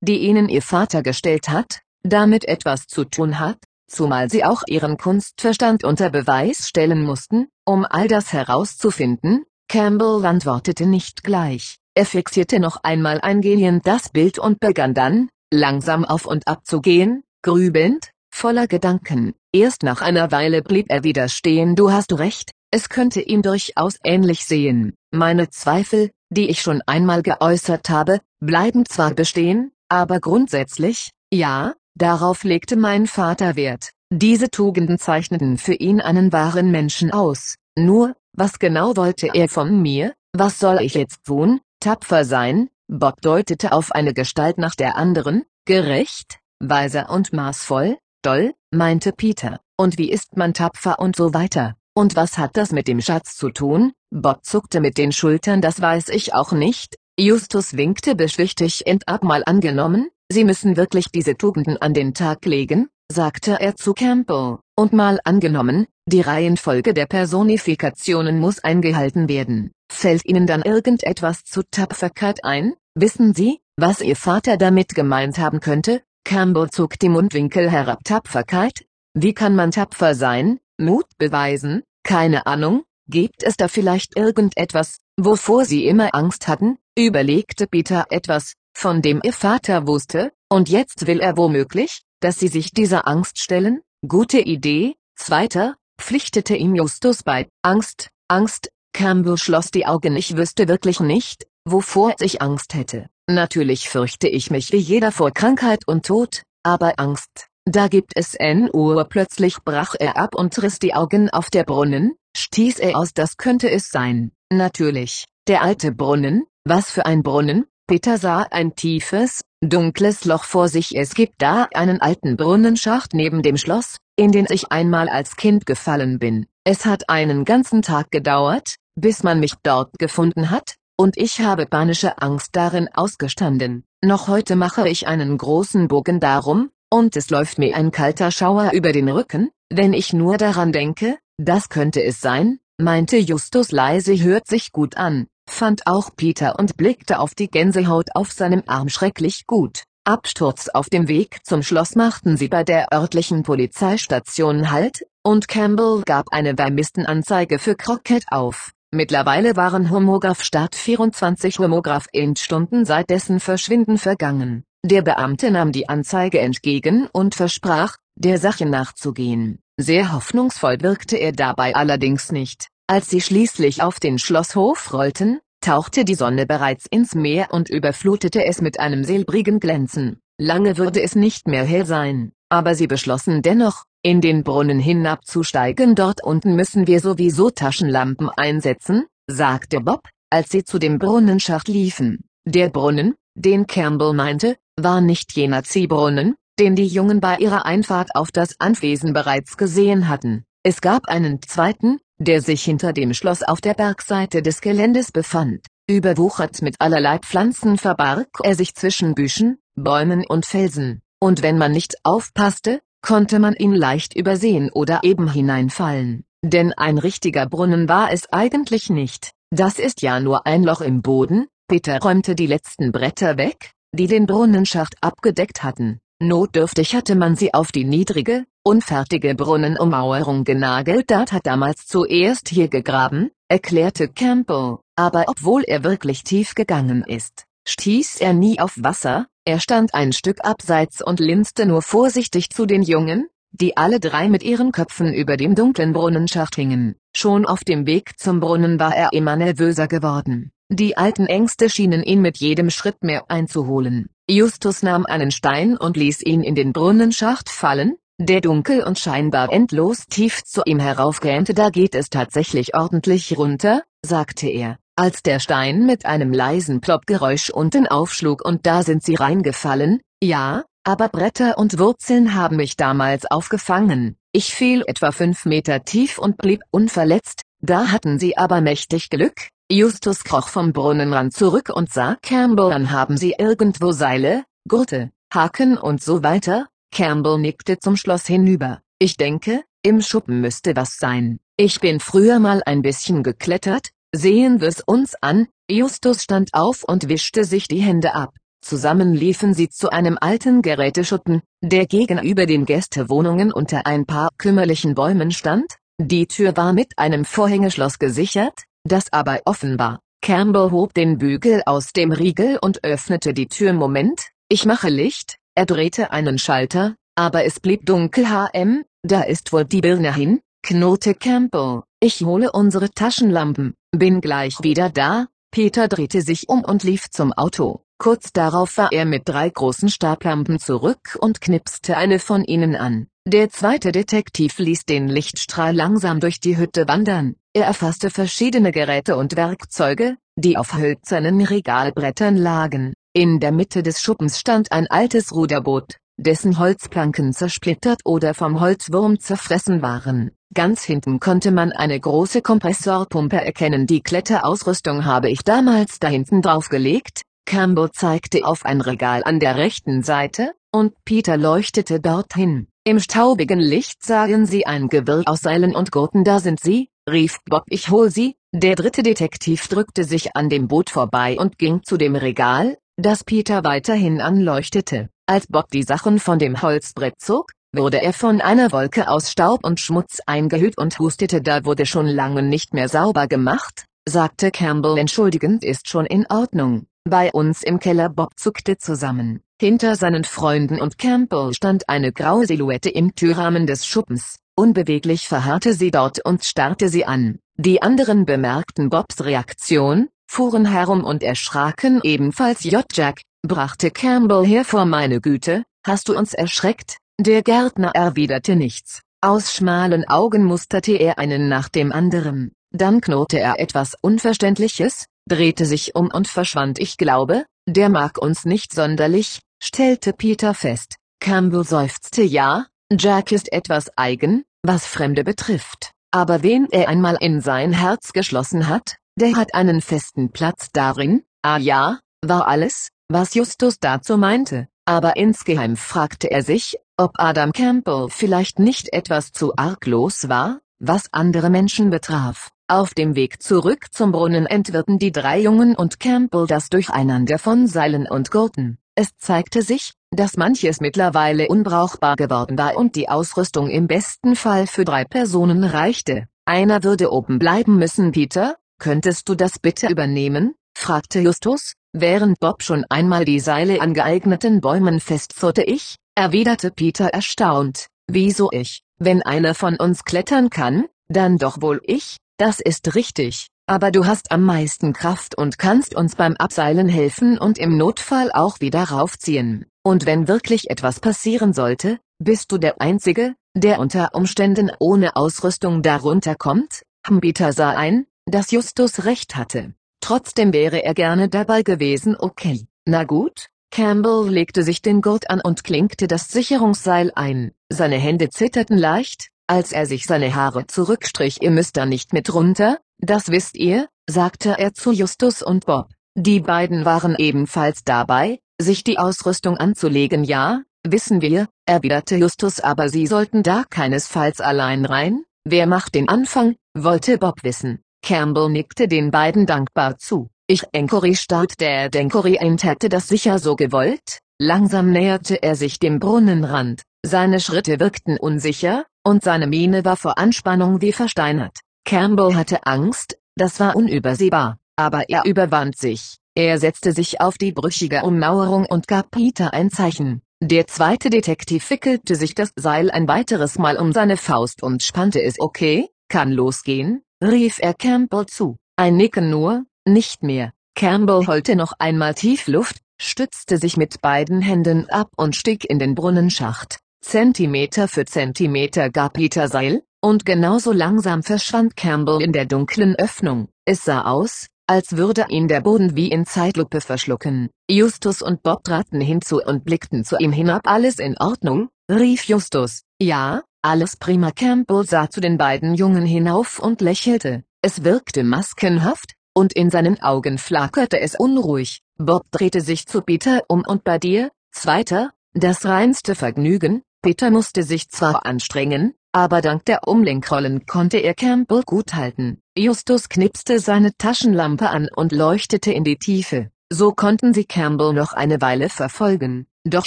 die Ihnen Ihr Vater gestellt hat, damit etwas zu tun hat, zumal Sie auch Ihren Kunstverstand unter Beweis stellen mussten, um all das herauszufinden? Campbell antwortete nicht gleich. Er fixierte noch einmal eingehend das Bild und begann dann, langsam auf und ab zu gehen, grübelnd, voller Gedanken. Erst nach einer Weile blieb er wieder stehen. Du hast recht, es könnte ihm durchaus ähnlich sehen. Meine Zweifel, die ich schon einmal geäußert habe, bleiben zwar bestehen, aber grundsätzlich, ja, darauf legte mein Vater Wert. Diese Tugenden zeichneten für ihn einen wahren Menschen aus. Nur, was genau wollte er von mir? Was soll ich jetzt tun? Tapfer sein, Bob deutete auf eine Gestalt nach der anderen, gerecht, weiser und maßvoll, doll, meinte Peter, und wie ist man tapfer und so weiter, und was hat das mit dem Schatz zu tun? Bob zuckte mit den Schultern das weiß ich auch nicht, Justus winkte beschwichtigend ab mal angenommen, Sie müssen wirklich diese Tugenden an den Tag legen, sagte er zu Campbell, und mal angenommen, die Reihenfolge der Personifikationen muss eingehalten werden. Fällt Ihnen dann irgendetwas zu Tapferkeit ein? Wissen Sie, was Ihr Vater damit gemeint haben könnte? Campbell zog die Mundwinkel herab. Tapferkeit? Wie kann man tapfer sein? Mut beweisen? Keine Ahnung. Gibt es da vielleicht irgendetwas, wovor Sie immer Angst hatten? Überlegte Peter etwas, von dem Ihr Vater wusste, und jetzt will er womöglich, dass Sie sich dieser Angst stellen? Gute Idee. Zweiter, pflichtete ihm Justus bei. Angst, Angst, Campbell schloss die Augen. Ich wüsste wirklich nicht, wovor ich Angst hätte. Natürlich fürchte ich mich wie jeder vor Krankheit und Tod, aber Angst, da gibt es N Uhr. Plötzlich brach er ab und riss die Augen auf der Brunnen, stieß er aus, das könnte es sein. Natürlich, der alte Brunnen, was für ein Brunnen? Peter sah ein tiefes, dunkles Loch vor sich. Es gibt da einen alten Brunnenschacht neben dem Schloss, in den ich einmal als Kind gefallen bin. Es hat einen ganzen Tag gedauert, bis man mich dort gefunden hat, und ich habe panische Angst darin ausgestanden. Noch heute mache ich einen großen Bogen darum, und es läuft mir ein kalter Schauer über den Rücken, wenn ich nur daran denke, das könnte es sein, meinte Justus leise hört sich gut an, fand auch Peter und blickte auf die Gänsehaut auf seinem Arm schrecklich gut. Absturz auf dem Weg zum Schloss machten sie bei der örtlichen Polizeistation Halt, und Campbell gab eine Vermisstenanzeige für Crockett auf. Mittlerweile waren Homograph Start 24 Homograph Endstunden seit dessen Verschwinden vergangen. Der Beamte nahm die Anzeige entgegen und versprach, der Sache nachzugehen. Sehr hoffnungsvoll wirkte er dabei allerdings nicht. Als sie schließlich auf den Schlosshof rollten, tauchte die Sonne bereits ins Meer und überflutete es mit einem silbrigen Glänzen. Lange würde es nicht mehr hell sein, aber sie beschlossen dennoch, in den Brunnen hinabzusteigen. Dort unten müssen wir sowieso Taschenlampen einsetzen, sagte Bob, als sie zu dem Brunnenschacht liefen. Der Brunnen, den Campbell meinte, war nicht jener Ziehbrunnen, den die Jungen bei ihrer Einfahrt auf das Anwesen bereits gesehen hatten. Es gab einen zweiten, der sich hinter dem Schloss auf der Bergseite des Geländes befand. Überwuchert mit allerlei Pflanzen verbarg er sich zwischen Büschen, Bäumen und Felsen, und wenn man nicht aufpasste, konnte man ihn leicht übersehen oder eben hineinfallen. Denn ein richtiger Brunnen war es eigentlich nicht. Das ist ja nur ein Loch im Boden. Peter räumte die letzten Bretter weg, die den Brunnenschacht abgedeckt hatten. Notdürftig hatte man sie auf die niedrige, unfertige Brunnenummauerung genagelt. Dart hat damals zuerst hier gegraben, erklärte Campbell, aber obwohl er wirklich tief gegangen ist, stieß er nie auf Wasser, er stand ein Stück abseits und linste nur vorsichtig zu den Jungen, die alle drei mit ihren Köpfen über dem dunklen Brunnenschacht hingen. Schon auf dem Weg zum Brunnen war er immer nervöser geworden. Die alten Ängste schienen ihn mit jedem Schritt mehr einzuholen. Justus nahm einen Stein und ließ ihn in den Brunnenschacht fallen, der dunkel und scheinbar endlos tief zu ihm heraufgähnte. Da geht es tatsächlich ordentlich runter, sagte er, als der Stein mit einem leisen Ploppgeräusch unten aufschlug und da sind sie reingefallen, ja, aber Bretter und Wurzeln haben mich damals aufgefangen. Ich fiel etwa fünf Meter tief und blieb unverletzt, da hatten sie aber mächtig Glück. Justus kroch vom Brunnenrand zurück und sah Campbell an haben sie irgendwo Seile, Gurte, Haken und so weiter? Campbell nickte zum Schloss hinüber. Ich denke, im Schuppen müsste was sein. Ich bin früher mal ein bisschen geklettert, sehen wir's uns an. Justus stand auf und wischte sich die Hände ab. Zusammen liefen sie zu einem alten Geräteschuppen, der gegenüber den Gästewohnungen unter ein paar kümmerlichen Bäumen stand. Die Tür war mit einem Vorhängeschloss gesichert, das aber offen war. Campbell hob den Bügel aus dem Riegel und öffnete die Tür. Moment, ich mache Licht, er drehte einen Schalter, aber es blieb dunkel. HM, da ist wohl die Birne hin, knurrte Campbell. Ich hole unsere Taschenlampen, bin gleich wieder da. Peter drehte sich um und lief zum Auto. Kurz darauf war er mit drei großen Stablampen zurück und knipste eine von ihnen an. Der zweite Detektiv ließ den Lichtstrahl langsam durch die Hütte wandern. Er erfasste verschiedene Geräte und Werkzeuge, die auf hölzernen Regalbrettern lagen. In der Mitte des Schuppens stand ein altes Ruderboot, dessen Holzplanken zersplittert oder vom Holzwurm zerfressen waren. Ganz hinten konnte man eine große Kompressorpumpe erkennen. Die Kletterausrüstung habe ich damals da hinten draufgelegt, Campbell zeigte auf ein Regal an der rechten Seite, und Peter leuchtete dorthin. Im staubigen Licht sahen sie ein Gewirr aus Seilen und Gurten. Da sind sie, rief Bob. Ich hol sie. Der dritte Detektiv drückte sich an dem Boot vorbei und ging zu dem Regal, das Peter weiterhin anleuchtete. Als Bob die Sachen von dem Holzbrett zog, wurde er von einer Wolke aus Staub und Schmutz eingehüllt und hustete. Da wurde schon lange nicht mehr sauber gemacht, sagte Campbell entschuldigend. Ist schon in Ordnung. Bei uns im Keller Bob zuckte zusammen. Hinter seinen Freunden und Campbell stand eine graue Silhouette im Türrahmen des Schuppens. Unbeweglich verharrte sie dort und starrte sie an. Die anderen bemerkten Bobs Reaktion, fuhren herum und erschraken ebenfalls J-Jack, brachte Campbell hervor meine Güte, hast du uns erschreckt? Der Gärtner erwiderte nichts. Aus schmalen Augen musterte er einen nach dem anderen. Dann knurrte er etwas Unverständliches, drehte sich um und verschwand. Ich glaube, der mag uns nicht sonderlich, stellte Peter fest. Campbell seufzte ja, Jack ist etwas eigen, was Fremde betrifft, aber wen er einmal in sein Herz geschlossen hat, der hat einen festen Platz darin, ah ja, war alles, was Justus dazu meinte, aber insgeheim fragte er sich, ob Adam Campbell vielleicht nicht etwas zu arglos war, was andere Menschen betraf. Auf dem Weg zurück zum Brunnen entwirrten die drei Jungen und Campbell das Durcheinander von Seilen und Gurten. Es zeigte sich, dass manches mittlerweile unbrauchbar geworden war und die Ausrüstung im besten Fall für drei Personen reichte. Einer würde oben bleiben müssen. Peter, könntest du das bitte übernehmen? fragte Justus, während Bob schon einmal die Seile an geeigneten Bäumen festzurrte. Ich, erwiderte Peter erstaunt. Wieso ich? Wenn einer von uns klettern kann, dann doch wohl ich, das ist richtig, aber du hast am meisten Kraft und kannst uns beim Abseilen helfen und im Notfall auch wieder raufziehen. Und wenn wirklich etwas passieren sollte, bist du der Einzige, der unter Umständen ohne Ausrüstung darunter kommt? Hambita sah ein, dass Justus recht hatte. Trotzdem wäre er gerne dabei gewesen. Okay, na gut. Campbell legte sich den Gurt an und klinkte das Sicherungsseil ein. Seine Hände zitterten leicht, als er sich seine Haare zurückstrich. Ihr müsst da nicht mit runter, das wisst ihr, sagte er zu Justus und Bob. Die beiden waren ebenfalls dabei, sich die Ausrüstung anzulegen. Ja, wissen wir, erwiderte Justus. Aber sie sollten da keinesfalls allein rein. Wer macht den Anfang, wollte Bob wissen. Campbell nickte den beiden dankbar zu. Ich Enkori Start der Denkori Ent hätte das sicher so gewollt. Langsam näherte er sich dem Brunnenrand. Seine Schritte wirkten unsicher, und seine Miene war vor Anspannung wie versteinert. Campbell hatte Angst, das war unübersehbar, aber er überwand sich. Er setzte sich auf die brüchige Ummauerung und gab Peter ein Zeichen. Der zweite Detektiv wickelte sich das Seil ein weiteres Mal um seine Faust und spannte es. Okay, kann losgehen, rief er Campbell zu. Ein Nicken nur, nicht mehr. Campbell holte noch einmal tief Luft, stützte sich mit beiden Händen ab und stieg in den Brunnenschacht. Zentimeter für Zentimeter gab Peter Seil, und genauso langsam verschwand Campbell in der dunklen Öffnung. Es sah aus, als würde ihn der Boden wie in Zeitlupe verschlucken. Justus und Bob traten hinzu und blickten zu ihm hinab. Alles in Ordnung? rief Justus. Ja, alles prima. Campbell sah zu den beiden Jungen hinauf und lächelte. Es wirkte maskenhaft, und in seinen Augen flackerte es unruhig. Bob drehte sich zu Peter um und bei dir, Zweiter, das reinste Vergnügen. Peter musste sich zwar anstrengen, aber dank der Umlenkrollen konnte er Campbell gut halten. Justus knipste seine Taschenlampe an und leuchtete in die Tiefe. So konnten sie Campbell noch eine Weile verfolgen, doch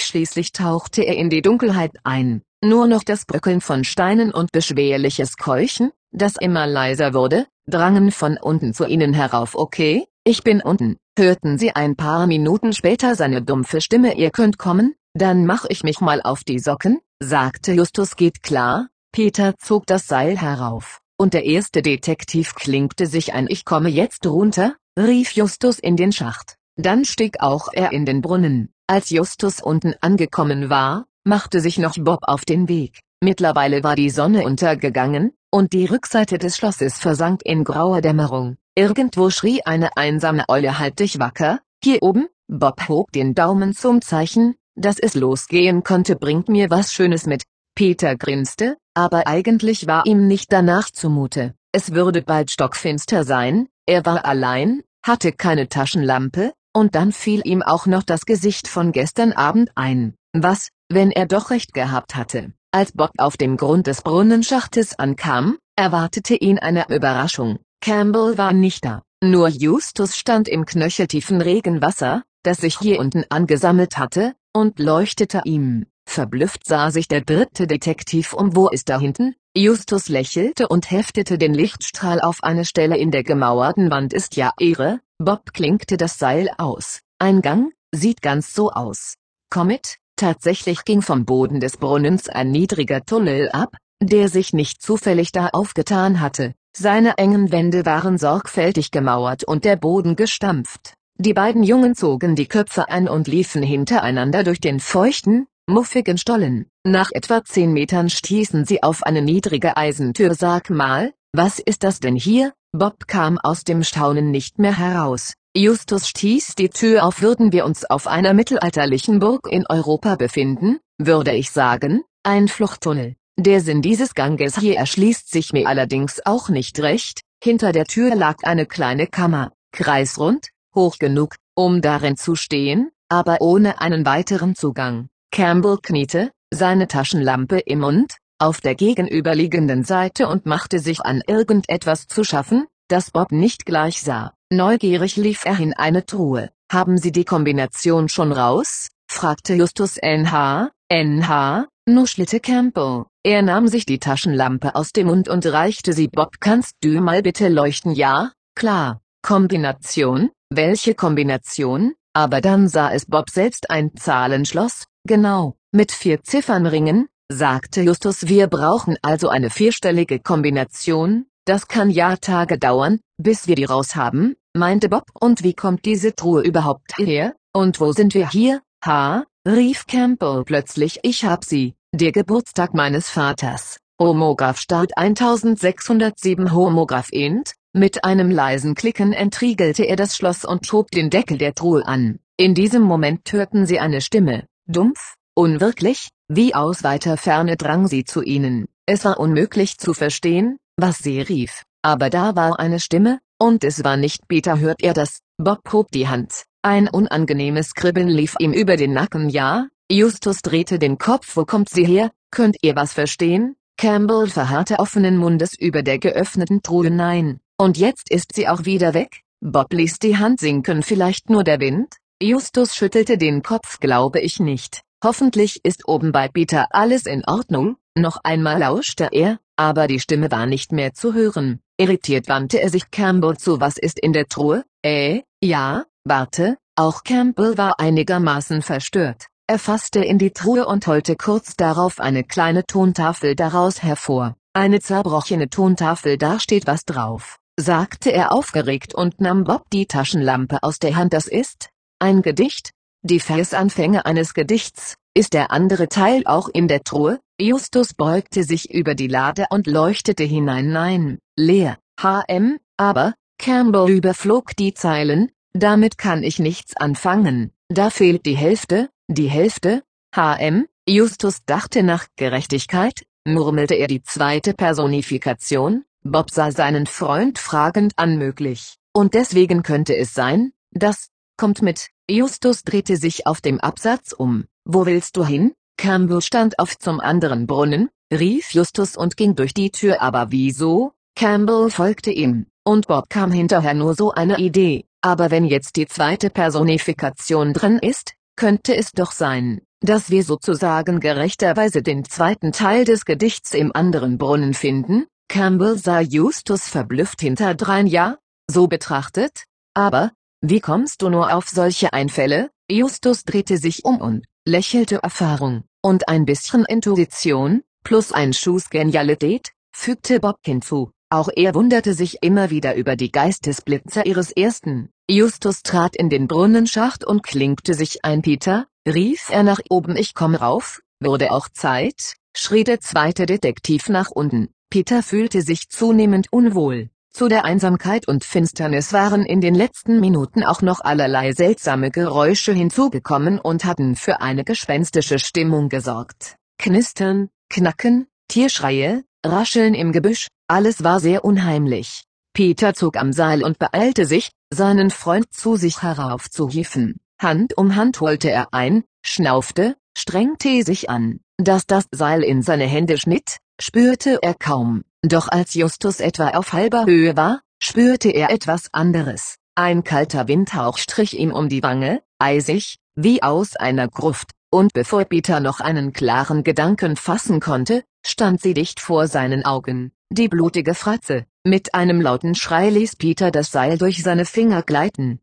schließlich tauchte er in die Dunkelheit ein. Nur noch das Bröckeln von Steinen und beschwerliches Keuchen, das immer leiser wurde, drangen von unten zu ihnen herauf. Okay, ich bin unten, hörten sie ein paar Minuten später seine dumpfe Stimme. Ihr könnt kommen, dann mach ich mich mal auf die Socken, sagte Justus. Geht klar, Peter zog das Seil herauf, und der erste Detektiv klinkte sich ein. Ich komme jetzt runter, rief Justus in den Schacht. Dann stieg auch er in den Brunnen. Als Justus unten angekommen war, machte sich noch Bob auf den Weg. Mittlerweile war die Sonne untergegangen, und die Rückseite des Schlosses versank in grauer Dämmerung. Irgendwo schrie eine einsame Eule Halt dich wacker, hier oben, Bob hob den Daumen zum Zeichen, dass es losgehen konnte bringt mir was Schönes mit. Peter grinste, aber eigentlich war ihm nicht danach zumute. Es würde bald stockfinster sein, er war allein, hatte keine Taschenlampe, und dann fiel ihm auch noch das Gesicht von gestern Abend ein. Was, wenn er doch recht gehabt hatte? Als Bob auf dem Grund des Brunnenschachtes ankam, erwartete ihn eine Überraschung. Campbell war nicht da, nur Justus stand im knöcheltiefen Regenwasser, das sich hier unten angesammelt hatte, und leuchtete ihm. Verblüfft sah sich der dritte Detektiv um. Wo ist da hinten? Justus lächelte und heftete den Lichtstrahl auf eine Stelle in der gemauerten Wand. Ist ja Ehre. Bob klinkte das Seil aus. Ein Gang, sieht ganz so aus. Komm mit. Tatsächlich ging vom Boden des Brunnens ein niedriger Tunnel ab, der sich nicht zufällig da aufgetan hatte. Seine engen Wände waren sorgfältig gemauert und der Boden gestampft. Die beiden Jungen zogen die Köpfe ein und liefen hintereinander durch den feuchten, muffigen Stollen. Nach etwa zehn Metern stießen sie auf eine niedrige Eisentür. Sag mal, was ist das denn hier? Bob kam aus dem Staunen nicht mehr heraus. Justus stieß die Tür auf. Würden wir uns auf einer mittelalterlichen Burg in Europa befinden, würde ich sagen, ein Fluchttunnel. Der Sinn dieses Ganges hier erschließt sich mir allerdings auch nicht recht. Hinter der Tür lag eine kleine Kammer, kreisrund, hoch genug, um darin zu stehen, aber ohne einen weiteren Zugang. Campbell kniete, seine Taschenlampe im Mund, auf der gegenüberliegenden Seite und machte sich an irgendetwas zu schaffen, das Bob nicht gleich sah. Neugierig lief er in eine Truhe. Haben Sie die Kombination schon raus? fragte Justus NH, NH, nuschelte Campbell. Er nahm sich die Taschenlampe aus dem Mund und reichte sie Bob. Kannst du mal bitte leuchten? Ja, klar. Kombination? Welche Kombination? Aber dann sah es Bob selbst ein Zahlenschloss, Genau, mit vier Ziffernringen, sagte Justus. Wir brauchen also eine vierstellige Kombination, das kann Jahrtage dauern, bis wir die raus haben, meinte Bob. Und wie kommt diese Truhe überhaupt her? Und wo sind wir hier? Ha, rief Campbell plötzlich. Ich hab sie, der Geburtstag meines Vaters. Homograph Start 1607 Homograph Int. Mit einem leisen Klicken entriegelte er das Schloss und schob den Deckel der Truhe an. In diesem Moment hörten sie eine Stimme, Dumpf, unwirklich, wie aus weiter Ferne drang sie zu ihnen. Es war unmöglich zu verstehen, was sie rief. Aber da war eine Stimme, und es war nicht Peter. Hört er das? Bob hob die Hand. Ein unangenehmes Kribbeln lief ihm über den Nacken. Ja, Justus drehte den Kopf. Wo kommt sie her? Könnt ihr was verstehen? Campbell verharrte offenen Mundes über der geöffneten Truhe. Nein. Und jetzt ist sie auch wieder weg? Bob ließ die Hand sinken. Vielleicht nur der Wind? Justus schüttelte den Kopf glaube ich nicht. Hoffentlich ist oben bei Peter alles in Ordnung. Noch einmal lauschte er, aber die Stimme war nicht mehr zu hören. Irritiert wandte er sich Campbell zu. Was ist in der Truhe? Äh, ja, warte. Auch Campbell war einigermaßen verstört. Er fasste in die Truhe und holte kurz darauf eine kleine Tontafel daraus hervor. Eine zerbrochene Tontafel, da steht was drauf, sagte er aufgeregt und nahm Bob die Taschenlampe aus der Hand. Das ist, ein Gedicht? die Versanfänge eines Gedichts, ist der andere Teil auch in der Truhe? Justus beugte sich über die Lade und leuchtete hinein. Nein, leer, hm, aber, Campbell überflog die Zeilen, damit kann ich nichts anfangen, da fehlt die Hälfte, die Hälfte, hm, Justus dachte nach Gerechtigkeit, murmelte er die zweite Personifikation, Bob sah seinen Freund fragend an möglich, und deswegen könnte es sein, dass, kommt mit, Justus drehte sich auf dem Absatz um, wo willst du hin? Campbell stand auf zum anderen Brunnen, rief Justus und ging durch die Tür. Aber wieso? Campbell folgte ihm, und Bob kam hinterher. Nur so eine Idee, aber wenn jetzt die zweite Personifikation drin ist, könnte es doch sein, dass wir sozusagen gerechterweise den zweiten Teil des Gedichts im anderen Brunnen finden? Campbell sah Justus verblüfft hinterdrein ja, so betrachtet, aber, wie kommst du nur auf solche Einfälle? Justus drehte sich um und lächelte Erfahrung, und ein bisschen Intuition, plus ein Schuss Genialität, fügte Bob hinzu. Auch er wunderte sich immer wieder über die Geistesblitze ihres ersten. Justus trat in den Brunnenschacht und klinkte sich ein Peter, rief er nach oben ich komm rauf, wurde auch Zeit, schrie der zweite Detektiv nach unten. Peter fühlte sich zunehmend unwohl. Zu der Einsamkeit und Finsternis waren in den letzten Minuten auch noch allerlei seltsame Geräusche hinzugekommen und hatten für eine gespenstische Stimmung gesorgt. Knistern, Knacken, Tierschreie, Rascheln im Gebüsch, alles war sehr unheimlich. Peter zog am Seil und beeilte sich, seinen Freund zu sich heraufzuhieven. Hand um Hand holte er ein, schnaufte, strengte sich an. Dass das Seil in seine Hände schnitt, spürte er kaum. Doch als Justus etwa auf halber Höhe war, spürte er etwas anderes. Ein kalter Windhauch strich ihm um die Wange, eisig, wie aus einer Gruft, und bevor Peter noch einen klaren Gedanken fassen konnte, stand sie dicht vor seinen Augen, die blutige Fratze. Mit einem lauten Schrei ließ Peter das Seil durch seine Finger gleiten.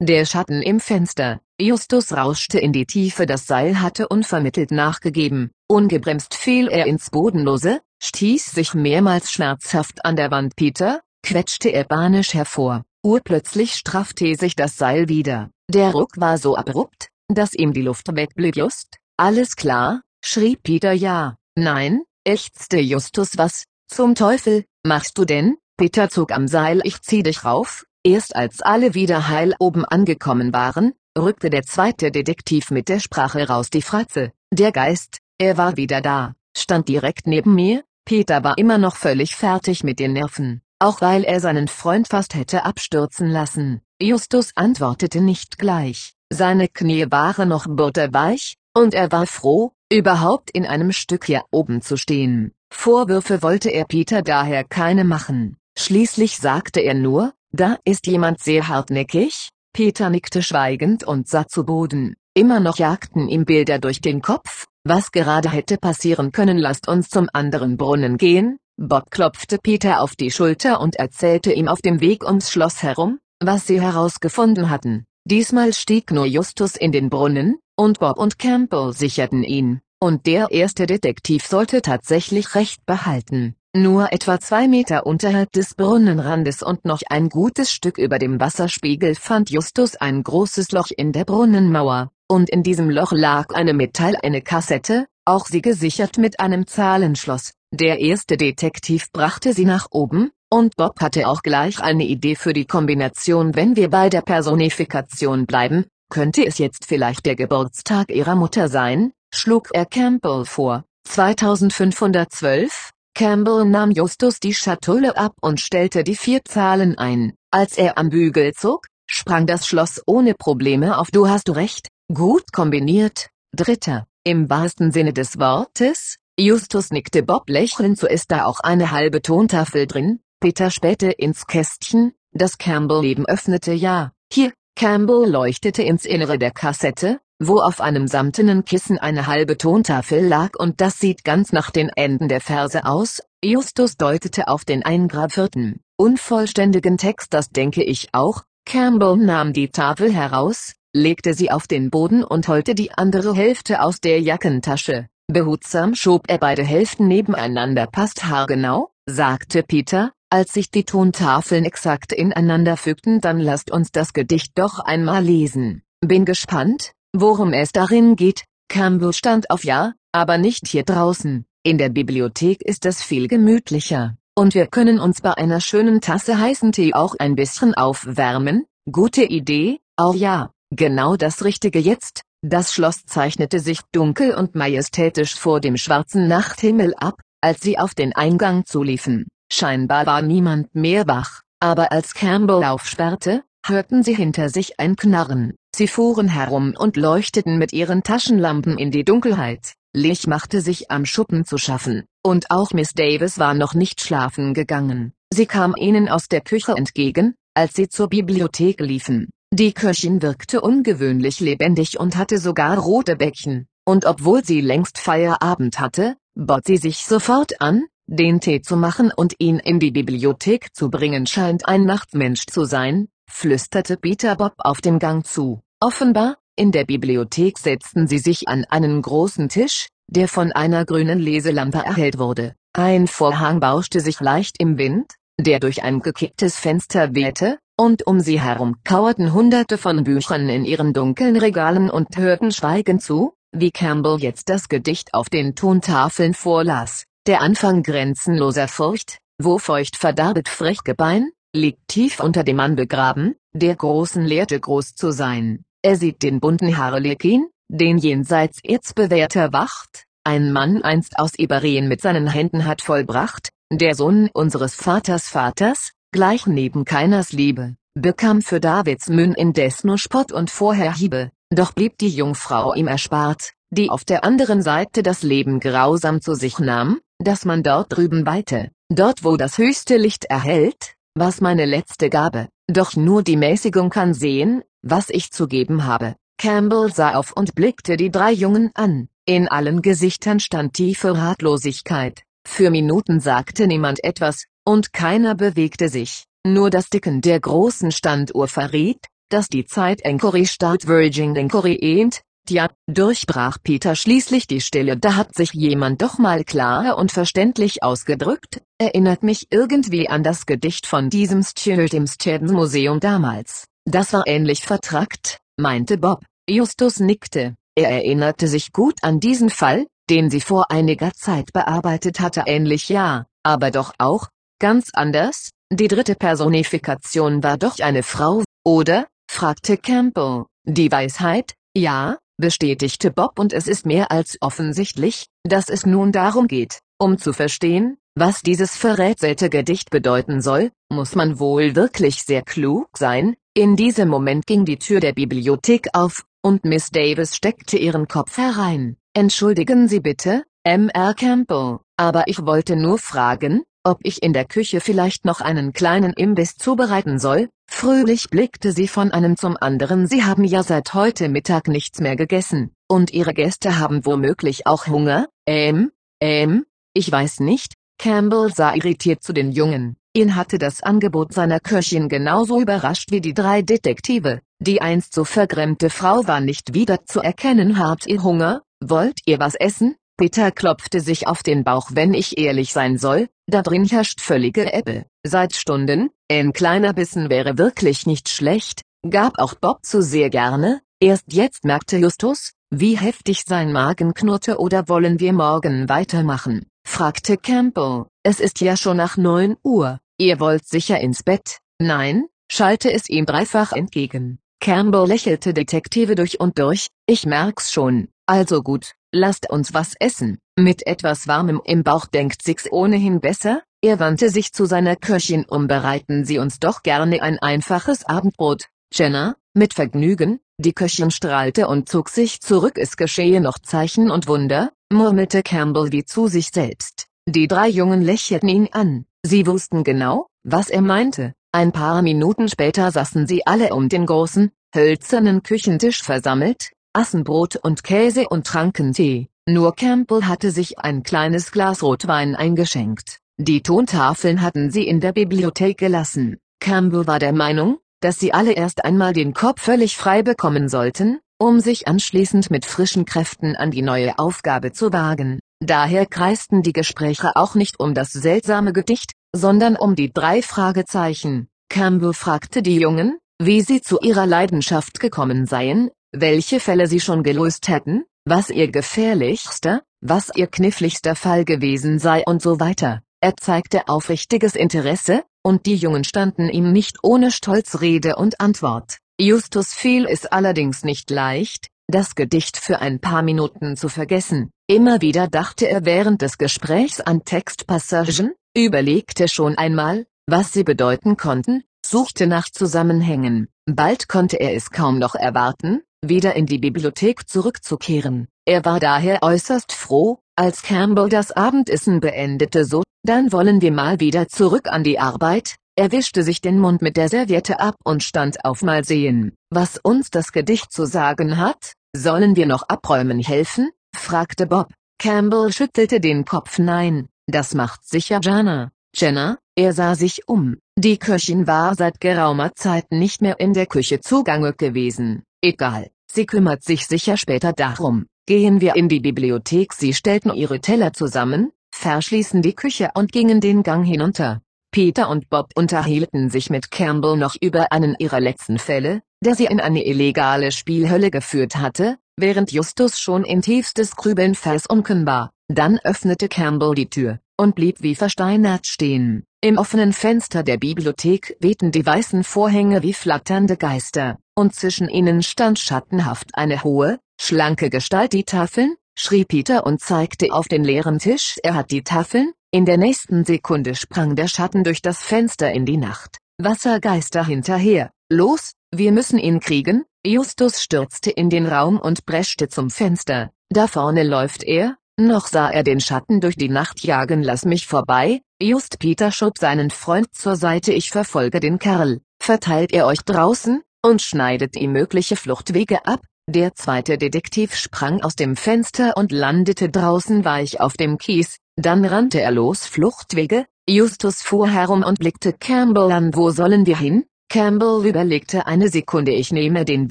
Der Schatten im Fenster, Justus rauschte in die Tiefe das Seil hatte unvermittelt nachgegeben, ungebremst fiel er ins Bodenlose, stieß sich mehrmals schmerzhaft an der Wand. Peter, quetschte er panisch hervor, urplötzlich straffte sich das Seil wieder, der Ruck war so abrupt, dass ihm die Luft wegblieb just, alles klar, schrie Peter. Ja, nein, ächzte Justus was, zum Teufel, machst du denn, Peter zog am Seil. Ich zieh dich rauf, erst als alle wieder heil oben angekommen waren, rückte der zweite Detektiv mit der Sprache raus. Die Fratze, der Geist, er war wieder da, stand direkt neben mir, Peter war immer noch völlig fertig mit den Nerven, auch weil er seinen Freund fast hätte abstürzen lassen. Justus antwortete nicht gleich, seine Knie waren noch butterweich, und er war froh, überhaupt in einem Stück hier oben zu stehen. Vorwürfe wollte er Peter daher keine machen. Schließlich sagte er nur, da ist jemand sehr hartnäckig. Peter nickte schweigend und sah zu Boden. Immer noch jagten ihm Bilder durch den Kopf, was gerade hätte passieren können lasst uns zum anderen Brunnen gehen, Bob klopfte Peter auf die Schulter und erzählte ihm auf dem Weg ums Schloss herum, was sie herausgefunden hatten. Diesmal stieg nur Justus in den Brunnen, und Bob und Campbell sicherten ihn, und der erste Detektiv sollte tatsächlich recht behalten. Nur etwa zwei Meter unterhalb des Brunnenrandes und noch ein gutes Stück über dem Wasserspiegel fand Justus ein großes Loch in der Brunnenmauer, und in diesem Loch lag eine Metall eine Kassette, auch sie gesichert mit einem Zahlenschloss. Der erste Detektiv brachte sie nach oben, und Bob hatte auch gleich eine Idee für die Kombination wenn wir bei der Personifikation bleiben, könnte es jetzt vielleicht der Geburtstag ihrer Mutter sein, schlug er Campbell vor. 2512, Campbell nahm Justus die Schatulle ab und stellte die vier Zahlen ein. Als er am Bügel zog, sprang das Schloss ohne Probleme auf. Du hast recht, Gut kombiniert. Dritter, im wahrsten Sinne des Wortes, Justus nickte Bob lächelnd so ist da auch eine halbe Tontafel drin, Peter spähte ins Kästchen, das Campbell eben öffnete. Ja, hier, Campbell leuchtete ins Innere der Kassette, wo auf einem samtenen Kissen eine halbe Tontafel lag und das sieht ganz nach den Enden der Verse aus, Justus deutete auf den eingravierten, unvollständigen Text das denke ich auch, Campbell nahm die Tafel heraus, legte sie auf den Boden und holte die andere Hälfte aus der Jackentasche. Behutsam schob er beide Hälften nebeneinander. Passt haargenau, sagte Peter, als sich die Tontafeln exakt ineinander fügten dann lasst uns das Gedicht doch einmal lesen. Bin gespannt, worum es darin geht. Campbell stand auf ja, aber nicht hier draußen. In der Bibliothek ist es viel gemütlicher. Und wir können uns bei einer schönen Tasse heißen Tee auch ein bisschen aufwärmen. Gute Idee, oh ja, genau das Richtige jetzt. Das Schloss zeichnete sich dunkel und majestätisch vor dem schwarzen Nachthimmel ab, als sie auf den Eingang zuliefen. Scheinbar war niemand mehr wach, aber als Campbell aufsperrte, hörten sie hinter sich ein Knarren. Sie fuhren herum und leuchteten mit ihren Taschenlampen in die Dunkelheit. Lich machte sich am Schuppen zu schaffen, und auch Miss Davis war noch nicht schlafen gegangen. Sie kam ihnen aus der Küche entgegen, als sie zur Bibliothek liefen. Die Köchin wirkte ungewöhnlich lebendig und hatte sogar rote Bäckchen, und obwohl sie längst Feierabend hatte, bot sie sich sofort an, den Tee zu machen und ihn in die Bibliothek zu bringen scheint ein Nachtmensch zu sein, flüsterte Peter Bob auf dem Gang zu. Offenbar, in der Bibliothek setzten sie sich an einen großen Tisch, der von einer grünen Leselampe erhellt wurde. Ein Vorhang bauschte sich leicht im Wind, der durch ein gekipptes Fenster wehte, und um sie herum kauerten hunderte von Büchern in ihren dunklen Regalen und hörten schweigend zu, wie Campbell jetzt das Gedicht auf den Tontafeln vorlas. Der Anfang grenzenloser Furcht, wo feucht verdarbet frech Gebein, liegt tief unter dem Mann begraben, der Großen lehrte groß zu sein. Er sieht den bunten Harlekin, den jenseits Erzbewährter wacht, ein Mann einst aus Iberien mit seinen Händen hat vollbracht, der Sohn unseres Vaters Vaters, gleich neben keiners Liebe, bekam für Davids Münn indes nur Spott und vorher Hiebe, doch blieb die Jungfrau ihm erspart, die auf der anderen Seite das Leben grausam zu sich nahm, dass man dort drüben weite, dort wo das höchste Licht erhellt, was meine letzte Gabe, doch nur die Mäßigung kann sehen, was ich zu geben habe. Campbell sah auf und blickte die drei Jungen an. In allen Gesichtern stand tiefe Ratlosigkeit. Für Minuten sagte niemand etwas, und keiner bewegte sich. Nur das Dicken der großen Standuhr verriet, dass die Zeit Encory Start Virgin ehnt. Tja, durchbrach Peter schließlich die Stille. Da hat sich jemand doch mal klar und verständlich ausgedrückt, erinnert mich irgendwie an das Gedicht von diesem Stjöld im Museum damals. Das war ähnlich vertrackt, meinte Bob. Justus nickte. Er erinnerte sich gut an diesen Fall, den sie vor einiger Zeit bearbeitet hatte ähnlich ja, aber doch auch, ganz anders, die dritte Personifikation war doch eine Frau, oder? fragte Campbell. Die Weisheit, ja, bestätigte Bob und es ist mehr als offensichtlich, dass es nun darum geht, um zu verstehen, was dieses verrätselte Gedicht bedeuten soll, muss man wohl wirklich sehr klug sein, in diesem Moment ging die Tür der Bibliothek auf, und Miss Davis steckte ihren Kopf herein. Entschuldigen Sie bitte, M.R. Campbell, aber ich wollte nur fragen, ob ich in der Küche vielleicht noch einen kleinen Imbiss zubereiten soll. Fröhlich blickte sie von einem zum anderen. Sie haben ja seit heute Mittag nichts mehr gegessen, und Ihre Gäste haben womöglich auch Hunger, ähm, ähm, ich weiß nicht. Campbell sah irritiert zu den Jungen. Ihn hatte das Angebot seiner Köchin genauso überrascht wie die drei Detektive. Die einst so vergrämte Frau war nicht wieder zu erkennen. Habt ihr Hunger? Wollt ihr was essen? Peter klopfte sich auf den Bauch. Wenn ich ehrlich sein soll, da drin herrscht völlige Ebbe. Seit Stunden, ein kleiner Bissen wäre wirklich nicht schlecht, gab auch Bob zu sehr gerne. Erst jetzt merkte Justus, wie heftig sein Magen knurrte. Oder wollen wir morgen weitermachen? fragte Campbell. Es ist ja schon nach neun Uhr. Ihr wollt sicher ins Bett, nein? schallte es ihm dreifach entgegen. Campbell lächelte Detektive durch und durch, ich merk's schon, also gut, lasst uns was essen. Mit etwas Warmem im Bauch denkt sich's ohnehin besser, er wandte sich zu seiner Köchin um bereiten Sie uns doch gerne ein einfaches Abendbrot, Jenna, mit Vergnügen, die Köchin strahlte und zog sich zurück es geschehe noch Zeichen und Wunder, murmelte Campbell wie zu sich selbst. Die drei Jungen lächelten ihn an. Sie wussten genau, was er meinte. Ein paar Minuten später saßen sie alle um den großen, hölzernen Küchentisch versammelt, aßen Brot und Käse und tranken Tee. Nur Campbell hatte sich ein kleines Glas Rotwein eingeschenkt. Die Tontafeln hatten sie in der Bibliothek gelassen. Campbell war der Meinung, dass sie alle erst einmal den Kopf völlig frei bekommen sollten, um sich anschließend mit frischen Kräften an die neue Aufgabe zu wagen. Daher kreisten die Gespräche auch nicht um das seltsame Gedicht, sondern um die drei Fragezeichen. Campbell fragte die Jungen, wie sie zu ihrer Leidenschaft gekommen seien, welche Fälle sie schon gelöst hätten, was ihr gefährlichster, was ihr kniffligster Fall gewesen sei und so weiter. Er zeigte aufrichtiges Interesse, und die Jungen standen ihm nicht ohne Stolz Rede und Antwort. Justus fiel es allerdings nicht leicht, das Gedicht für ein paar Minuten zu vergessen. Immer wieder dachte er während des Gesprächs an Textpassagen, überlegte schon einmal, was sie bedeuten konnten, suchte nach Zusammenhängen. Bald konnte er es kaum noch erwarten, wieder in die Bibliothek zurückzukehren. Er war daher äußerst froh, als Campbell das Abendessen beendete so, dann wollen wir mal wieder zurück an die Arbeit, er wischte sich den Mund mit der Serviette ab und stand auf mal sehen, was uns das Gedicht zu sagen hat, sollen wir noch abräumen helfen, fragte Bob. Campbell schüttelte den Kopf. Nein, das macht sicher Jana. Jenna, er sah sich um, die Köchin war seit geraumer Zeit nicht mehr in der Küche zugange gewesen, egal, sie kümmert sich sicher später darum. Gehen wir in die Bibliothek Sie stellten ihre Teller zusammen, verschließen die Küche und gingen den Gang hinunter. Peter und Bob unterhielten sich mit Campbell noch über einen ihrer letzten Fälle, der sie in eine illegale Spielhölle geführt hatte, während Justus schon in tiefstes Grübeln versunken war. Dann öffnete Campbell die Tür, und blieb wie versteinert stehen. Im offenen Fenster der Bibliothek wehten die weißen Vorhänge wie flatternde Geister, und zwischen ihnen stand schattenhaft eine hohe, schlanke Gestalt die Tafeln, schrie Peter und zeigte auf den leeren Tisch. Er hat die Tafeln, in der nächsten Sekunde sprang der Schatten durch das Fenster in die Nacht. Wassergeister hinterher. Los, wir müssen ihn kriegen. Justus stürzte in den Raum und preschte zum Fenster. Da vorne läuft er, noch sah er den Schatten durch die Nacht jagen. Lass mich vorbei. Just Peter schob seinen Freund zur Seite. Ich verfolge den Kerl. Verteilt er euch draußen und schneidet ihm mögliche Fluchtwege ab. Der zweite Detektiv sprang aus dem Fenster und landete draußen weich auf dem Kies, dann rannte er los Fluchtwege, Justus fuhr herum und blickte Campbell an wo sollen wir hin? Campbell überlegte eine Sekunde ich nehme den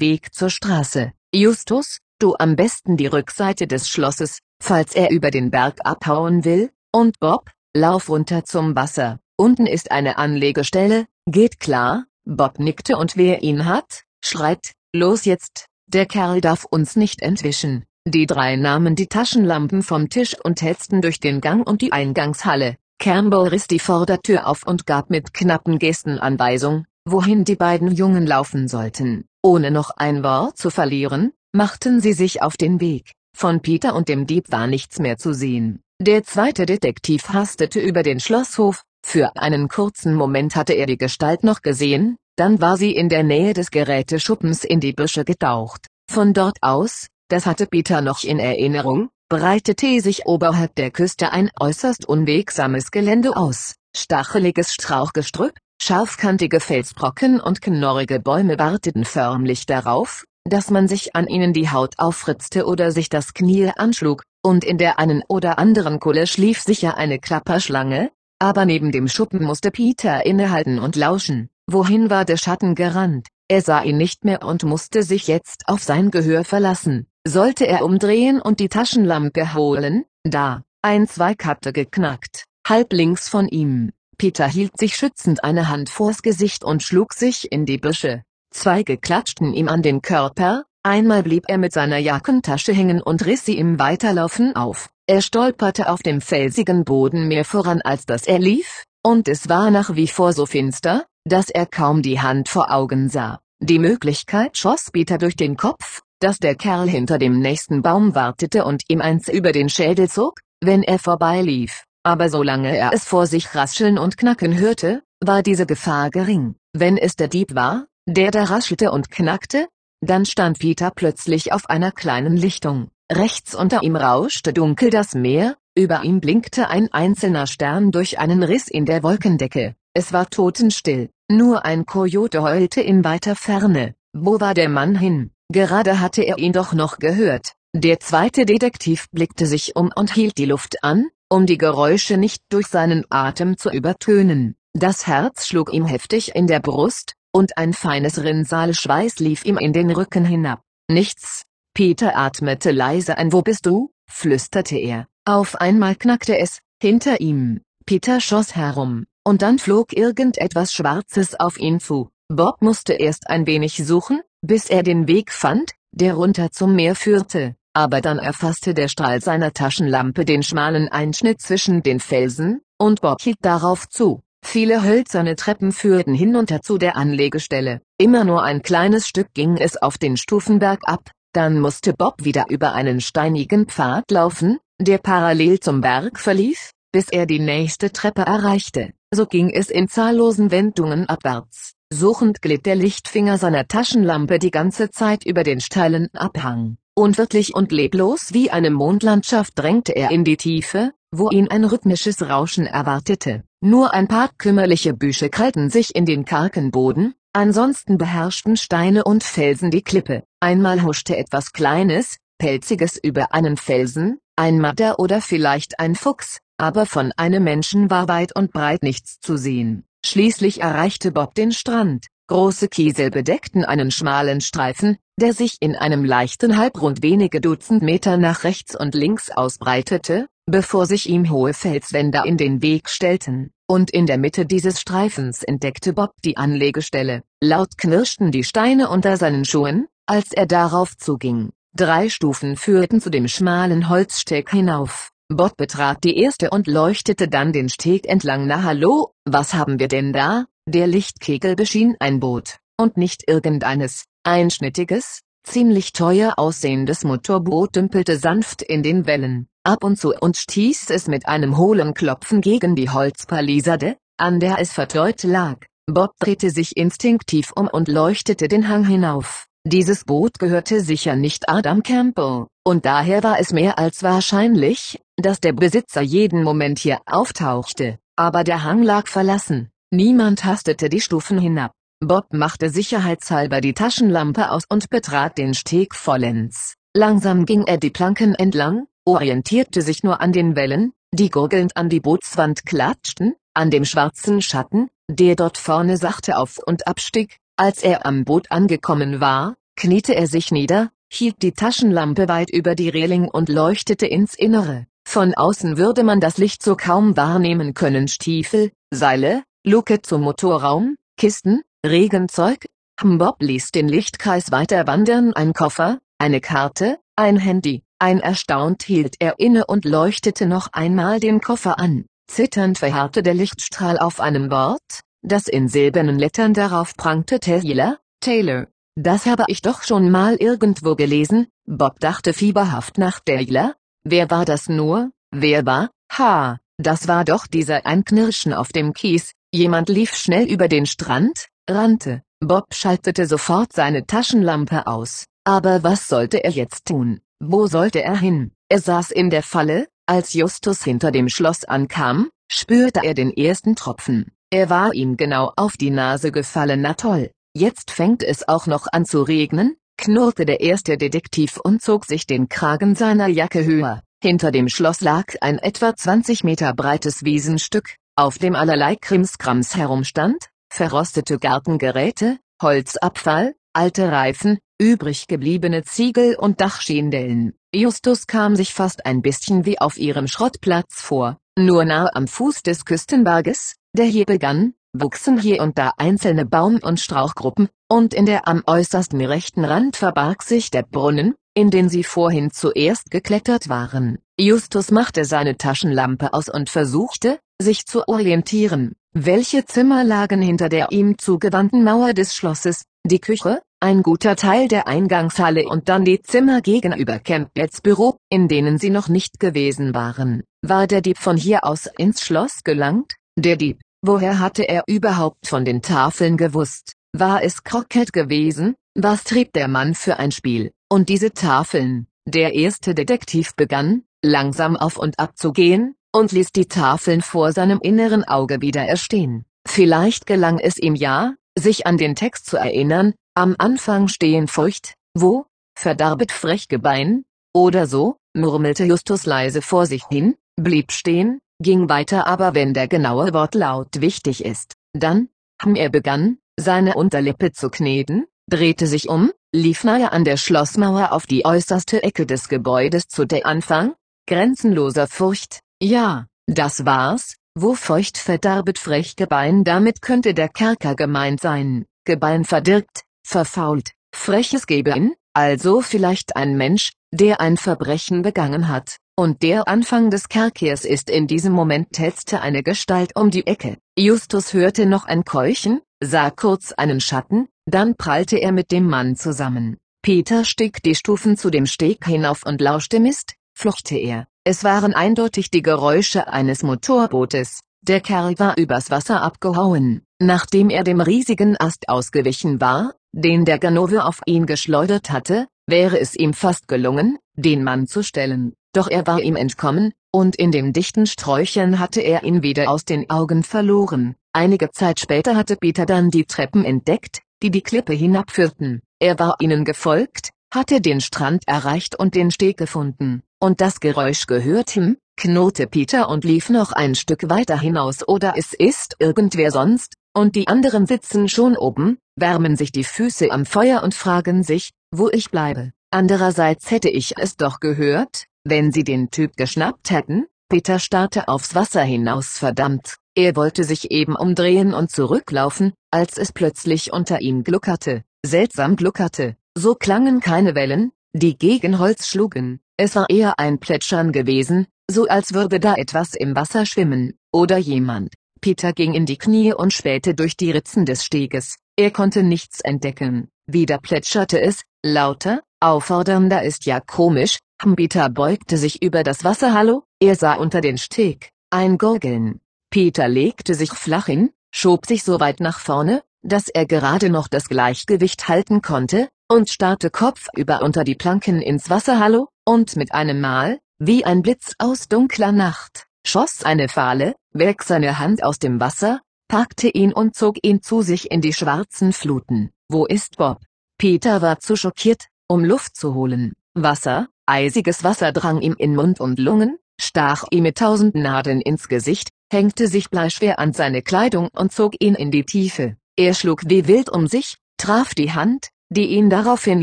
Weg zur Straße. Justus, du am besten die Rückseite des Schlosses, falls er über den Berg abhauen will, und Bob, lauf runter zum Wasser, unten ist eine Anlegestelle, geht klar? Bob nickte und wer ihn hat, schreit, los jetzt, der Kerl darf uns nicht entwischen. Die drei nahmen die Taschenlampen vom Tisch und hetzten durch den Gang und die Eingangshalle. Campbell riss die Vordertür auf und gab mit knappen Gesten Anweisung, wohin die beiden Jungen laufen sollten. Ohne noch ein Wort zu verlieren, machten sie sich auf den Weg. Von Peter und dem Dieb war nichts mehr zu sehen. Der zweite Detektiv hastete über den Schlosshof, für einen kurzen Moment hatte er die Gestalt noch gesehen, dann war sie in der Nähe des Geräteschuppens in die Büsche getaucht. Von dort aus, das hatte Peter noch in Erinnerung, breitete sich oberhalb der Küste ein äußerst unwegsames Gelände aus. Stacheliges Strauchgestrüpp, scharfkantige Felsbrocken und knorrige Bäume warteten förmlich darauf, dass man sich an ihnen die Haut aufritzte oder sich das Knie anschlug, und in der einen oder anderen Kulle schlief sicher eine Klapperschlange, aber neben dem Schuppen musste Peter innehalten und lauschen. Wohin war der Schatten gerannt? Er sah ihn nicht mehr und musste sich jetzt auf sein Gehör verlassen. Sollte er umdrehen und die Taschenlampe holen? Da, ein Zweig hatte geknackt, halb links von ihm. Peter hielt sich schützend eine Hand vors Gesicht und schlug sich in die Büsche. Zweige klatschten ihm an den Körper, einmal blieb er mit seiner Jackentasche hängen und riss sie im Weiterlaufen auf. Er stolperte auf dem felsigen Boden mehr voran als dass er lief, und es war nach wie vor so finster, dass er kaum die Hand vor Augen sah. Die Möglichkeit schoss Peter durch den Kopf, dass der Kerl hinter dem nächsten Baum wartete und ihm eins über den Schädel zog, wenn er vorbeilief. Aber solange er es vor sich rascheln und knacken hörte, war diese Gefahr gering. Wenn es der Dieb war, der da raschelte und knackte, dann stand Peter plötzlich auf einer kleinen Lichtung. Rechts unter ihm rauschte dunkel das Meer, über ihm blinkte ein einzelner Stern durch einen Riss in der Wolkendecke. Es war totenstill, nur ein Kojote heulte in weiter Ferne. Wo war der Mann hin? Gerade hatte er ihn doch noch gehört. Der zweite Detektiv blickte sich um und hielt die Luft an, um die Geräusche nicht durch seinen Atem zu übertönen. Das Herz schlug ihm heftig in der Brust, und ein feines Rinnsal Schweiß lief ihm in den Rücken hinab. Nichts. Peter atmete leise ein Wo bist du? flüsterte er. Auf einmal knackte es, hinter ihm. Peter schoss herum. Und dann flog irgendetwas Schwarzes auf ihn zu. Bob musste erst ein wenig suchen, bis er den Weg fand, der runter zum Meer führte, aber dann erfasste der Strahl seiner Taschenlampe den schmalen Einschnitt zwischen den Felsen, und Bob hielt darauf zu. Viele hölzerne Treppen führten hinunter zu der Anlegestelle, immer nur ein kleines Stück ging es auf den Stufenberg ab, dann musste Bob wieder über einen steinigen Pfad laufen, der parallel zum Berg verlief, bis er die nächste Treppe erreichte. So ging es in zahllosen Wendungen abwärts. Suchend glitt der Lichtfinger seiner Taschenlampe die ganze Zeit über den steilen Abhang. Unwirtlich und leblos wie eine Mondlandschaft drängte er in die Tiefe, wo ihn ein rhythmisches Rauschen erwartete. Nur ein paar kümmerliche Büsche krallten sich in den kargen Boden, ansonsten beherrschten Steine und Felsen die Klippe. Einmal huschte etwas Kleines, Pelziges über einen Felsen, ein Matter oder vielleicht ein Fuchs, aber von einem Menschen war weit und breit nichts zu sehen. Schließlich erreichte Bob den Strand. Große Kiesel bedeckten einen schmalen Streifen, der sich in einem leichten Halbrund wenige Dutzend Meter nach rechts und links ausbreitete, bevor sich ihm hohe Felswände in den Weg stellten, und in der Mitte dieses Streifens entdeckte Bob die Anlegestelle. Laut knirschten die Steine unter seinen Schuhen, als er darauf zuging. Drei Stufen führten zu dem schmalen Holzsteg hinauf. Bob betrat die erste und leuchtete dann den Steg entlang na hallo, was haben wir denn da? Der Lichtkegel beschien ein Boot, und nicht irgendeines, einschnittiges, ziemlich teuer aussehendes Motorboot dümpelte sanft in den Wellen, ab und zu und stieß es mit einem hohlen Klopfen gegen die Holzpalisade, an der es vertreut lag. Bob drehte sich instinktiv um und leuchtete den Hang hinauf. Dieses Boot gehörte sicher nicht Adam Campbell, und daher war es mehr als wahrscheinlich, dass der Besitzer jeden Moment hier auftauchte, aber der Hang lag verlassen, niemand hastete die Stufen hinab. Bob machte sicherheitshalber die Taschenlampe aus und betrat den Steg vollends. Langsam ging er die Planken entlang, orientierte sich nur an den Wellen, die gurgelnd an die Bootswand klatschten, an dem schwarzen Schatten, der dort vorne sachte auf und abstieg, als er am Boot angekommen war, kniete er sich nieder, hielt die Taschenlampe weit über die Reling und leuchtete ins Innere. Von außen würde man das Licht so kaum wahrnehmen können Stiefel, Seile, Luke zum Motorraum, Kisten, Regenzeug. Bob ließ den Lichtkreis weiter wandern ein Koffer, eine Karte, ein Handy. Ein erstaunt hielt er inne und leuchtete noch einmal den Koffer an. Zitternd verharrte der Lichtstrahl auf einem Wort, das in silbernen Lettern darauf prangte Taylor, Taylor. Das habe ich doch schon mal irgendwo gelesen, Bob dachte fieberhaft nach Taylor. Wer war das nur? Wer war? Ha, das war doch dieser Einknirschen auf dem Kies. Jemand lief schnell über den Strand, rannte. Bob schaltete sofort seine Taschenlampe aus. Aber was sollte er jetzt tun? Wo sollte er hin? Er saß in der Falle, als Justus hinter dem Schloss ankam, spürte er den ersten Tropfen. Er war ihm genau auf die Nase gefallen na toll, jetzt fängt es auch noch an zu regnen, knurrte der erste Detektiv und zog sich den Kragen seiner Jacke höher. Hinter dem Schloss lag ein etwa 20 Meter breites Wiesenstück, auf dem allerlei Krimskrams herumstand, verrostete Gartengeräte, Holzabfall, alte Reifen, übrig gebliebene Ziegel und Dachschindellen. Justus kam sich fast ein bisschen wie auf ihrem Schrottplatz vor, nur nah am Fuß des Küstenberges, der hier begann, wuchsen hier und da einzelne Baum- und Strauchgruppen, und in der am äußersten rechten Rand verbarg sich der Brunnen, in den sie vorhin zuerst geklettert waren. Justus machte seine Taschenlampe aus und versuchte, sich zu orientieren. Welche Zimmer lagen hinter der ihm zugewandten Mauer des Schlosses? Die Küche, ein guter Teil der Eingangshalle und dann die Zimmer gegenüber Campbells Büro, in denen sie noch nicht gewesen waren. War der Dieb von hier aus ins Schloss gelangt? Der Dieb, woher hatte er überhaupt von den Tafeln gewusst? War es Crockett gewesen? Was trieb der Mann für ein Spiel? Und diese Tafeln? Der erste Detektiv begann, langsam auf und ab zu gehen, und ließ die Tafeln vor seinem inneren Auge wieder erstehen. Vielleicht gelang es ihm ja, sich an den Text zu erinnern, am Anfang stehen Furcht, wo, verdarbet frech Gebein, oder so, murmelte Justus leise vor sich hin, blieb stehen, ging weiter aber wenn der genaue Wortlaut wichtig ist, dann, hm er begann, seine Unterlippe zu kneten, drehte sich um, lief nahe an der Schlossmauer auf die äußerste Ecke des Gebäudes zu der Anfang, grenzenloser Furcht, ja, das war's, wo feucht verdarbet frech Gebein damit könnte der Kerker gemeint sein, Gebein verdirbt, verfault, freches Gebein, also vielleicht ein Mensch, der ein Verbrechen begangen hat, und der Anfang des Kerkers ist in diesem Moment hetzte eine Gestalt um die Ecke. Justus hörte noch ein Keuchen, sah kurz einen Schatten, dann prallte er mit dem Mann zusammen. Peter stieg die Stufen zu dem Steg hinauf und lauschte Mist, fluchte er. Es waren eindeutig die Geräusche eines Motorbootes. Der Kerl war übers Wasser abgehauen, nachdem er dem riesigen Ast ausgewichen war, den der Ganove auf ihn geschleudert hatte, wäre es ihm fast gelungen, den Mann zu stellen, doch er war ihm entkommen, und in dem dichten Sträuchern hatte er ihn wieder aus den Augen verloren. Einige Zeit später hatte Peter dann die Treppen entdeckt, die die Klippe hinabführten. Er war ihnen gefolgt, hatte den Strand erreicht und den Steg gefunden, und das Geräusch gehört ihm, knurrte Peter und lief noch ein Stück weiter hinaus oder es ist irgendwer sonst, und die anderen sitzen schon oben, wärmen sich die Füße am Feuer und fragen sich, wo ich bleibe. Andererseits hätte ich es doch gehört, wenn sie den Typ geschnappt hätten. Peter starrte aufs Wasser hinaus verdammt, er wollte sich eben umdrehen und zurücklaufen, als es plötzlich unter ihm gluckerte, seltsam gluckerte, so klangen keine Wellen, die gegen Holz schlugen, es war eher ein Plätschern gewesen, so als würde da etwas im Wasser schwimmen, oder jemand. Peter ging in die Knie und spähte durch die Ritzen des Steges, er konnte nichts entdecken, wieder plätscherte es, lauter, auffordernder ist ja komisch, Peter beugte sich über das Wasser. Hallo, er sah unter den Steg, ein Gurgeln. Peter legte sich flach hin, schob sich so weit nach vorne, dass er gerade noch das Gleichgewicht halten konnte, und starrte kopfüber unter die Planken ins Wasser. Hallo, und mit einem Mal, wie ein Blitz aus dunkler Nacht, schoss eine fahle, weg seine Hand aus dem Wasser, packte ihn und zog ihn zu sich in die schwarzen Fluten. Wo ist Bob? Peter war zu schockiert, um Luft zu holen. Wasser, eisiges Wasser drang ihm in Mund und Lungen, stach ihm mit tausend Nadeln ins Gesicht, hängte sich bleischwer an seine Kleidung und zog ihn in die Tiefe. Er schlug wie wild um sich, traf die Hand, die ihn daraufhin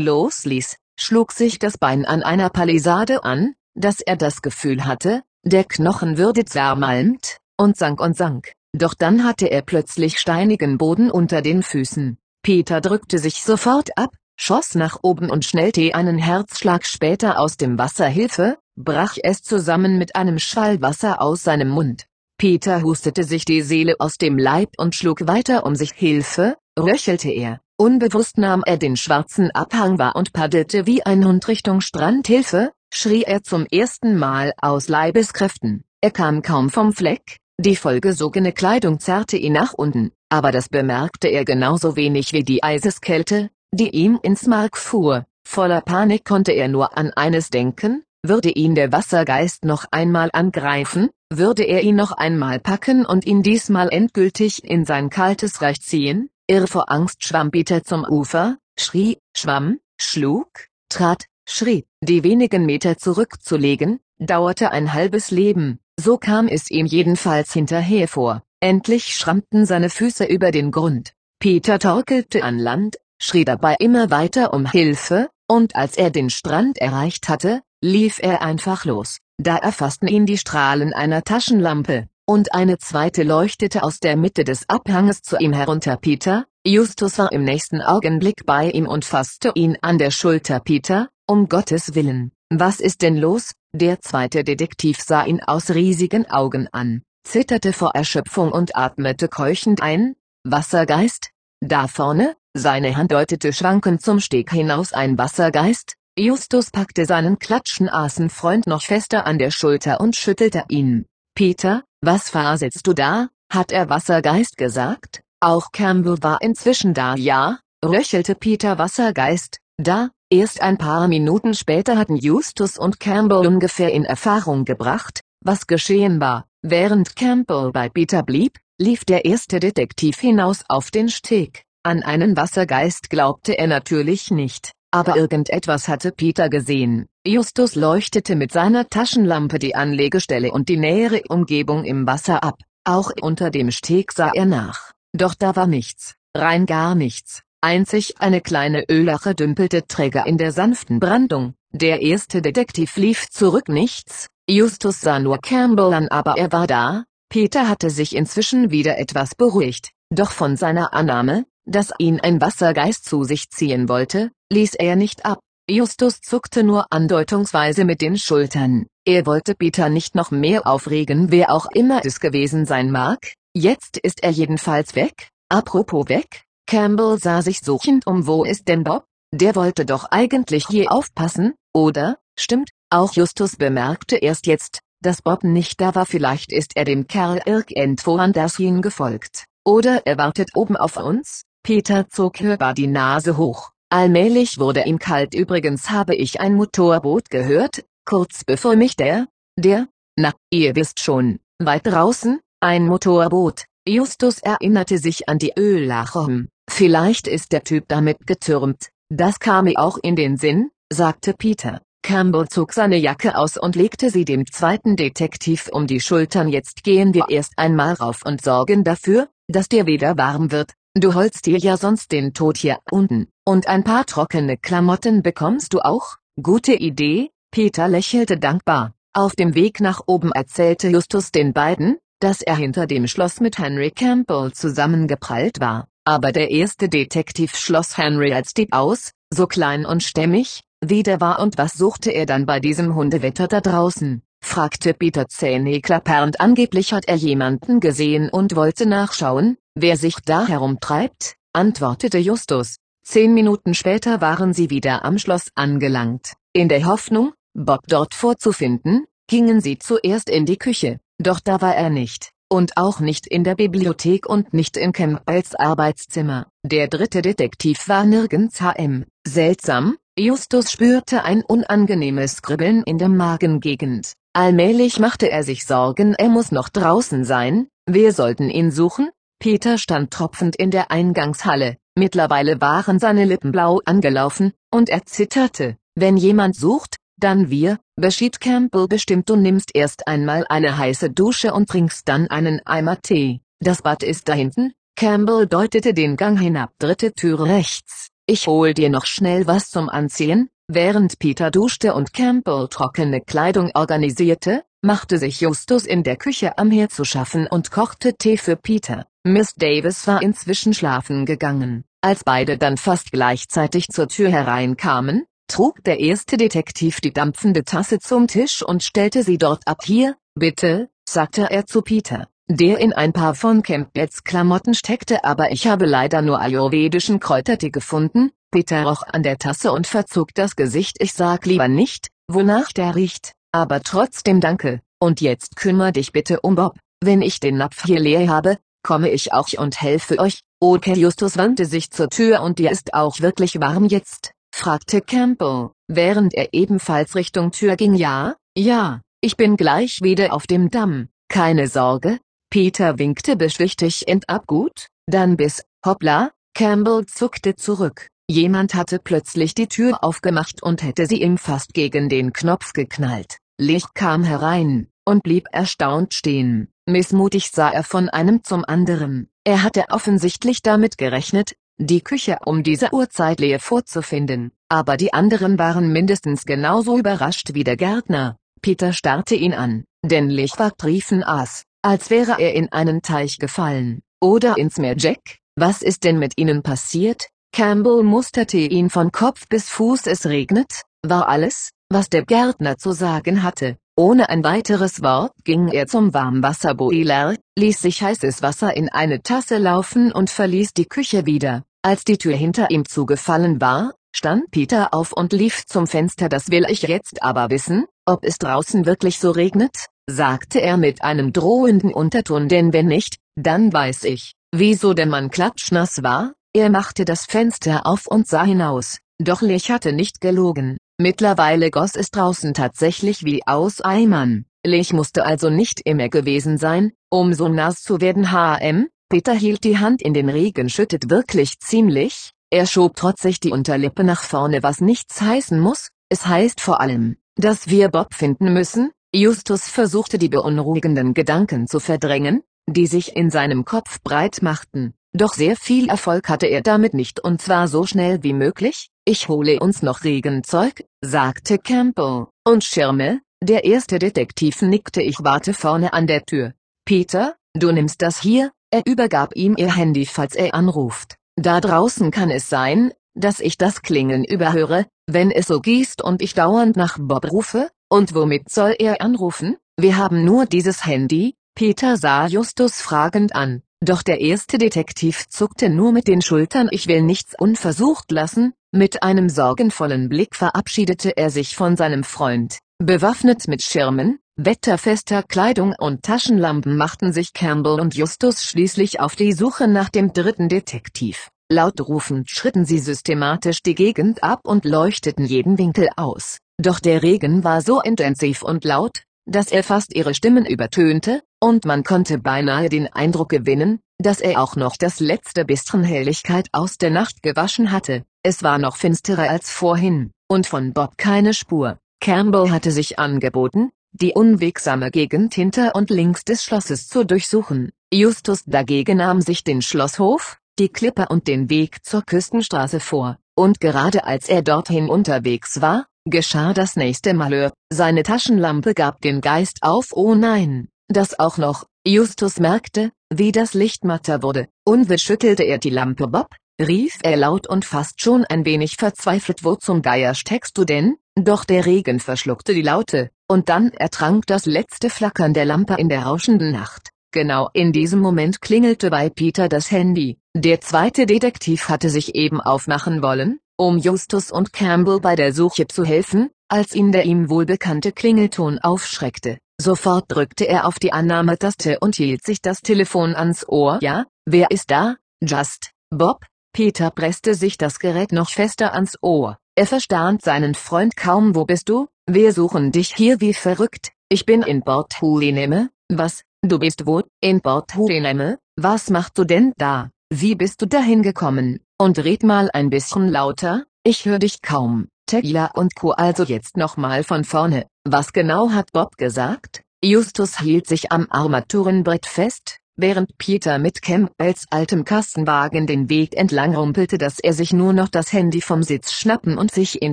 losließ, schlug sich das Bein an einer Palisade an, dass er das Gefühl hatte, der Knochen würde zermalmt, und sank und sank. Doch dann hatte er plötzlich steinigen Boden unter den Füßen. Peter drückte sich sofort ab, schoss nach oben und schnellte einen Herzschlag später aus dem Wasser Hilfe, brach es zusammen mit einem Schwall Wasser aus seinem Mund. Peter hustete sich die Seele aus dem Leib und schlug weiter um sich Hilfe, röchelte er. Unbewusst nahm er den schwarzen Abhang wahr und paddelte wie ein Hund Richtung Strand Hilfe, schrie er zum ersten Mal aus Leibeskräften. Er kam kaum vom Fleck, die vollgesogene Kleidung zerrte ihn nach unten, aber das bemerkte er genauso wenig wie die Eiseskälte, die ihm ins Mark fuhr. Voller Panik konnte er nur an eines denken, würde ihn der Wassergeist noch einmal angreifen, würde er ihn noch einmal packen und ihn diesmal endgültig in sein kaltes Reich ziehen, irr vor Angst schwamm Peter zum Ufer, schrie, schwamm, schlug, trat, schrie, die wenigen Meter zurückzulegen, dauerte ein halbes Leben, so kam es ihm jedenfalls hinterher vor. Endlich schrammten seine Füße über den Grund. Peter torkelte an Land, schrie dabei immer weiter um Hilfe, und als er den Strand erreicht hatte, lief er einfach los. Da erfassten ihn die Strahlen einer Taschenlampe, und eine zweite leuchtete aus der Mitte des Abhanges zu ihm herunter. Peter, Justus war im nächsten Augenblick bei ihm und fasste ihn an der Schulter. Peter, um Gottes Willen, was ist denn los? Der zweite Detektiv sah ihn aus riesigen Augen an, zitterte vor Erschöpfung und atmete keuchend ein. Wassergeist? Da vorne? Seine Hand deutete schwankend zum Steg hinaus ein Wassergeist. Justus packte seinen Klatschenasenfreund noch fester an der Schulter und schüttelte ihn. Peter, was faselst du da? Hat er Wassergeist gesagt? Auch Campbell war inzwischen da. Ja, röchelte Peter Wassergeist, da, Erst ein paar Minuten später hatten Justus und Campbell ungefähr in Erfahrung gebracht, was geschehen war. Während Campbell bei Peter blieb, lief der erste Detektiv hinaus auf den Steg. An einen Wassergeist glaubte er natürlich nicht, aber irgendetwas hatte Peter gesehen. Justus leuchtete mit seiner Taschenlampe die Anlegestelle und die nähere Umgebung im Wasser ab. Auch unter dem Steg sah er nach. Doch da war nichts, rein gar nichts. Einzig eine kleine Öllache dümpelte träger in der sanften Brandung. Der erste Detektiv lief zurück nichts, Justus sah nur Campbell an aber er war da, Peter hatte sich inzwischen wieder etwas beruhigt, doch von seiner Annahme, dass ihn ein Wassergeist zu sich ziehen wollte, ließ er nicht ab. Justus zuckte nur andeutungsweise mit den Schultern. Er wollte Peter nicht noch mehr aufregen wer auch immer es gewesen sein mag, jetzt ist er jedenfalls weg. Apropos weg, Campbell sah sich suchend um wo ist denn Bob? Der wollte doch eigentlich hier aufpassen, oder? Stimmt, auch Justus bemerkte erst jetzt, dass Bob nicht da war vielleicht ist er dem Kerl irgendwo anders hingefolgt. Oder er wartet oben auf uns? Peter zog hörbar die Nase hoch. Allmählich wurde ihm kalt übrigens habe ich ein Motorboot gehört, kurz bevor mich der, der, na, ihr wisst schon, weit draußen, ein Motorboot. Justus erinnerte sich an die Öllache. Vielleicht ist der Typ damit getürmt, das kam mir auch in den Sinn, sagte Peter. Campbell zog seine Jacke aus und legte sie dem zweiten Detektiv um die Schultern. Jetzt gehen wir erst einmal rauf und sorgen dafür, dass dir wieder warm wird, du holst dir ja sonst den Tod hier unten, und ein paar trockene Klamotten bekommst du auch, gute Idee, Peter lächelte dankbar. Auf dem Weg nach oben erzählte Justus den beiden, dass er hinter dem Schloss mit Henry Campbell zusammengeprallt war, aber der erste Detektiv schloss Henry als Dieb aus, so klein und stämmig, wie der war. Und was suchte er dann bei diesem Hundewetter da draußen, fragte Peter zähneklappernd angeblich hat er jemanden gesehen und wollte nachschauen, wer sich da herumtreibt, antwortete Justus. Zehn Minuten später waren sie wieder am Schloss angelangt, in der Hoffnung, Bob dort vorzufinden, gingen sie zuerst in die Küche, doch da war er nicht, und auch nicht in der Bibliothek und nicht in Campbells Arbeitszimmer. Der dritte Detektiv war nirgends hm. Seltsam, Justus spürte ein unangenehmes Kribbeln in der Magengegend. Allmählich machte er sich Sorgen er muss noch draußen sein, wir sollten ihn suchen? Peter stand tropfend in der Eingangshalle, mittlerweile waren seine Lippen blau angelaufen, und er zitterte. Wenn jemand sucht, dann wir, beschied Campbell bestimmt du nimmst erst einmal eine heiße Dusche und trinkst dann einen Eimer Tee. Das Bad ist da hinten, Campbell deutete den Gang hinab dritte Tür rechts. Ich hol dir noch schnell was zum Anziehen, während Peter duschte und Campbell trockene Kleidung organisierte, machte sich Justus in der Küche am Herd zu schaffen und kochte Tee für Peter. Miss Davis war inzwischen schlafen gegangen. Als beide dann fast gleichzeitig zur Tür hereinkamen, trug der erste Detektiv die dampfende Tasse zum Tisch und stellte sie dort ab. Hier, bitte, sagte er zu Peter, der in ein paar von Campbells Klamotten steckte aber ich habe leider nur ayurvedischen Kräutertee gefunden. Peter roch an der Tasse und verzog das Gesicht ich sag lieber nicht, wonach der riecht, aber trotzdem danke, und jetzt kümmer dich bitte um Bob, wenn ich den Napf hier leer habe, komme ich auch und helfe euch. Okay Justus wandte sich zur Tür und dir ist auch wirklich warm jetzt, fragte Campbell, während er ebenfalls Richtung Tür ging. Ja, ja, ich bin gleich wieder auf dem Damm, keine Sorge. Peter winkte beschwichtigend ab gut, dann bis, hoppla, Campbell zuckte zurück. Jemand hatte plötzlich die Tür aufgemacht und hätte sie ihm fast gegen den Knopf geknallt. Licht kam herein, und blieb erstaunt stehen. Missmutig sah er von einem zum anderen. Er hatte offensichtlich damit gerechnet, die Küche um diese Uhrzeit leer vorzufinden, aber die anderen waren mindestens genauso überrascht wie der Gärtner. Peter starrte ihn an, denn Lichwag triefen aß, als wäre er in einen Teich gefallen. Oder ins Meer Jack, was ist denn mit Ihnen passiert? Campbell musterte ihn von Kopf bis Fuß es regnet, war alles, was der Gärtner zu sagen hatte. Ohne ein weiteres Wort ging er zum Warmwasserboiler, ließ sich heißes Wasser in eine Tasse laufen und verließ die Küche wieder. Als die Tür hinter ihm zugefallen war, stand Peter auf und lief zum Fenster. Das will ich jetzt aber wissen, ob es draußen wirklich so regnet, sagte er mit einem drohenden Unterton. Denn wenn nicht, dann weiß ich, wieso der Mann klatschnass war. Er machte das Fenster auf und sah hinaus, doch Lech hatte nicht gelogen. Mittlerweile goss es draußen tatsächlich wie aus Eimern. Lech musste also nicht immer gewesen sein, um so nass zu werden. Hm, Peter hielt die Hand in den Regen schüttet wirklich ziemlich, er schob trotzig die Unterlippe nach vorne was nichts heißen muss, es heißt vor allem, dass wir Bob finden müssen, Justus versuchte die beunruhigenden Gedanken zu verdrängen, die sich in seinem Kopf breit machten, doch sehr viel Erfolg hatte er damit nicht und zwar so schnell wie möglich, ich hole uns noch Regenzeug, sagte Campbell, und Schirme, der erste Detektiv nickte. Ich warte vorne an der Tür. Peter, du nimmst das hier, er übergab ihm ihr Handy falls er anruft. Da draußen kann es sein, dass ich das Klingeln überhöre, wenn es so gießt und ich dauernd nach Bob rufe? Und womit soll er anrufen? Wir haben nur dieses Handy, Peter sah Justus fragend an, doch der erste Detektiv zuckte nur mit den Schultern ich will nichts unversucht lassen, mit einem sorgenvollen Blick verabschiedete er sich von seinem Freund. Bewaffnet mit Schirmen, wetterfester Kleidung und Taschenlampen machten sich Campbell und Justus schließlich auf die Suche nach dem dritten Detektiv. Laut rufend schritten sie systematisch die Gegend ab und leuchteten jeden Winkel aus. Doch der Regen war so intensiv und laut, dass er fast ihre Stimmen übertönte, und man konnte beinahe den Eindruck gewinnen, dass er auch noch das letzte bisschen Helligkeit aus der Nacht gewaschen hatte. Es war noch finsterer als vorhin, und von Bob keine Spur. Campbell hatte sich angeboten, die unwegsame Gegend hinter und links des Schlosses zu durchsuchen. Justus dagegen nahm sich den Schlosshof, die Klippe und den Weg zur Küstenstraße vor, und gerade als er dorthin unterwegs war, geschah das nächste Malheur, seine Taschenlampe gab den Geist auf oh nein, das auch noch, Justus merkte, wie das Licht matter wurde, unwillig schüttelte er die Lampe Bob, rief er laut und fast schon ein wenig verzweifelt wo zum Geier steckst du denn, doch der Regen verschluckte die Laute, und dann ertrank das letzte Flackern der Lampe in der rauschenden Nacht. Genau in diesem Moment klingelte bei Peter das Handy. Der zweite Detektiv hatte sich eben aufmachen wollen, um Justus und Campbell bei der Suche zu helfen, als ihn der ihm wohlbekannte Klingelton aufschreckte. Sofort drückte er auf die Annahmetaste und hielt sich das Telefon ans Ohr. Ja, wer ist da? Just, Bob? Peter presste sich das Gerät noch fester ans Ohr. Er verstand seinen Freund kaum. Wo bist du? Wir suchen dich hier wie verrückt. Ich bin in Port Hueneme. Was? Du bist wo? In Port Hueneme? Was machst du denn da? Wie bist du dahin gekommen? Und red mal ein bisschen lauter, ich höre dich kaum. Tequila und Co. Also jetzt nochmal von vorne. Was genau hat Bob gesagt? Justus hielt sich am Armaturenbrett fest, während Peter mit Campbells altem Kastenwagen den Weg entlang rumpelte, dass er sich nur noch das Handy vom Sitz schnappen und sich in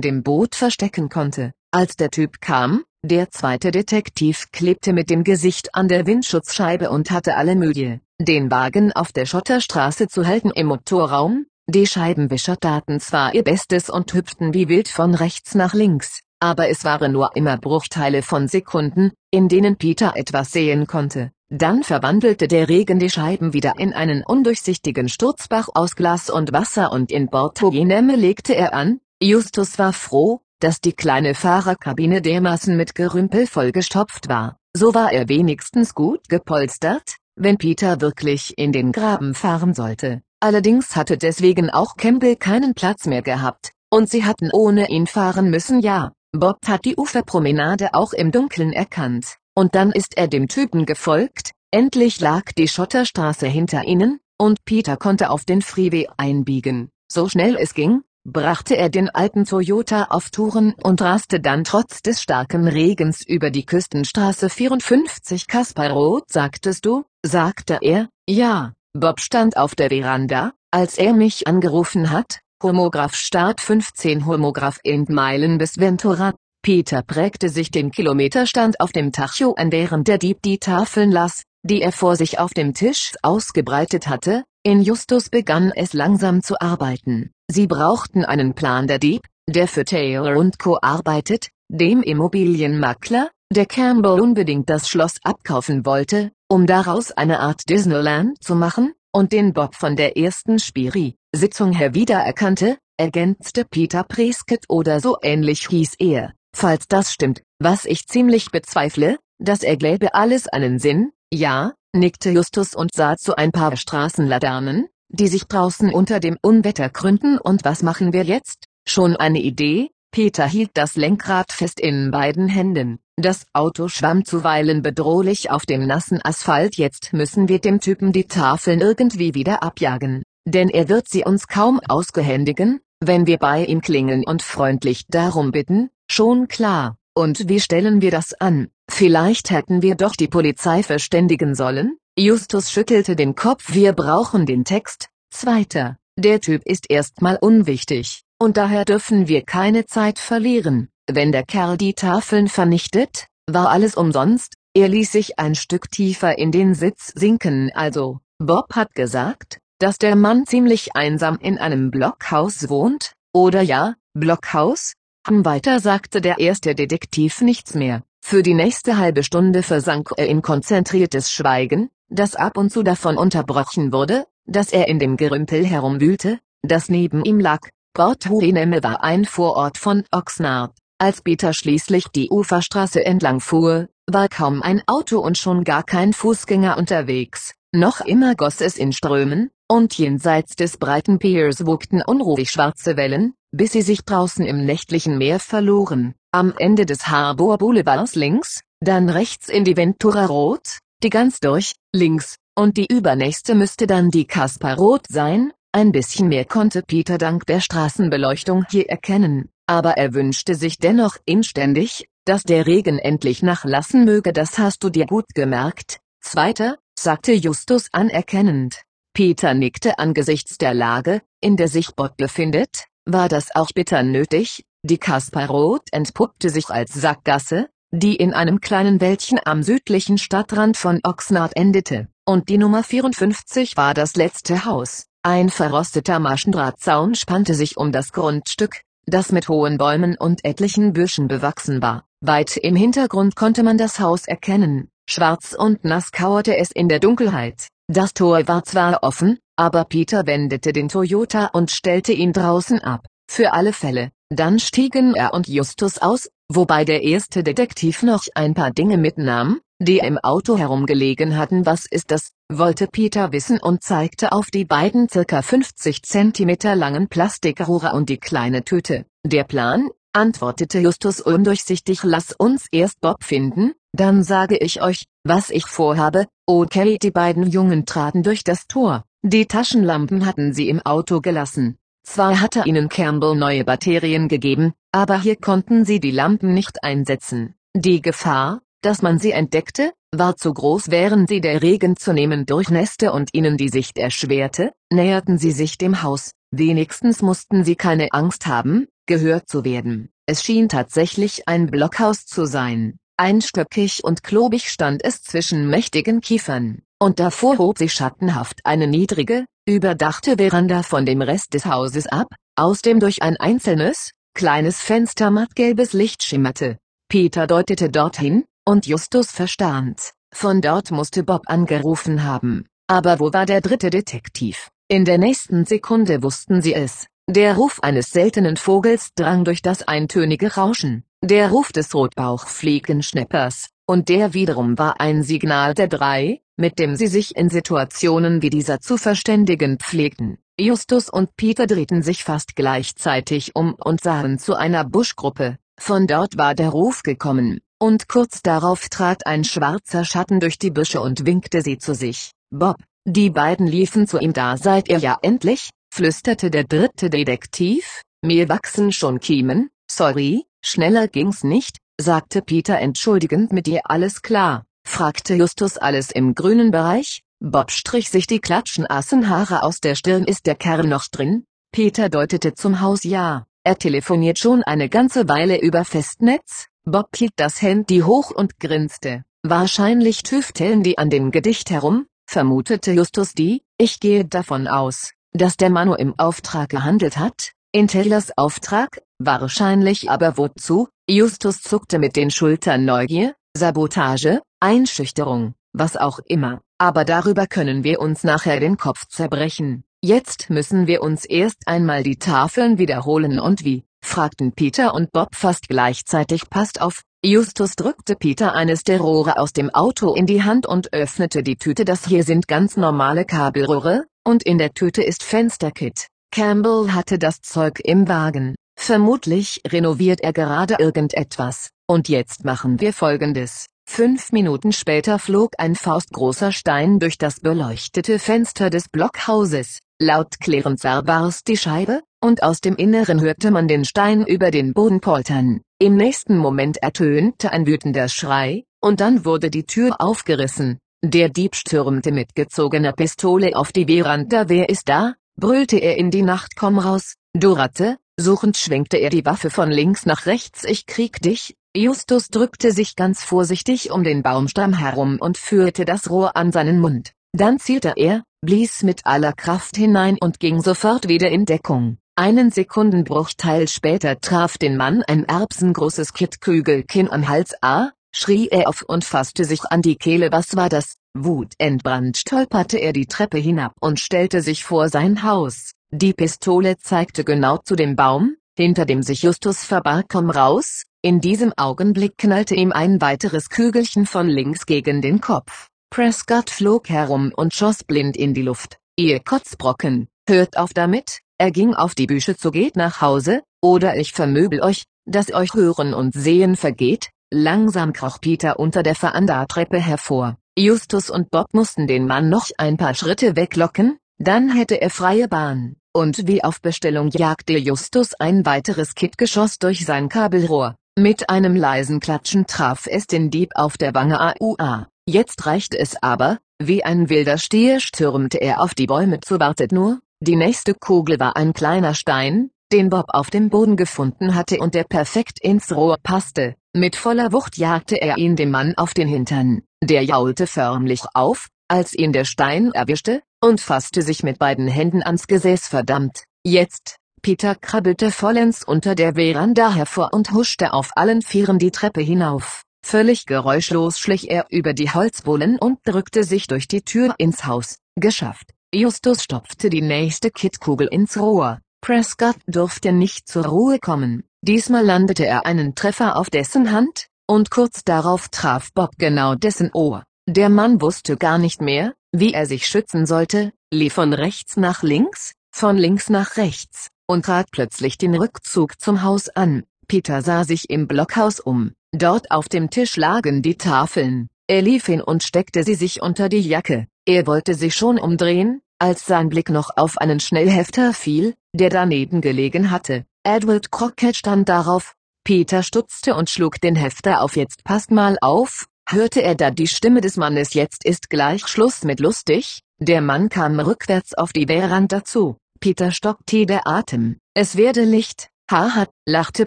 dem Boot verstecken konnte. Als der Typ kam, der zweite Detektiv klebte mit dem Gesicht an der Windschutzscheibe und hatte alle Mühe, den Wagen auf der Schotterstraße zu halten im Motorraum. Die Scheibenwischer taten zwar ihr Bestes und hüpften wie wild von rechts nach links, aber es waren nur immer Bruchteile von Sekunden, in denen Peter etwas sehen konnte. Dann verwandelte der Regen die Scheiben wieder in einen undurchsichtigen Sturzbach aus Glas und Wasser und in Bortogeneme legte er an. Justus war froh, dass die kleine Fahrerkabine dermaßen mit Gerümpel vollgestopft war. So war er wenigstens gut gepolstert, wenn Peter wirklich in den Graben fahren sollte. Allerdings hatte deswegen auch Campbell keinen Platz mehr gehabt, und sie hatten ohne ihn fahren müssen ja. Bob hat die Uferpromenade auch im Dunkeln erkannt, und dann ist er dem Typen gefolgt, endlich lag die Schotterstraße hinter ihnen, und Peter konnte auf den Freeway einbiegen. So schnell es ging, brachte er den alten Toyota auf Touren und raste dann trotz des starken Regens über die Küstenstraße 54 Kasparroth sagtest du, sagte er, ja, Bob stand auf der Veranda, als er mich angerufen hat, Homograph Start 15 Homograph in Meilen bis Ventura, Peter prägte sich den Kilometerstand auf dem Tacho an während der Dieb die Tafeln las, die er vor sich auf dem Tisch ausgebreitet hatte, in Justus begann es langsam zu arbeiten. Sie brauchten einen Plan der Dieb, der für Taylor und Co. arbeitet, dem Immobilienmakler, der Campbell unbedingt das Schloss abkaufen wollte, um daraus eine Art Disneyland zu machen, und den Bob von der ersten Spiri-Sitzung her wiedererkannte, ergänzte Peter Prescott oder so ähnlich hieß er. Falls das stimmt, was ich ziemlich bezweifle, dass er gläbe alles einen Sinn, ja, nickte Justus und sah zu ein paar Straßenlaternen, die sich draußen unter dem Unwetter gründen und was machen wir jetzt? Schon eine Idee? Peter hielt das Lenkrad fest in beiden Händen. Das Auto schwamm zuweilen bedrohlich auf dem nassen Asphalt. Jetzt müssen wir dem Typen die Tafeln irgendwie wieder abjagen. Denn er wird sie uns kaum ausgehändigen, wenn wir bei ihm klingeln und freundlich darum bitten. Schon klar. Und wie stellen wir das an? Vielleicht hätten wir doch die Polizei verständigen sollen? Justus schüttelte den Kopf. Wir brauchen den Text. Zweiter. Der Typ ist erstmal unwichtig, und daher dürfen wir keine Zeit verlieren. Wenn der Kerl die Tafeln vernichtet, war alles umsonst, er ließ sich ein Stück tiefer in den Sitz sinken. Also, Bob hat gesagt, dass der Mann ziemlich einsam in einem Blockhaus wohnt, oder ja, Blockhaus? Weiter sagte der erste Detektiv nichts mehr. Für die nächste halbe Stunde versank er in konzentriertes Schweigen, das ab und zu davon unterbrochen wurde, dass er in dem Gerümpel herumwühlte, das neben ihm lag. Port Hueneme war ein Vorort von Oxnard. Als Peter schließlich die Uferstraße entlang fuhr, war kaum ein Auto und schon gar kein Fußgänger unterwegs. Noch immer goss es in Strömen, und jenseits des breiten Piers wogten unruhig schwarze Wellen, bis sie sich draußen im nächtlichen Meer verloren. Am Ende des Harbour Boulevards links, dann rechts in die Ventura Road, die ganz durch, links, und die übernächste müsste dann die Kaspar Road sein, ein bisschen mehr konnte Peter dank der Straßenbeleuchtung hier erkennen, aber er wünschte sich dennoch inständig, dass der Regen endlich nachlassen möge. Das hast du dir gut gemerkt, Zweiter, sagte Justus anerkennend. Peter nickte angesichts der Lage, in der sich Bob befindet, war das auch bitter nötig, die Kaspar Road entpuppte sich als Sackgasse, die in einem kleinen Wäldchen am südlichen Stadtrand von Oxnard endete, und die Nummer 54 war das letzte Haus. Ein verrosteter Maschendrahtzaun spannte sich um das Grundstück, das mit hohen Bäumen und etlichen Büschen bewachsen war. Weit im Hintergrund konnte man das Haus erkennen, schwarz und nass kauerte es in der Dunkelheit. Das Tor war zwar offen, aber Peter wendete den Toyota und stellte ihn draußen ab, für alle Fälle. Dann stiegen er und Justus aus, wobei der erste Detektiv noch ein paar Dinge mitnahm, die im Auto herumgelegen hatten. Was ist das, wollte Peter wissen und zeigte auf die beiden circa 50 Zentimeter langen Plastikrohre und die kleine Tüte. Der Plan, antwortete Justus undurchsichtig lass uns erst Bob finden, dann sage ich euch, was ich vorhabe, okay die beiden Jungen traten durch das Tor, die Taschenlampen hatten sie im Auto gelassen, zwar hatte ihnen Campbell neue Batterien gegeben, aber hier konnten sie die Lampen nicht einsetzen. Die Gefahr, dass man sie entdeckte, war zu groß während sie der Regen zunehmend durchnässte und ihnen die Sicht erschwerte, näherten sie sich dem Haus, wenigstens mussten sie keine Angst haben, gehört zu werden. Es schien tatsächlich ein Blockhaus zu sein. Einstöckig und klobig stand es zwischen mächtigen Kiefern, und davor hob sich schattenhaft eine niedrige, überdachte Veranda von dem Rest des Hauses ab, aus dem durch ein einzelnes, kleines Fenster mattgelbes Licht schimmerte. Peter deutete dorthin, und Justus verstand. Von dort musste Bob angerufen haben. Aber wo war der dritte Detektiv? In der nächsten Sekunde wussten sie es. Der Ruf eines seltenen Vogels drang durch das eintönige Rauschen. Der Ruf des Rotbauchfliegenschneppers, und der wiederum war ein Signal der drei, mit dem sie sich in Situationen wie dieser zu verständigen pflegten. Justus und Peter drehten sich fast gleichzeitig um und sahen zu einer Buschgruppe, von dort war der Ruf gekommen, und kurz darauf trat ein schwarzer Schatten durch die Büsche und winkte sie zu sich. Bob, die beiden liefen zu ihm da seid ihr ja endlich, flüsterte der dritte Detektiv, mir wachsen schon Kiemen, sorry, schneller ging's nicht, sagte Peter entschuldigend mit dir alles klar fragte Justus. Alles im grünen Bereich, Bob strich sich die klatschenassen Haare aus der Stirn. Ist der Kerl noch drin? Peter deutete zum Haus. Ja, er telefoniert schon eine ganze Weile über Festnetz, Bob hielt das Handy hoch und grinste, wahrscheinlich tüfteln die an dem Gedicht herum, vermutete Justus. Die, ich gehe davon aus, dass der Manu im Auftrag gehandelt hat, in Taylors Auftrag, wahrscheinlich aber wozu, Justus zuckte mit den Schultern Neugier, Sabotage, Einschüchterung, was auch immer, aber darüber können wir uns nachher den Kopf zerbrechen. Jetzt müssen wir uns erst einmal die Tafeln wiederholen und wie, fragten Peter und Bob fast gleichzeitig passt auf, Justus drückte Peter eines der Rohre aus dem Auto in die Hand und öffnete die Tüte. Das hier sind ganz normale Kabelrohre, und in der Tüte ist Fensterkit. Campbell hatte das Zeug im Wagen, vermutlich renoviert er gerade irgendetwas. Und jetzt machen wir folgendes. Fünf Minuten später flog ein faustgroßer Stein durch das beleuchtete Fenster des Blockhauses. Laut klirrend zerbarst die Scheibe, und aus dem Inneren hörte man den Stein über den Boden poltern. Im nächsten Moment ertönte ein wütender Schrei, und dann wurde die Tür aufgerissen. Der Dieb stürmte mit gezogener Pistole auf die Veranda. Wer ist da? brüllte er in die Nacht. Komm raus, du Ratte! Suchend schwenkte er die Waffe von links nach rechts. Ich krieg dich, Justus drückte sich ganz vorsichtig um den Baumstamm herum und führte das Rohr an seinen Mund. Dann zielte er, blies mit aller Kraft hinein und ging sofort wieder in Deckung. Einen Sekundenbruchteil später traf den Mann ein erbsengroßes Kittkügelkinn am Hals A, schrie er auf und fasste sich an die Kehle. Was war das? Wutentbrannt stolperte er die Treppe hinab und stellte sich vor sein Haus. Die Pistole zeigte genau zu dem Baum, hinter dem sich Justus verbarg. Komm raus! In diesem Augenblick knallte ihm ein weiteres Kügelchen von links gegen den Kopf. Prescott flog herum und schoss blind in die Luft. Ihr Kotzbrocken, hört auf damit, er ging auf die Büsche zu geht nach Hause, oder ich vermöbel euch, dass euch Hören und Sehen vergeht. Langsam kroch Peter unter der Veranda-Treppe hervor. Justus und Bob mussten den Mann noch ein paar Schritte weglocken, dann hätte er freie Bahn, und wie auf Bestellung jagte Justus ein weiteres Kittgeschoss durch sein Kabelrohr. Mit einem leisen Klatschen traf es den Dieb auf der Wange AUA. Jetzt reichte es aber, wie ein wilder Stier stürmte er auf die Bäume zu wartet nur, die nächste Kugel war ein kleiner Stein, den Bob auf dem Boden gefunden hatte und der perfekt ins Rohr passte. Mit voller Wucht jagte er ihn dem Mann auf den Hintern. Der jaulte förmlich auf, als ihn der Stein erwischte, und fasste sich mit beiden Händen ans Gesäß verdammt. Jetzt, Peter krabbelte vollends unter der Veranda hervor und huschte auf allen Vieren die Treppe hinauf. Völlig geräuschlos schlich er über die Holzbohlen und drückte sich durch die Tür ins Haus. Geschafft. Justus stopfte die nächste Kittkugel ins Rohr. Prescott durfte nicht zur Ruhe kommen. Diesmal landete er einen Treffer auf dessen Hand, und kurz darauf traf Bob genau dessen Ohr. Der Mann wusste gar nicht mehr, wie er sich schützen sollte, lief von rechts nach links, von links nach rechts, und trat plötzlich den Rückzug zum Haus an. Peter sah sich im Blockhaus um. Dort auf dem Tisch lagen die Tafeln. Er lief hin und steckte sie sich unter die Jacke. Er wollte sich schon umdrehen, als sein Blick noch auf einen Schnellhefter fiel, der daneben gelegen hatte. Edward Crockett stand darauf. Peter stutzte und schlug den Hefter auf. Jetzt passt mal auf, hörte er da die Stimme des Mannes. Jetzt ist gleich Schluss mit lustig. Der Mann kam rückwärts auf die Veranda zu. Peter stockte der Atem. Es werde Licht. Haha, lachte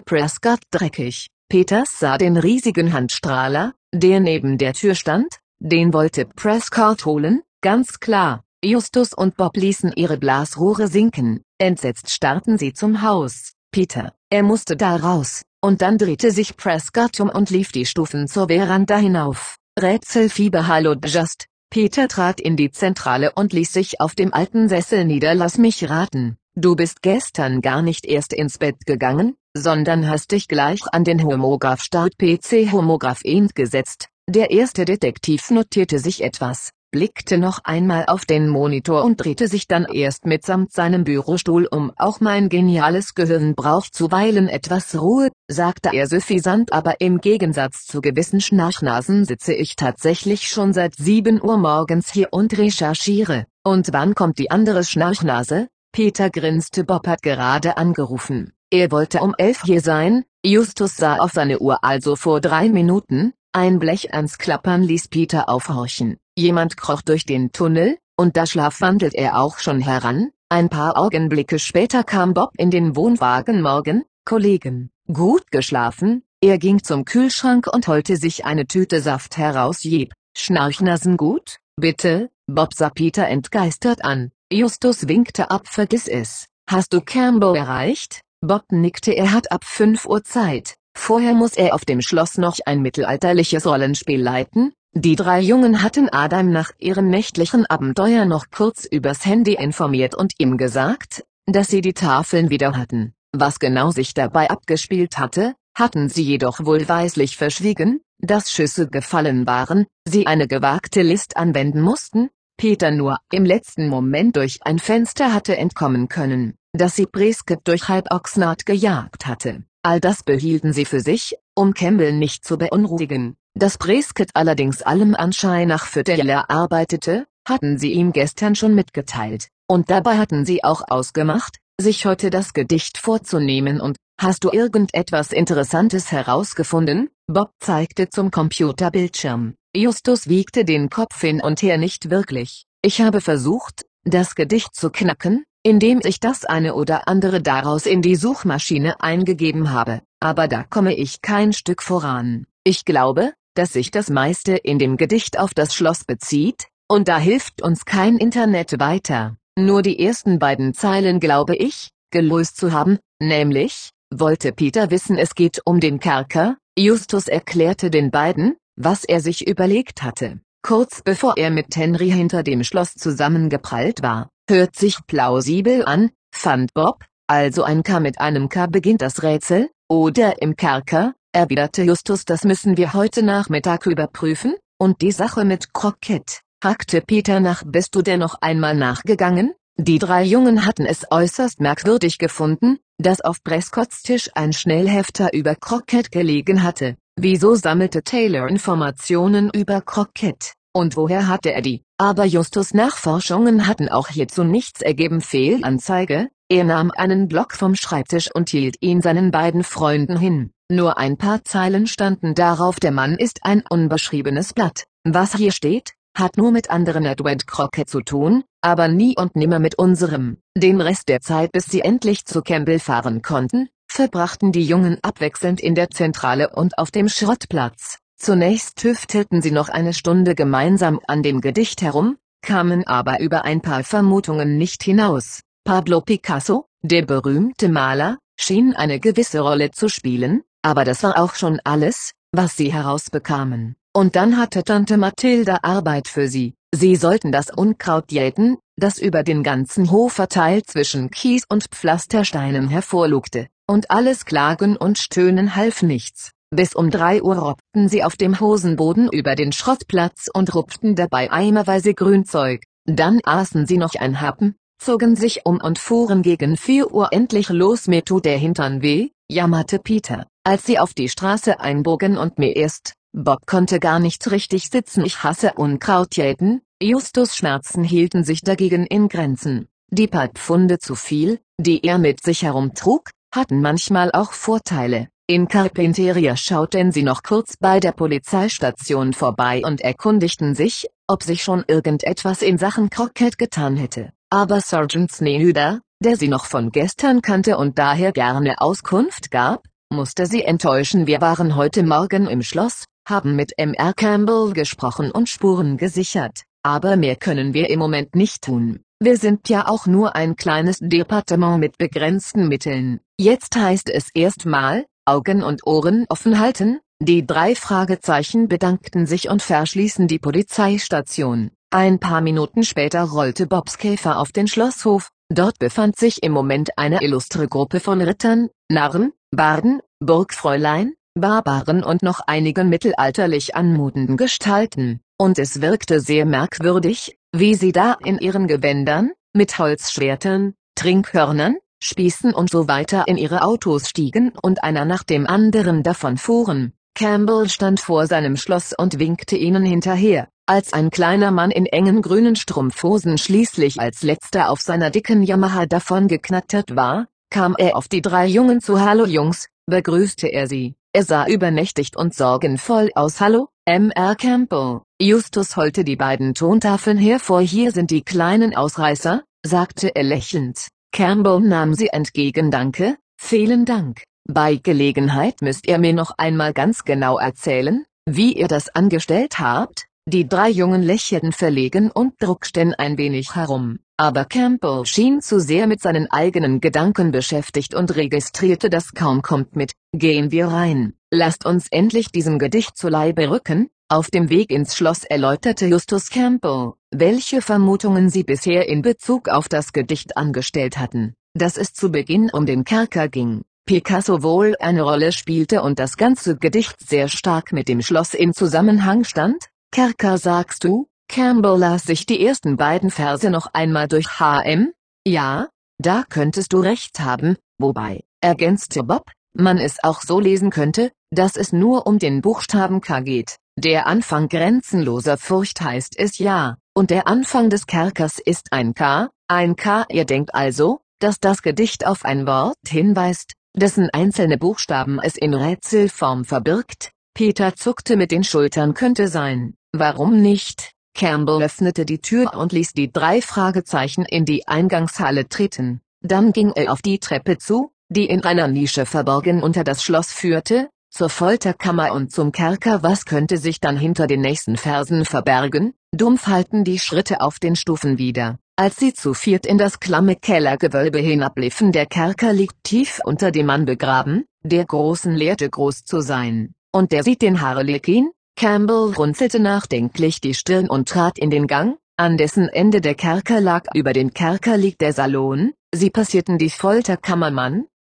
Prescott dreckig. Peters sah den riesigen Handstrahler, der neben der Tür stand, den wollte Prescott holen, Ganz klar, Justus und Bob ließen ihre Blasrohre sinken, entsetzt starrten sie zum Haus. Peter, er musste da raus, und dann drehte sich Prescott um und lief die Stufen zur Veranda hinauf. Rätselfieber Hallo Just. Peter trat in die Zentrale und ließ sich auf dem alten Sessel nieder. Lass mich raten, du bist gestern gar nicht erst ins Bett gegangen, sondern hast dich gleich an den Homograph-Start-PC Homograph Int gesetzt. Der erste Detektiv notierte sich etwas, blickte noch einmal auf den Monitor und drehte sich dann erst mitsamt seinem Bürostuhl um. Auch mein geniales Gehirn braucht zuweilen etwas Ruhe, sagte er suffisant aber im Gegensatz zu gewissen Schnarchnasen sitze ich tatsächlich schon seit 7 Uhr morgens hier und recherchiere. Und wann kommt die andere Schnarchnase? Peter grinste Bob hat gerade angerufen. Er wollte um elf hier sein, Justus sah auf seine Uhr also vor drei Minuten, ein Blech ans Klappern ließ Peter aufhorchen. Jemand kroch durch den Tunnel, und da schlafwandelt er auch schon heran. Ein paar Augenblicke später kam Bob in den Wohnwagen. Morgen, Kollegen, gut geschlafen, er ging zum Kühlschrank und holte sich eine Tüte Saft heraus. Jeb, Schnarchnasen gut, bitte, Bob sah Peter entgeistert an, Justus winkte ab vergiss es, hast du Campbell erreicht? Bob nickte er hat ab 5 Uhr Zeit, vorher muss er auf dem Schloss noch ein mittelalterliches Rollenspiel leiten, die drei Jungen hatten Adam nach ihrem nächtlichen Abenteuer noch kurz übers Handy informiert und ihm gesagt, dass sie die Tafeln wieder hatten. Was genau sich dabei abgespielt hatte, hatten sie jedoch wohlweislich verschwiegen, dass Schüsse gefallen waren, sie eine gewagte List anwenden mussten, Peter nur im letzten Moment durch ein Fenster hatte entkommen können, dass sie Prescott durch halb Oxnard gejagt hatte. All das behielten sie für sich, um Campbell nicht zu beunruhigen. Dass Prescott allerdings allem Anschein nach für Taylor arbeitete, hatten sie ihm gestern schon mitgeteilt, und dabei hatten sie auch ausgemacht, sich heute das Gedicht vorzunehmen und, hast du irgendetwas Interessantes herausgefunden? Bob zeigte zum Computerbildschirm. Justus wiegte den Kopf hin und her nicht wirklich. Ich habe versucht, das Gedicht zu knacken, indem ich das eine oder andere daraus in die Suchmaschine eingegeben habe, aber da komme ich kein Stück voran. Ich glaube, dass sich das meiste in dem Gedicht auf das Schloss bezieht, und da hilft uns kein Internet weiter. Nur die ersten beiden Zeilen glaube ich, gelöst zu haben, nämlich, wollte Peter wissen es geht um den Kerker, Justus erklärte den beiden, was er sich überlegt hatte. Kurz bevor er mit Henry hinter dem Schloss zusammengeprallt war, hört sich plausibel an, fand Bob, also ein K mit einem K beginnt das Rätsel, oder im Kerker, erwiderte Justus das müssen wir heute Nachmittag überprüfen, und die Sache mit Krockett, hackte Peter nach bist du denn noch einmal nachgegangen? Die drei Jungen hatten es äußerst merkwürdig gefunden, dass auf Prescotts Tisch ein Schnellhefter über Crockett gelegen hatte. Wieso sammelte Taylor Informationen über Crockett, und woher hatte er die? Aber Justus Nachforschungen hatten auch hierzu nichts ergeben Fehlanzeige, er nahm einen Block vom Schreibtisch und hielt ihn seinen beiden Freunden hin. Nur ein paar Zeilen standen darauf der Mann ist ein unbeschriebenes Blatt. Was hier steht, hat nur mit anderen Edward Crockett zu tun, aber nie und nimmer mit unserem. Den Rest der Zeit bis sie endlich zu Campbell fahren konnten, verbrachten die Jungen abwechselnd in der Zentrale und auf dem Schrottplatz. Zunächst tüftelten sie noch eine Stunde gemeinsam an dem Gedicht herum, kamen aber über ein paar Vermutungen nicht hinaus. Pablo Picasso, der berühmte Maler, schien eine gewisse Rolle zu spielen, aber das war auch schon alles, was sie herausbekamen. Und dann hatte Tante Mathilda Arbeit für sie. Sie sollten das Unkraut jäten, das über den ganzen Hof verteilt zwischen Kies und Pflastersteinen hervorlugte, und alles Klagen und Stöhnen half nichts. Bis um drei Uhr robbten sie auf dem Hosenboden über den Schrottplatz und rupften dabei eimerweise Grünzeug. Dann aßen sie noch ein Happen, zogen sich um und fuhren gegen vier Uhr endlich los. Mir tut der Hintern weh, jammerte Peter, als sie auf die Straße einbogen und mir erst, Bob konnte gar nicht richtig sitzen. Ich hasse Unkrautjäten. Justus Schmerzen hielten sich dagegen in Grenzen. Die paar Pfunde zu viel, die er mit sich herumtrug, hatten manchmal auch Vorteile. In Carpinteria schauten sie noch kurz bei der Polizeistation vorbei und erkundigten sich, ob sich schon irgendetwas in Sachen Crockett getan hätte. Aber Sergeant Snehuda, der sie noch von gestern kannte und daher gerne Auskunft gab, musste sie enttäuschen. Wir waren heute Morgen im Schloss, haben mit Mr. Campbell gesprochen und Spuren gesichert, aber mehr können wir im Moment nicht tun. Wir sind ja auch nur ein kleines Departement mit begrenzten Mitteln. Jetzt heißt es erstmal, Augen und Ohren offen halten, die drei Fragezeichen bedankten sich und verschließen die Polizeistation. Ein paar Minuten später rollte Bobs Käfer auf den Schlosshof, dort befand sich im Moment eine illustre Gruppe von Rittern, Narren, Barden, Burgfräulein, Barbaren und noch einigen mittelalterlich anmutenden Gestalten, und es wirkte sehr merkwürdig, wie sie da in ihren Gewändern, mit Holzschwertern, Trinkhörnern, Spießen und so weiter in ihre Autos stiegen und einer nach dem anderen davonfuhren. Campbell stand vor seinem Schloss und winkte ihnen hinterher, als ein kleiner Mann in engen grünen Strumpfhosen schließlich als letzter auf seiner dicken Yamaha davongeknattert war, kam er auf die drei Jungen zu Hallo Jungs, begrüßte er sie. Er sah übernächtigt und sorgenvoll aus Hallo, M.R. Campbell. Justus holte die beiden Tontafeln hervor hier sind die kleinen Ausreißer, sagte er lächelnd. Campbell nahm sie entgegen danke, vielen Dank. Bei Gelegenheit müsst ihr mir noch einmal ganz genau erzählen, wie ihr das angestellt habt. Die drei Jungen lächelten verlegen und drucksten ein wenig herum. Aber Campbell schien zu sehr mit seinen eigenen Gedanken beschäftigt und registrierte das kaum kommt mit, gehen wir rein, lasst uns endlich diesem Gedicht zu Leibe rücken, auf dem Weg ins Schloss erläuterte Justus Campbell, welche Vermutungen sie bisher in Bezug auf das Gedicht angestellt hatten, dass es zu Beginn um den Kerker ging, Picasso wohl eine Rolle spielte und das ganze Gedicht sehr stark mit dem Schloss in Zusammenhang stand, Kerker sagst du? Campbell las sich die ersten beiden Verse noch einmal durch. HM. Ja, da könntest du recht haben, wobei, ergänzte Bob, man es auch so lesen könnte, dass es nur um den Buchstaben K geht. Der Anfang grenzenloser Furcht heißt es ja, und der Anfang des Kerkers ist ein K, ein K. Ihr denkt also, dass das Gedicht auf ein Wort hinweist, dessen einzelne Buchstaben es in Rätselform verbirgt? Peter zuckte mit den Schultern könnte sein, warum nicht? Campbell öffnete die Tür und ließ die drei Fragezeichen in die Eingangshalle treten. Dann ging er auf die Treppe zu, die in einer Nische verborgen unter das Schloss führte, zur Folterkammer und zum Kerker. Was könnte sich dann hinter den nächsten Versen verbergen? Dumpf halten die Schritte auf den Stufen wieder. als sie zu viert in das klamme Kellergewölbe hinabliefen. Der Kerker liegt tief unter dem Mann begraben, der Großen lehrte groß zu sein, und der sieht den Harlekin, Campbell runzelte nachdenklich die Stirn und trat in den Gang, an dessen Ende der Kerker lag. Über dem Kerker liegt der Salon, sie passierten die Folterkammer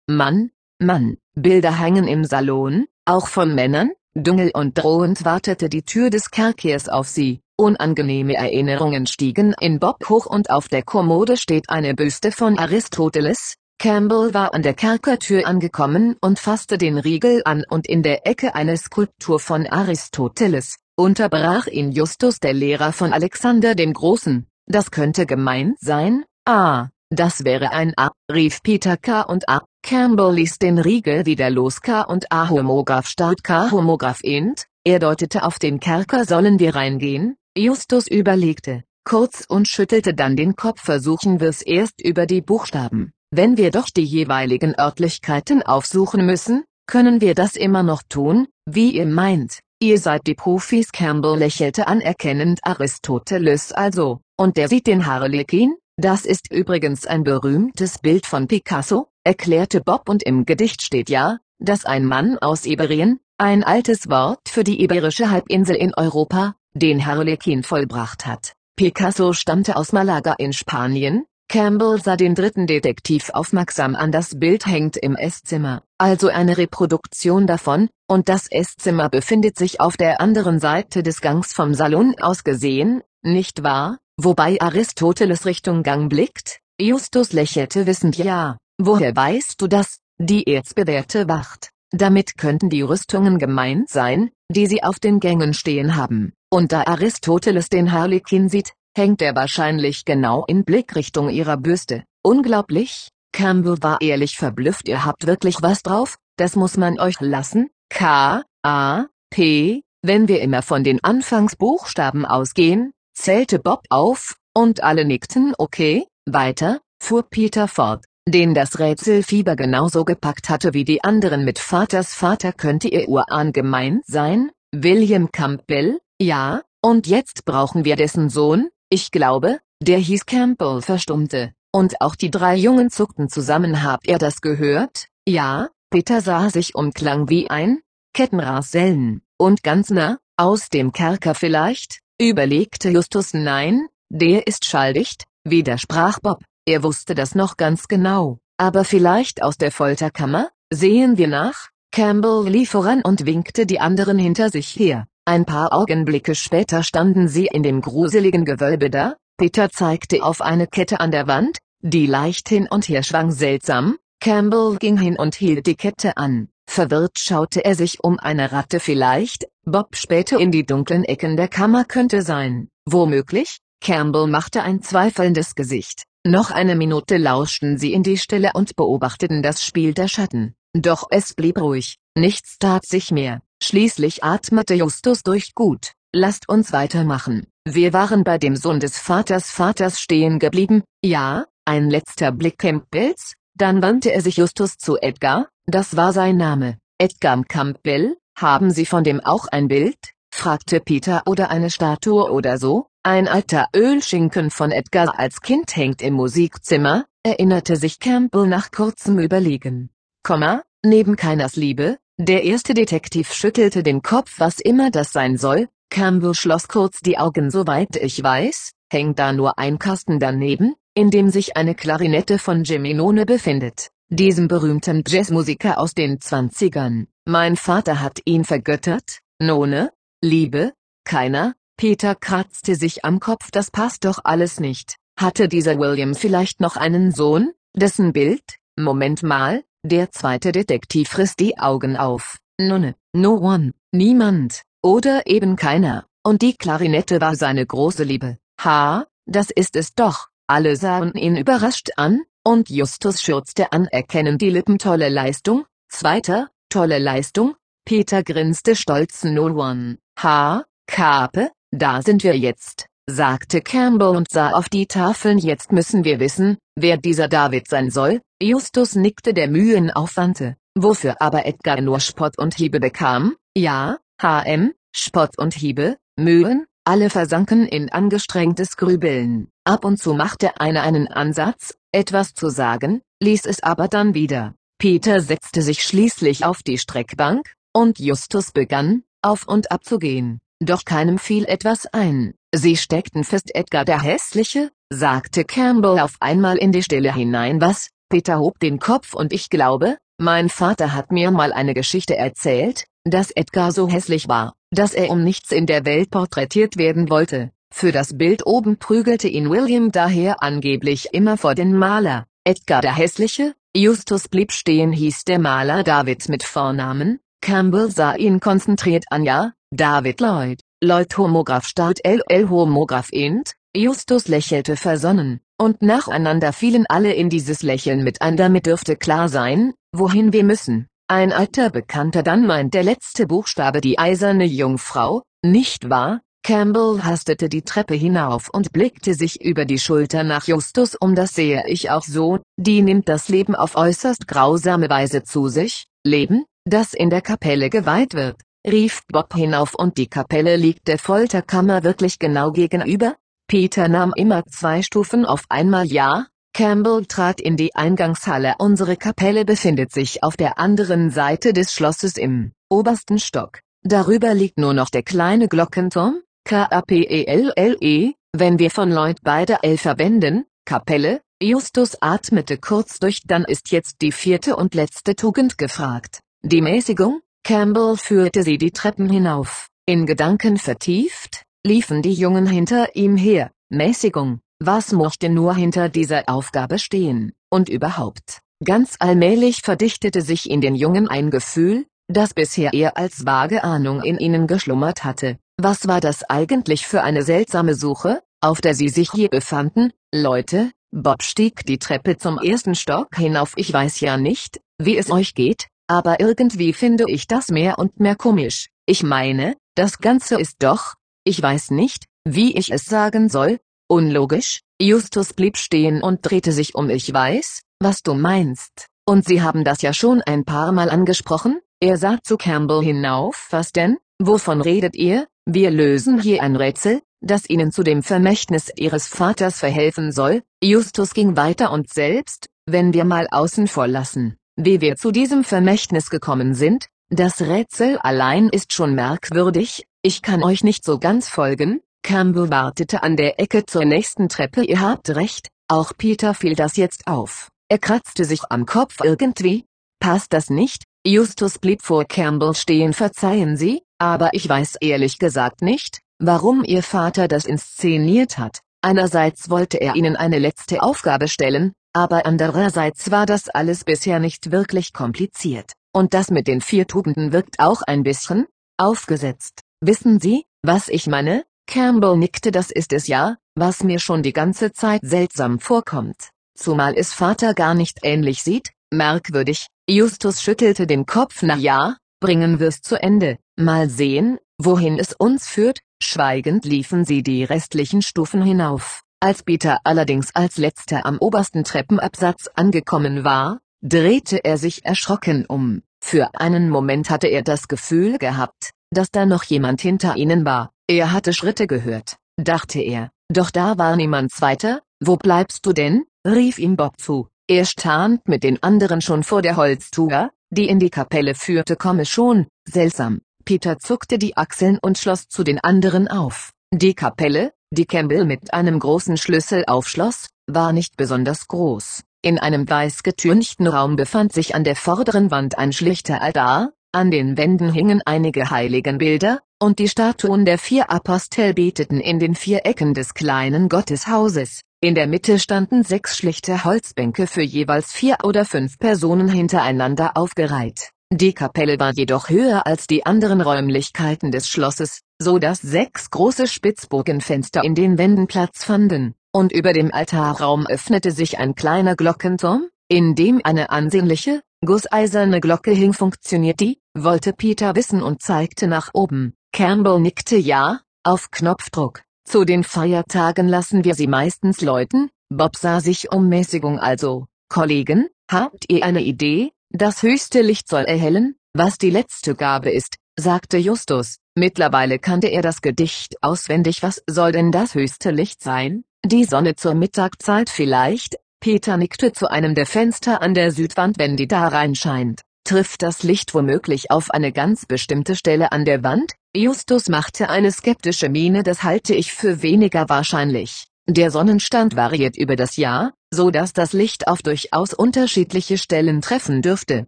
Mann, Mann, Bilder hängen im Salon, auch von Männern, Dungel und drohend wartete die Tür des Kerkers auf sie. Unangenehme Erinnerungen stiegen in Bob hoch und auf der Kommode steht eine Büste von Aristoteles. Campbell war an der Kerkertür angekommen und fasste den Riegel an und in der Ecke eine Skulptur von Aristoteles, unterbrach ihn Justus der Lehrer von Alexander dem Großen. Das könnte gemeint sein, ah, das wäre ein A, rief Peter K. und A. Campbell ließ den Riegel wieder los. K. und A Homograph Start K. Homograph Int, er deutete auf den Kerker sollen wir reingehen, Justus überlegte, kurz und schüttelte dann den Kopf. Versuchen wir's erst über die Buchstaben, wenn wir doch die jeweiligen Örtlichkeiten aufsuchen müssen, können wir das immer noch tun, wie ihr meint, ihr seid die Profis. Campbell lächelte anerkennend. Aristoteles also, und der sieht den Harlekin, das ist übrigens ein berühmtes Bild von Picasso, erklärte Bob und im Gedicht steht ja, dass ein Mann aus Iberien, ein altes Wort für die iberische Halbinsel in Europa, den Harlekin vollbracht hat. Picasso stammte aus Malaga in Spanien, Campbell sah den dritten Detektiv aufmerksam an. Das Bild hängt im Esszimmer, also eine Reproduktion davon, und das Esszimmer befindet sich auf der anderen Seite des Gangs vom Salon aus gesehen, nicht wahr, wobei Aristoteles Richtung Gang blickt, Justus lächelte wissend ja, Woher weißt du das? Die erzbewährte Wacht. Damit könnten die Rüstungen gemeint sein, die sie auf den Gängen stehen haben. Und da Aristoteles den Harlekin sieht, hängt er wahrscheinlich genau in Blickrichtung ihrer Büste. Unglaublich? Campbell war ehrlich verblüfft. Ihr habt wirklich was drauf? Das muss man euch lassen. K, A, P, wenn wir immer von den Anfangsbuchstaben ausgehen, zählte Bob auf, und alle nickten okay, weiter, fuhr Peter fort den das Rätselfieber genauso gepackt hatte wie die anderen mit Vaters Vater könnte ihr Urahn gemeint sein, William Campbell, ja, und jetzt brauchen wir dessen Sohn, ich glaube, der hieß Campbell verstummte, und auch die drei Jungen zuckten zusammen. Habt ihr das gehört, ja, Peter sah sich um klang wie ein, Kettenrasellen, und ganz nah, aus dem Kerker vielleicht, überlegte Justus. Nein, der ist schalldicht, widersprach Bob. Er wusste das noch ganz genau, aber vielleicht aus der Folterkammer? Sehen wir nach? Campbell lief voran und winkte die anderen hinter sich her. Ein paar Augenblicke später standen sie in dem gruseligen Gewölbe da. Peter zeigte auf eine Kette an der Wand, die leicht hin und her schwang seltsam. Campbell ging hin und hielt die Kette an. Verwirrt schaute er sich um eine Ratte vielleicht, Bob spähte in die dunklen Ecken der Kammer könnte sein, womöglich, Campbell machte ein zweifelndes Gesicht. Noch eine Minute lauschten sie in die Stille und beobachteten das Spiel der Schatten. Doch es blieb ruhig, nichts tat sich mehr. Schließlich atmete Justus durch gut. Lasst uns weitermachen. Wir waren bei dem Sohn des Vaters Vaters stehen geblieben, ja, ein letzter Blick Campbells, dann wandte er sich Justus zu Edgar, das war sein Name. Edgar Campbell, haben Sie von dem auch ein Bild? fragte Peter oder eine Statue oder so? Ein alter Ölschinken von Edgar als Kind hängt im Musikzimmer, erinnerte sich Campbell nach kurzem Überlegen. Komma, neben Keiners Liebe, der erste Detektiv schüttelte den Kopf was immer das sein soll, Campbell schloss kurz die Augen soweit ich weiß, hängt da nur ein Kasten daneben, in dem sich eine Klarinette von Jimmy None befindet, diesem berühmten Jazzmusiker aus den Zwanzigern. Mein Vater hat ihn vergöttert, None, Liebe, keiner, Peter kratzte sich am Kopf das passt doch alles nicht. Hatte dieser William vielleicht noch einen Sohn, dessen Bild, Moment mal, der zweite Detektiv riss die Augen auf. Nonne, no one, niemand, oder eben keiner, und die Klarinette war seine große Liebe. Ha, das ist es doch, alle sahen ihn überrascht an, und Justus schürzte anerkennend die Lippen. Tolle Leistung, zweiter, tolle Leistung, Peter grinste stolz. No one, ha, Kape, da sind wir jetzt, sagte Campbell und sah auf die Tafeln jetzt müssen wir wissen, wer dieser David sein soll, Justus nickte der Mühenaufwandte, wofür aber Edgar nur Spott und Hiebe bekam, ja, HM, Spott und Hiebe, Mühen, alle versanken in angestrengtes Grübeln. Ab und zu machte einer einen Ansatz, etwas zu sagen, ließ es aber dann wieder. Peter setzte sich schließlich auf die Streckbank, und Justus begann, auf und ab zu gehen. Doch keinem fiel etwas ein. Sie steckten fest Edgar der Hässliche, sagte Campbell auf einmal in die Stille hinein was, Peter hob den Kopf und ich glaube, mein Vater hat mir mal eine Geschichte erzählt, dass Edgar so hässlich war, dass er um nichts in der Welt porträtiert werden wollte. Für das Bild oben prügelte ihn William daher angeblich immer vor den Maler. Edgar der Hässliche, Justus blieb stehen hieß der Maler David mit Vornamen, Campbell sah ihn konzentriert an ja, David Lloyd, Lloyd Homograph Start LL Homograph Int, Justus lächelte versonnen, und nacheinander fielen alle in dieses Lächeln mit ein damit dürfte klar sein, wohin wir müssen. Ein alter Bekannter dann meint der letzte Buchstabe die eiserne Jungfrau, nicht wahr? Campbell hastete die Treppe hinauf und blickte sich über die Schulter nach Justus um das sehe ich auch so, die nimmt das Leben auf äußerst grausame Weise zu sich, Leben, das in der Kapelle geweiht wird, rief Bob hinauf und die Kapelle liegt der Folterkammer wirklich genau gegenüber? Peter nahm immer zwei Stufen auf einmal. Ja, Campbell trat in die Eingangshalle. Unsere Kapelle befindet sich auf der anderen Seite des Schlosses im obersten Stock, darüber liegt nur noch der kleine Glockenturm, K-A-P-E-L-L-E, -E, wenn wir von Lloyd beide L verwenden, Kapelle, Justus atmete kurz durch dann ist jetzt die vierte und letzte Tugend gefragt. Die Mäßigung, Campbell führte sie die Treppen hinauf. In Gedanken vertieft, liefen die Jungen hinter ihm her. Mäßigung, was mochte nur hinter dieser Aufgabe stehen, und überhaupt. Ganz allmählich verdichtete sich in den Jungen ein Gefühl, das bisher eher als vage Ahnung in ihnen geschlummert hatte. Was war das eigentlich für eine seltsame Suche, auf der sie sich hier befanden? Leute, Bob stieg die Treppe zum ersten Stock hinauf. Ich weiß ja nicht, wie es euch geht, aber irgendwie finde ich das mehr und mehr komisch. Ich meine, das Ganze ist doch, ich weiß nicht, wie ich es sagen soll, unlogisch. Justus blieb stehen und drehte sich um. Ich weiß, was du meinst. Und Sie haben das ja schon ein paar Mal angesprochen? Er sah zu Campbell hinauf. Was denn? Wovon redet ihr? Wir lösen hier ein Rätsel, das Ihnen zu dem Vermächtnis Ihres Vaters verhelfen soll. Justus ging weiter und selbst, wenn wir mal außen vor lassen, wie wir zu diesem Vermächtnis gekommen sind, das Rätsel allein ist schon merkwürdig, ich kann euch nicht so ganz folgen, Campbell wartete an der Ecke zur nächsten Treppe. Ihr habt recht, auch Peter fiel das jetzt auf, er kratzte sich am Kopf irgendwie, passt das nicht, Justus blieb vor Campbell stehen verzeihen Sie, aber ich weiß ehrlich gesagt nicht, warum Ihr Vater das inszeniert hat. Einerseits wollte er Ihnen eine letzte Aufgabe stellen, aber andererseits war das alles bisher nicht wirklich kompliziert. Und das mit den vier Tugenden wirkt auch ein bisschen aufgesetzt. Wissen Sie, was ich meine? Campbell nickte das ist es ja, was mir schon die ganze Zeit seltsam vorkommt. Zumal es Vater gar nicht ähnlich sieht, merkwürdig. Justus schüttelte den Kopf na ja, bringen wir's zu Ende. Mal sehen, wohin es uns führt. Schweigend liefen sie die restlichen Stufen hinauf. Als Peter allerdings als letzter am obersten Treppenabsatz angekommen war, drehte er sich erschrocken um. Für einen Moment hatte er das Gefühl gehabt, dass da noch jemand hinter ihnen war. Er hatte Schritte gehört, dachte er, doch da war niemand zweiter. Wo bleibst du denn? rief ihm Bob zu. Er stand mit den anderen schon vor der Holztür, die in die Kapelle führte komme schon, seltsam, Peter zuckte die Achseln und schloss zu den anderen auf. Die Kapelle, die Campbell mit einem großen Schlüssel aufschloss, war nicht besonders groß. In einem weiß getünchten Raum befand sich an der vorderen Wand ein schlichter Altar, an den Wänden hingen einige Heiligenbilder, und die Statuen der vier Apostel beteten in den vier Ecken des kleinen Gotteshauses. In der Mitte standen sechs schlichte Holzbänke für jeweils vier oder fünf Personen hintereinander aufgereiht. Die Kapelle war jedoch höher als die anderen Räumlichkeiten des Schlosses, so dass sechs große Spitzbogenfenster in den Wänden Platz fanden, und über dem Altarraum öffnete sich ein kleiner Glockenturm, in dem eine ansehnliche, gusseiserne Glocke hing. Funktioniert die? wollte Peter wissen und zeigte nach oben. Campbell nickte ja, auf Knopfdruck. Zu den Feiertagen lassen wir sie meistens läuten. Bob sah sich um Mäßigung also. Kollegen, habt ihr eine Idee? Das höchste Licht soll erhellen, was die letzte Gabe ist, sagte Justus. Mittlerweile kannte er das Gedicht auswendig. Was soll denn das höchste Licht sein? Die Sonne zur Mittagzeit vielleicht, Peter nickte zu einem der Fenster an der Südwand wenn die da reinscheint. Trifft das Licht womöglich auf eine ganz bestimmte Stelle an der Wand? Justus machte eine skeptische Miene das halte ich für weniger wahrscheinlich. Der Sonnenstand variiert über das Jahr, so dass das Licht auf durchaus unterschiedliche Stellen treffen dürfte.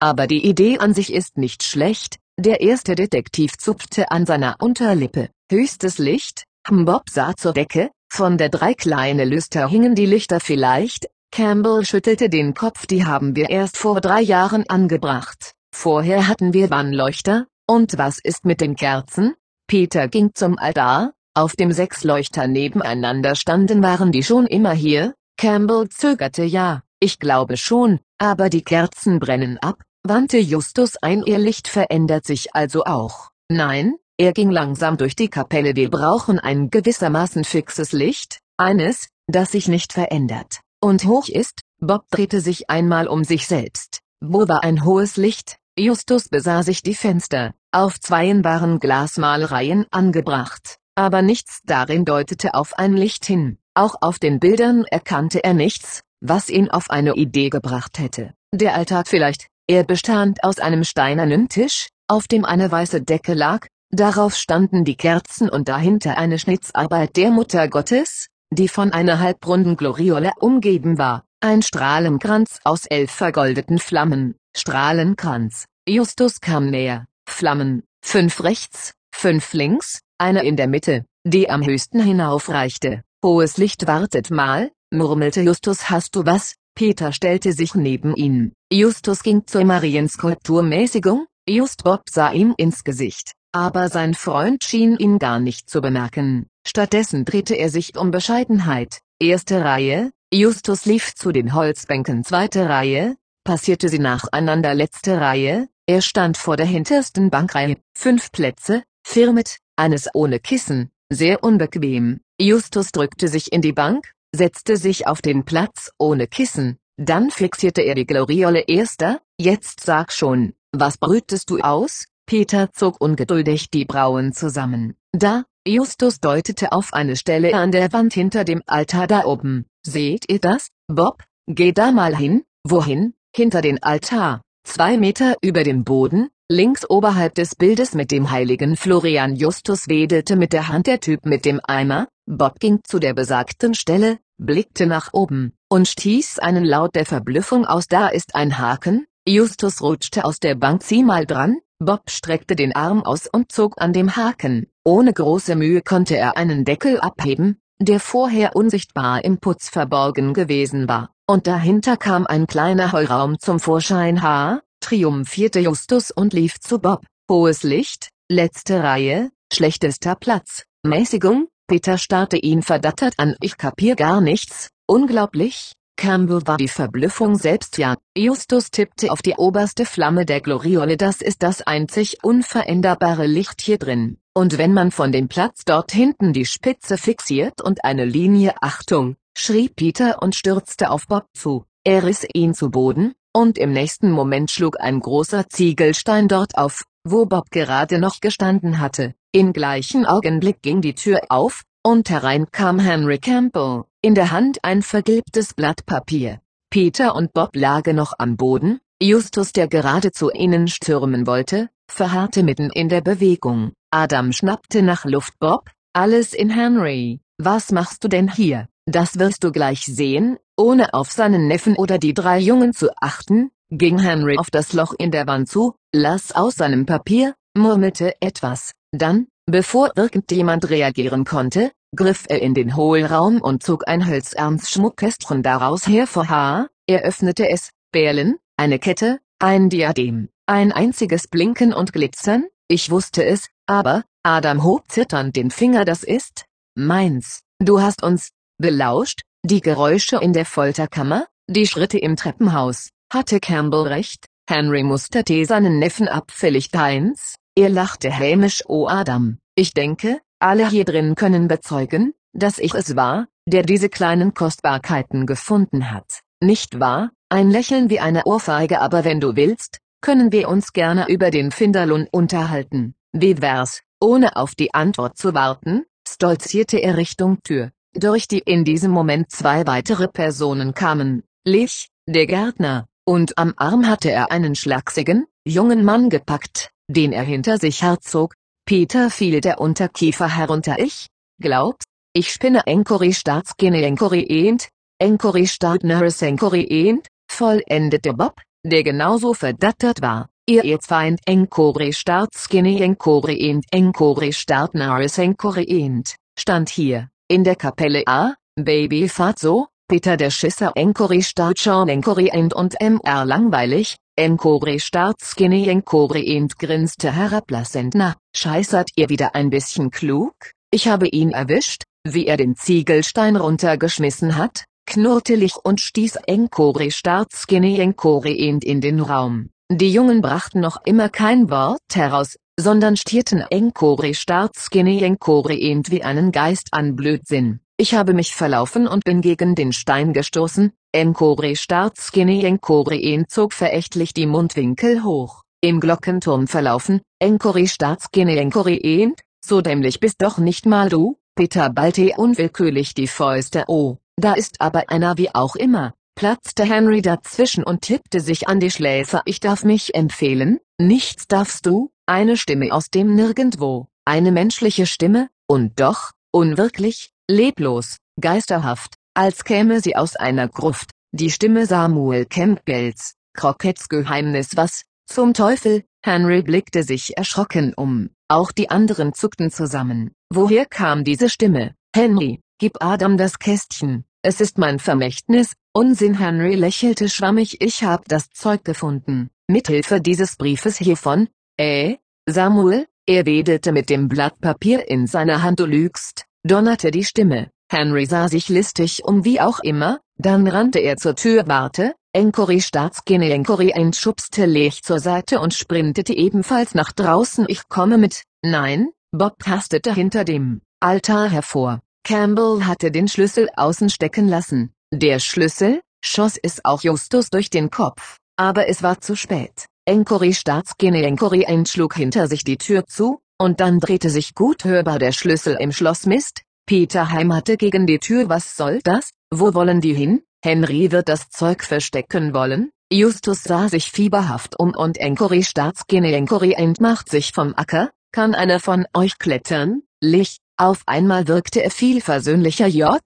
Aber die Idee an sich ist nicht schlecht, der erste Detektiv zupfte an seiner Unterlippe. Höchstes Licht? Bob sah zur Decke, von der drei kleine Lüster hingen die Lichter vielleicht, Campbell schüttelte den Kopf. Die haben wir erst vor drei Jahren angebracht, vorher hatten wir Wannleuchter, und was ist mit den Kerzen? Peter ging zum Altar, auf dem sechs Leuchter nebeneinander standen waren die schon immer hier, Campbell zögerte ja, ich glaube schon, aber die Kerzen brennen ab, wandte Justus ein ihr Licht verändert sich also auch, nein, er ging langsam durch die Kapelle wir brauchen ein gewissermaßen fixes Licht, eines, das sich nicht verändert und hoch ist, Bob drehte sich einmal um sich selbst. Wo war ein hohes Licht? Justus besah sich die Fenster, auf zweien waren Glasmalereien angebracht, aber nichts darin deutete auf ein Licht hin, auch auf den Bildern erkannte er nichts, was ihn auf eine Idee gebracht hätte. Der Alltag vielleicht, er bestand aus einem steinernen Tisch, auf dem eine weiße Decke lag, darauf standen die Kerzen und dahinter eine Schnitzarbeit der Mutter Gottes, die von einer halbrunden Gloriole umgeben war, ein Strahlenkranz aus elf vergoldeten Flammen, Strahlenkranz, Justus kam näher, Flammen, fünf rechts, fünf links, eine in der Mitte, die am höchsten hinaufreichte, hohes Licht wartet mal, murmelte Justus hast du was, Peter stellte sich neben ihn, Justus ging zur Marienskulpturmäßigung, Just Bob sah ihm ins Gesicht, aber sein Freund schien ihn gar nicht zu bemerken, Stattdessen drehte er sich um Bescheidenheit. Erste Reihe, Justus lief zu den Holzbänken. Zweite Reihe, passierte sie nacheinander. Letzte Reihe, er stand vor der hintersten Bankreihe, fünf Plätze, vier mit, eines ohne Kissen, sehr unbequem. Justus drückte sich in die Bank, setzte sich auf den Platz ohne Kissen, dann fixierte er die Gloriole erster, jetzt sag schon, was brütest du aus? Peter zog ungeduldig die Brauen zusammen. Da, Justus deutete auf eine Stelle an der Wand hinter dem Altar da oben. Seht ihr das, Bob? Geh da mal hin. Wohin? Hinter den Altar. Zwei Meter über dem Boden, links oberhalb des Bildes mit dem heiligen Florian Justus wedelte mit der Hand der Typ mit dem Eimer. Bob ging zu der besagten Stelle, blickte nach oben, und stieß einen Laut der Verblüffung aus da ist ein Haken. Justus rutschte aus der Bank zieh mal dran, Bob streckte den Arm aus und zog an dem Haken. Ohne große Mühe konnte er einen Deckel abheben, der vorher unsichtbar im Putz verborgen gewesen war, und dahinter kam ein kleiner Heuraum zum Vorschein ha, triumphierte Justus und lief zu Bob, hohes Licht, letzte Reihe, schlechtester Platz, Mäßigung, Peter starrte ihn verdattert an. Ich kapier gar nichts, unglaublich, Campbell war die Verblüffung selbst ja, Justus tippte auf die oberste Flamme der Gloriole. Das ist das einzig unveränderbare Licht hier drin, und wenn man von dem Platz dort hinten die Spitze fixiert und eine Linie Achtung, schrie Peter und stürzte auf Bob zu, er riss ihn zu Boden, und im nächsten Moment schlug ein großer Ziegelstein dort auf, wo Bob gerade noch gestanden hatte, im gleichen Augenblick ging die Tür auf, und herein kam Henry Campbell, in der Hand ein vergilbtes Blatt Papier. Peter und Bob lagen noch am Boden, Justus der gerade zu ihnen stürmen wollte, verharrte mitten in der Bewegung. Adam schnappte nach Luft. Bob, alles in Henry, was machst du denn hier, das wirst du gleich sehen, ohne auf seinen Neffen oder die drei Jungen zu achten, ging Henry auf das Loch in der Wand zu, las aus seinem Papier, murmelte etwas, dann, bevor irgendjemand reagieren konnte, griff er in den Hohlraum und zog ein hölzernes Schmuckkästchen daraus hervor, er öffnete es, Perlen, eine Kette, ein Diadem, ein einziges Blinken und Glitzern, ich wusste es, aber, Adam hob zitternd den Finger. Das ist, meins, du hast uns, belauscht, die Geräusche in der Folterkammer, die Schritte im Treppenhaus, hatte Campbell recht, Henry musterte seinen Neffen abfällig. Deins, er lachte hämisch oh Adam, ich denke, alle hier drin können bezeugen, dass ich es war, der diese kleinen Kostbarkeiten gefunden hat. Nicht wahr? Ein Lächeln wie eine Ohrfeige aber wenn du willst, können wir uns gerne über den Finderlun unterhalten. Wie wär's, ohne auf die Antwort zu warten, stolzierte er Richtung Tür. durch die in diesem Moment zwei weitere Personen kamen, Lich, der Gärtner, und am Arm hatte er einen schlachsigen, jungen Mann gepackt, den er hinter sich herzog. Peter fiel der Unterkiefer herunter. Ich, glaubst, ich spinne. Enkori Staatsgene Enkori Ent, Enkori Staat Nurse Enkori Ent, vollendete Bob, der genauso verdattert war. Ihr Erzfeind Enkore Staatsgene Enkore Ent. Enkore Staat Nurse Enkore Ent, stand hier, in der Kapelle A, Baby Fatso, Peter der Schisser. Enkori Start. Sean Enkori End und MR langweilig, Enkore Start Skinny Enkore End grinste herablassend na, scheißert ihr wieder ein bisschen klug? Ich habe ihn erwischt, wie er den Ziegelstein runtergeschmissen hat, knurrte Lich und stieß Enkore Start Skinny Enkore End in den Raum. Die Jungen brachten noch immer kein Wort heraus, sondern stierten Enkore Start Skinny Enkore End wie einen Geist an Blödsinn. Ich habe mich verlaufen und bin gegen den Stein gestoßen, Enkore starrt Skinny Enkore zog verächtlich die Mundwinkel hoch. Im Glockenturm verlaufen, Enkore starrt Skinny Enkore so dämlich bist doch nicht mal du, Peter ballte unwillkürlich die Fäuste. Oh, da ist aber einer wie auch immer, platzte Henry dazwischen und tippte sich an die Schläfer. Ich darf mich empfehlen, nichts darfst du, eine Stimme aus dem Nirgendwo, eine menschliche Stimme, und doch, unwirklich, leblos, geisterhaft, als käme sie aus einer Gruft, die Stimme Samuel Campbells, Crocketts Geheimnis was, zum Teufel, Henry blickte sich erschrocken um, auch die anderen zuckten zusammen, woher kam diese Stimme, Henry, gib Adam das Kästchen, es ist mein Vermächtnis, Unsinn. Henry lächelte schwammig. Ich hab das Zeug gefunden, mithilfe dieses Briefes hiervon, äh, Samuel, er wedelte mit dem Blatt Papier in seiner Hand. Du lügst, donnerte die Stimme. Henry sah sich listig um wie auch immer, dann rannte er zur Tür warte, Enkori Staatsgene Enkori entschubste Lech zur Seite und sprintete ebenfalls nach draußen ich komme mit, nein, Bob hastete hinter dem Altar hervor. Campbell hatte den Schlüssel außen stecken lassen. Der Schlüssel, schoss es auch Justus durch den Kopf, aber es war zu spät. Enkori Staatsgene Enkori entschlug hinter sich die Tür zu, und dann drehte sich gut hörbar der Schlüssel im Schloss Mist. Peter heimerte gegen die Tür was soll das, wo wollen die hin? Henry wird das Zeug verstecken wollen. Justus sah sich fieberhaft um und Enkori Staatsgene Enkori entmacht sich vom Acker, kann einer von euch klettern? Lich, auf einmal wirkte er viel versöhnlicher J.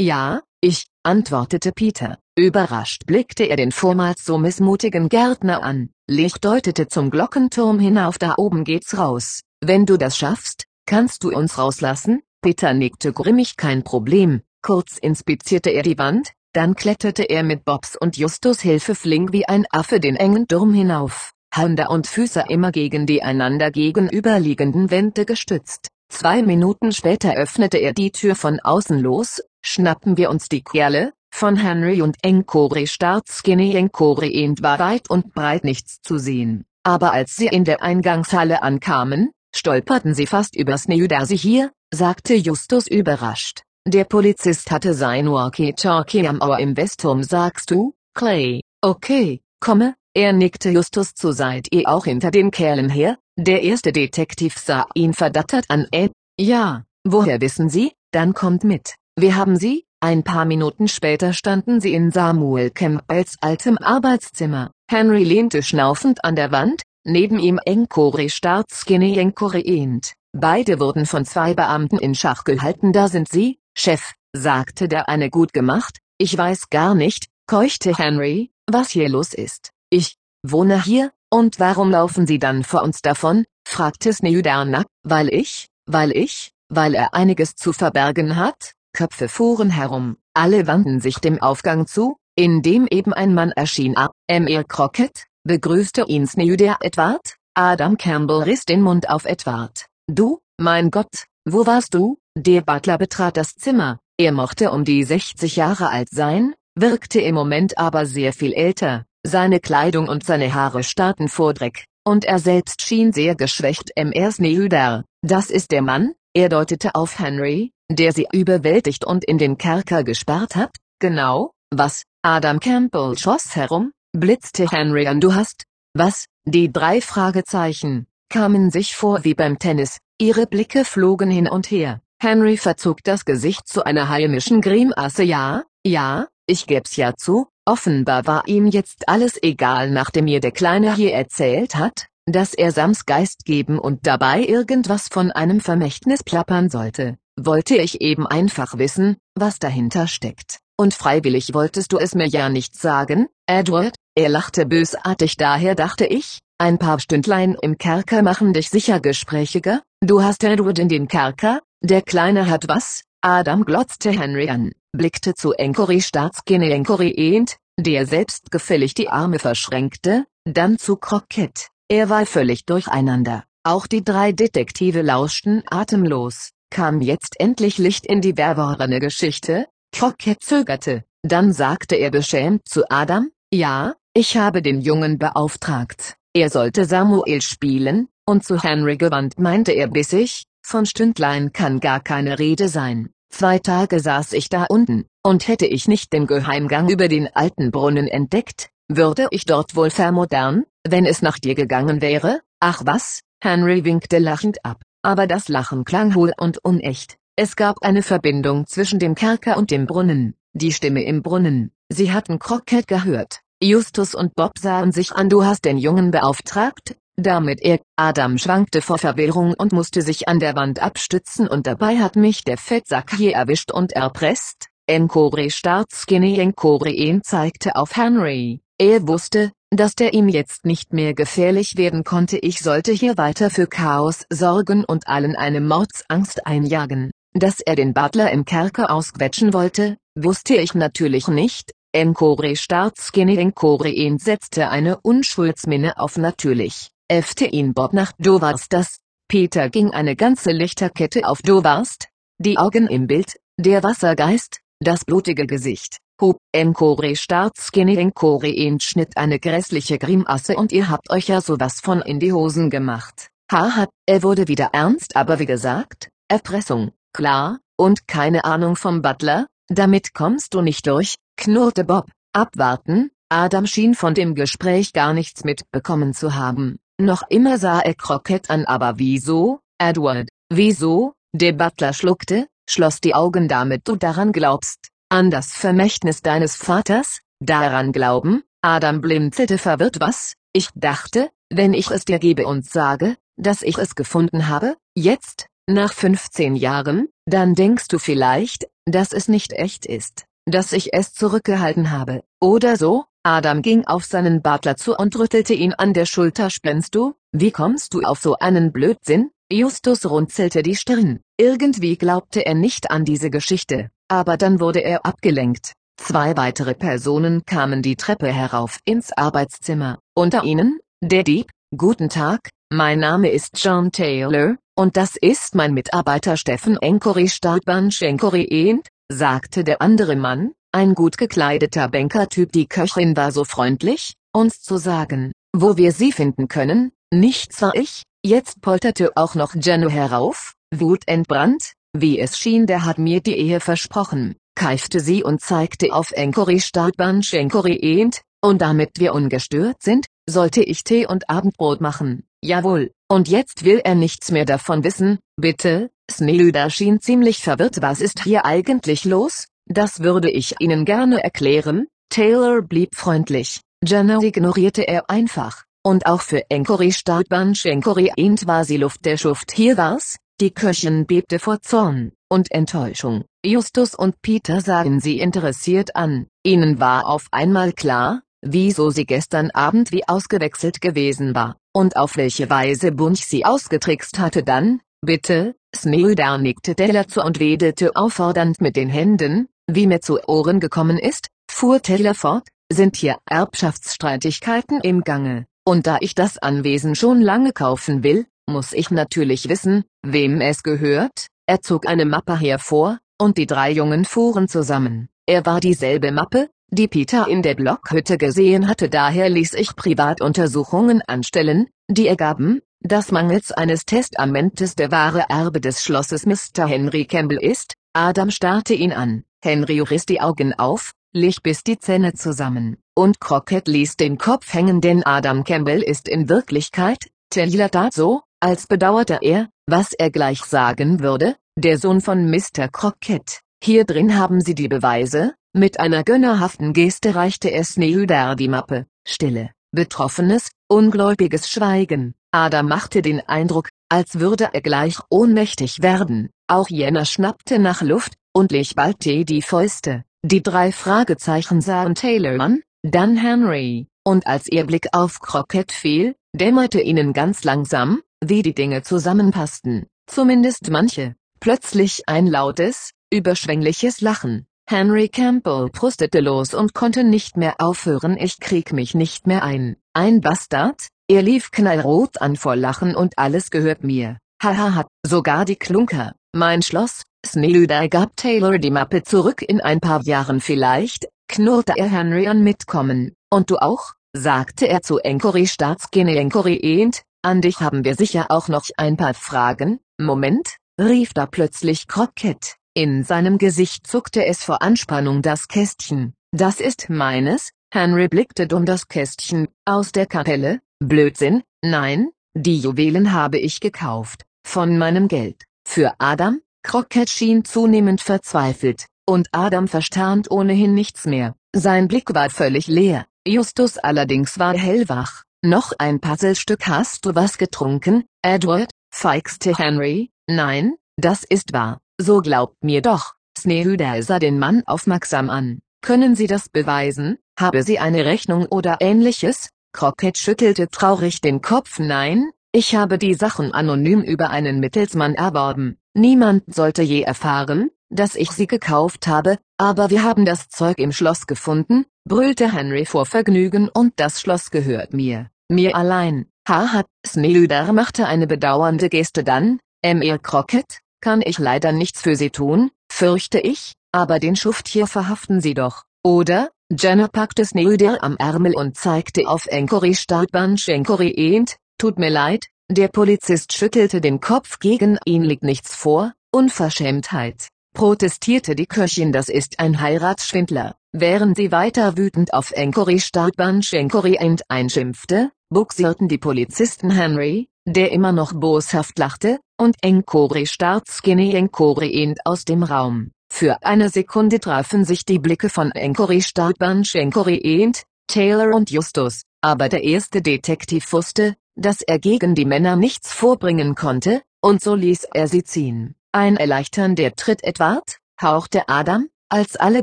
Ja, ich, antwortete Peter. Überrascht blickte er den vormals so missmutigen Gärtner an. Lich deutete zum Glockenturm hinauf da oben geht's raus. Wenn du das schaffst, kannst du uns rauslassen? Peter nickte grimmig kein Problem, kurz inspizierte er die Wand, dann kletterte er mit Bobs und Justus Hilfe flink wie ein Affe den engen Turm hinauf, Hände und Füße immer gegen die einander gegenüberliegenden Wände gestützt. Zwei Minuten später öffnete er die Tür von außen los, schnappen wir uns die Kerle, von Henry und Enkore Startskinny Enkore End war weit und breit nichts zu sehen, aber als sie in der Eingangshalle ankamen, stolperten sie fast übers Neudersi hier, sagte Justus überrascht. Der Polizist hatte sein Walkie-Talkie am Ohr im Westturm sagst du, Clay, okay, komme, er nickte Justus zu seid ihr auch hinter den Kerlen her, der erste Detektiv sah ihn verdattert an. Äh, ja, woher wissen Sie, dann kommt mit, wir haben Sie, ein paar Minuten später standen sie in Samuel Campbells altem Arbeitszimmer, Henry lehnte schnaufend an der Wand, Neben ihm Enkore Startskinny Enkore Ent. Beide wurden von zwei Beamten in Schach gehalten. Da sind sie, Chef, sagte der eine gut gemacht. Ich weiß gar nicht, keuchte Henry, was hier los ist. Ich wohne hier, und warum laufen Sie dann vor uns davon? fragte Sneudernack. Weil ich, weil ich, weil er einiges zu verbergen hat? Köpfe fuhren herum, alle wandten sich dem Aufgang zu, in dem eben ein Mann erschien. A. M. E. Crockett, begrüßte ihn Sneuder Edward, Adam Campbell riss den Mund auf Edward. Du, mein Gott, wo warst du? Der Butler betrat das Zimmer, er mochte um die 60 Jahre alt sein, wirkte im Moment aber sehr viel älter, seine Kleidung und seine Haare starrten vor Dreck, und er selbst schien sehr geschwächt M.R. Sneuder. Das ist der Mann, er deutete auf Henry, der sie überwältigt und in den Kerker gesperrt hat, genau, was, Adam Campbell schoss herum, blitzte Henry an du hast, was, die drei Fragezeichen, kamen sich vor wie beim Tennis, ihre Blicke flogen hin und her, Henry verzog das Gesicht zu einer heimischen Grimasse. Ja, ja, ich geb's ja zu, offenbar war ihm jetzt alles egal nachdem mir der Kleine hier erzählt hat, dass er Sams Geist geben und dabei irgendwas von einem Vermächtnis plappern sollte, wollte ich eben einfach wissen, was dahinter steckt, und freiwillig wolltest du es mir ja nicht sagen, Edward, er lachte bösartig. Daher dachte ich, ein paar Stündlein im Kerker machen dich sicher gesprächiger, du hast Edward in den Kerker, der Kleine hat was? Adam glotzte Henry an, blickte zu Encory Staatsgene Encory ehnt, der selbstgefällig die Arme verschränkte, dann zu Crockett. Er war völlig durcheinander. Auch die drei Detektive lauschten atemlos. Kam jetzt endlich Licht in die verworrene Geschichte? Crockett zögerte, dann sagte er beschämt zu Adam, ja, ich habe den Jungen beauftragt. Er sollte Samuel spielen, und zu Henry gewandt meinte er bissig, von Stündlein kann gar keine Rede sein. Zwei Tage saß ich da unten, und hätte ich nicht den Geheimgang über den alten Brunnen entdeckt, würde ich dort wohl vermodern, wenn es nach dir gegangen wäre? Ach was? Henry winkte lachend ab, aber das Lachen klang hohl und unecht. Es gab eine Verbindung zwischen dem Kerker und dem Brunnen, die Stimme im Brunnen. Sie hatten Crockett gehört. Justus und Bob sahen sich an. Du hast den Jungen beauftragt, damit er, Adam schwankte vor Verwirrung und musste sich an der Wand abstützen und dabei hat mich der Fettsack hier erwischt und erpresst. Encore Staatskine Enkoreen zeigte auf Henry. Er wusste, dass der ihm jetzt nicht mehr gefährlich werden konnte. Ich sollte hier weiter für Chaos sorgen und allen eine Mordsangst einjagen. Dass er den Butler im Kerker ausquetschen wollte, wusste ich natürlich nicht. Encore Staatskine Enkoreen setzte eine Unschuldsminne auf natürlich äffte ihn Bob nach Du warst das. Peter ging eine ganze Lichterkette auf Du warst. Die Augen im Bild, der Wassergeist, das blutige Gesicht. Hub, Encore Staatskine Enkoreen schnitt eine grässliche Grimasse und ihr habt euch ja sowas von in die Hosen gemacht. Haha, er wurde wieder ernst aber wie gesagt, Erpressung, klar, und keine Ahnung vom Butler, damit kommst du nicht durch, knurrte Bob. Abwarten, Adam schien von dem Gespräch gar nichts mitbekommen zu haben. Noch immer sah er Crockett an aber wieso, Edward, wieso, der Butler schluckte, schloss die Augen damit du daran glaubst, an das Vermächtnis deines Vaters, daran glauben, Adam blinzelte verwirrt. Was, ich dachte, wenn ich es dir gebe und sage, dass ich es gefunden habe, jetzt, nach 15 Jahren, dann denkst du vielleicht, dass es nicht echt ist, dass ich es zurückgehalten habe, oder so, Adam ging auf seinen Butler zu und rüttelte ihn an der Schulter. Spinnst du, wie kommst du auf so einen Blödsinn? Justus runzelte die Stirn, irgendwie glaubte er nicht an diese Geschichte, aber dann wurde er abgelenkt. Zwei weitere Personen kamen die Treppe herauf ins Arbeitszimmer, unter ihnen, der Dieb, guten Tag, mein Name ist John Taylor, und das ist mein Mitarbeiter Steffen Encory Startbansch Encory End, sagte der andere Mann, ein gut gekleideter Bankertyp die Köchin war so freundlich, uns zu sagen, wo wir sie finden können, nichts war ich, jetzt polterte auch noch Jenno herauf, wutentbrannt, wie es schien der hat mir die Ehe versprochen, keifte sie und zeigte auf Enkori Startbahn Schenkori Ehnt, und damit wir ungestört sind, sollte ich Tee und Abendbrot machen, jawohl, und jetzt will er nichts mehr davon wissen, bitte, Snelüder schien ziemlich verwirrt was ist hier eigentlich los, das würde ich Ihnen gerne erklären, Taylor blieb freundlich, Jenna ignorierte er einfach, und auch für Enkori Startbahn Schenkori Int war sie Luft der Schuft. Hier war's, die Köchin bebte vor Zorn und Enttäuschung. Justus und Peter sahen sie interessiert an, ihnen war auf einmal klar, wieso sie gestern Abend wie ausgewechselt gewesen war, und auf welche Weise Bunch sie ausgetrickst hatte dann, bitte, Smilder nickte Taylor zu und wedelte auffordernd mit den Händen, wie mir zu Ohren gekommen ist, fuhr Taylor fort, sind hier Erbschaftsstreitigkeiten im Gange, und da ich das Anwesen schon lange kaufen will, muss ich natürlich wissen, wem es gehört, er zog eine Mappe hervor, und die drei Jungen fuhren zusammen, er war dieselbe Mappe, die Peter in der Blockhütte gesehen hatte. Daher ließ ich Privatuntersuchungen anstellen, die ergaben, dass mangels eines Testamentes der wahre Erbe des Schlosses Mr. Henry Campbell ist, Adam starrte ihn an, Henry riss die Augen auf, lich bis die Zähne zusammen, und Crockett ließ den Kopf hängen denn Adam Campbell ist in Wirklichkeit, Taylor tat so, als bedauerte er, was er gleich sagen würde, der Sohn von Mr. Crockett. Hier drin haben Sie die Beweise, mit einer gönnerhaften Geste reichte er Snehyder die Mappe. Stille, betroffenes, ungläubiges Schweigen. Adam machte den Eindruck, als würde er gleich ohnmächtig werden. Auch jener schnappte nach Luft, und lich bald die Fäuste. Die drei Fragezeichen sahen Taylor an, dann Henry, und als ihr Blick auf Crockett fiel, dämmerte ihnen ganz langsam, wie die Dinge zusammenpassten, zumindest manche. Plötzlich ein lautes, überschwängliches Lachen. Henry Campbell prustete los und konnte nicht mehr aufhören ich krieg mich nicht mehr ein. Ein Bastard? Er lief knallrot an vor Lachen und alles gehört mir. Hahaha, sogar die Klunker. Mein Schloss, Snelüder gab Taylor die Mappe zurück in ein paar Jahren vielleicht, knurrte er Henry an mitkommen. Und du auch? sagte er zu Encory Staatsgene Encory an dich haben wir sicher auch noch ein paar Fragen. Moment, rief da plötzlich Crockett. In seinem Gesicht zuckte es vor Anspannung das Kästchen. Das ist meines. Henry blickte dumm das Kästchen, aus der Kapelle. Blödsinn, nein, die Juwelen habe ich gekauft. Von meinem Geld. Für Adam? Crockett schien zunehmend verzweifelt, und Adam verstand ohnehin nichts mehr. Sein Blick war völlig leer. Justus allerdings war hellwach. Noch ein Puzzlestück hast du was getrunken, Edward? feixte Henry. Nein, das ist wahr. So glaubt mir doch. Snehüder sah den Mann aufmerksam an. Können Sie das beweisen? Habe sie eine Rechnung oder ähnliches? Crockett schüttelte traurig den Kopf. Nein, ich habe die Sachen anonym über einen Mittelsmann erworben. Niemand sollte je erfahren, dass ich sie gekauft habe, aber wir haben das Zeug im Schloss gefunden, brüllte Henry vor Vergnügen und das Schloss gehört mir. Mir allein. Haha, Snelüder machte eine bedauernde Geste dann, M.R. Crockett, kann ich leider nichts für Sie tun, fürchte ich, aber den Schuft hier verhaften Sie doch, oder? Jenna packte Snelüder am Ärmel und zeigte auf Encory Startbunch Encory End, tut mir leid, der Polizist schüttelte den Kopf gegen ihn liegt nichts vor, Unverschämtheit, protestierte die Köchin das ist ein Heiratsschwindler, während sie weiter wütend auf Encory Startbunch Encory End einschimpfte, buxierten die Polizisten Henry, der immer noch boshaft lachte, und Enkore starrt Skinny Enkore End aus dem Raum. Für eine Sekunde trafen sich die Blicke von Enkore Startbunch Enkore End, Taylor und Justus, aber der erste Detektiv wusste, dass er gegen die Männer nichts vorbringen konnte, und so ließ er sie ziehen. Ein erleichternder Tritt Edward, hauchte Adam, als alle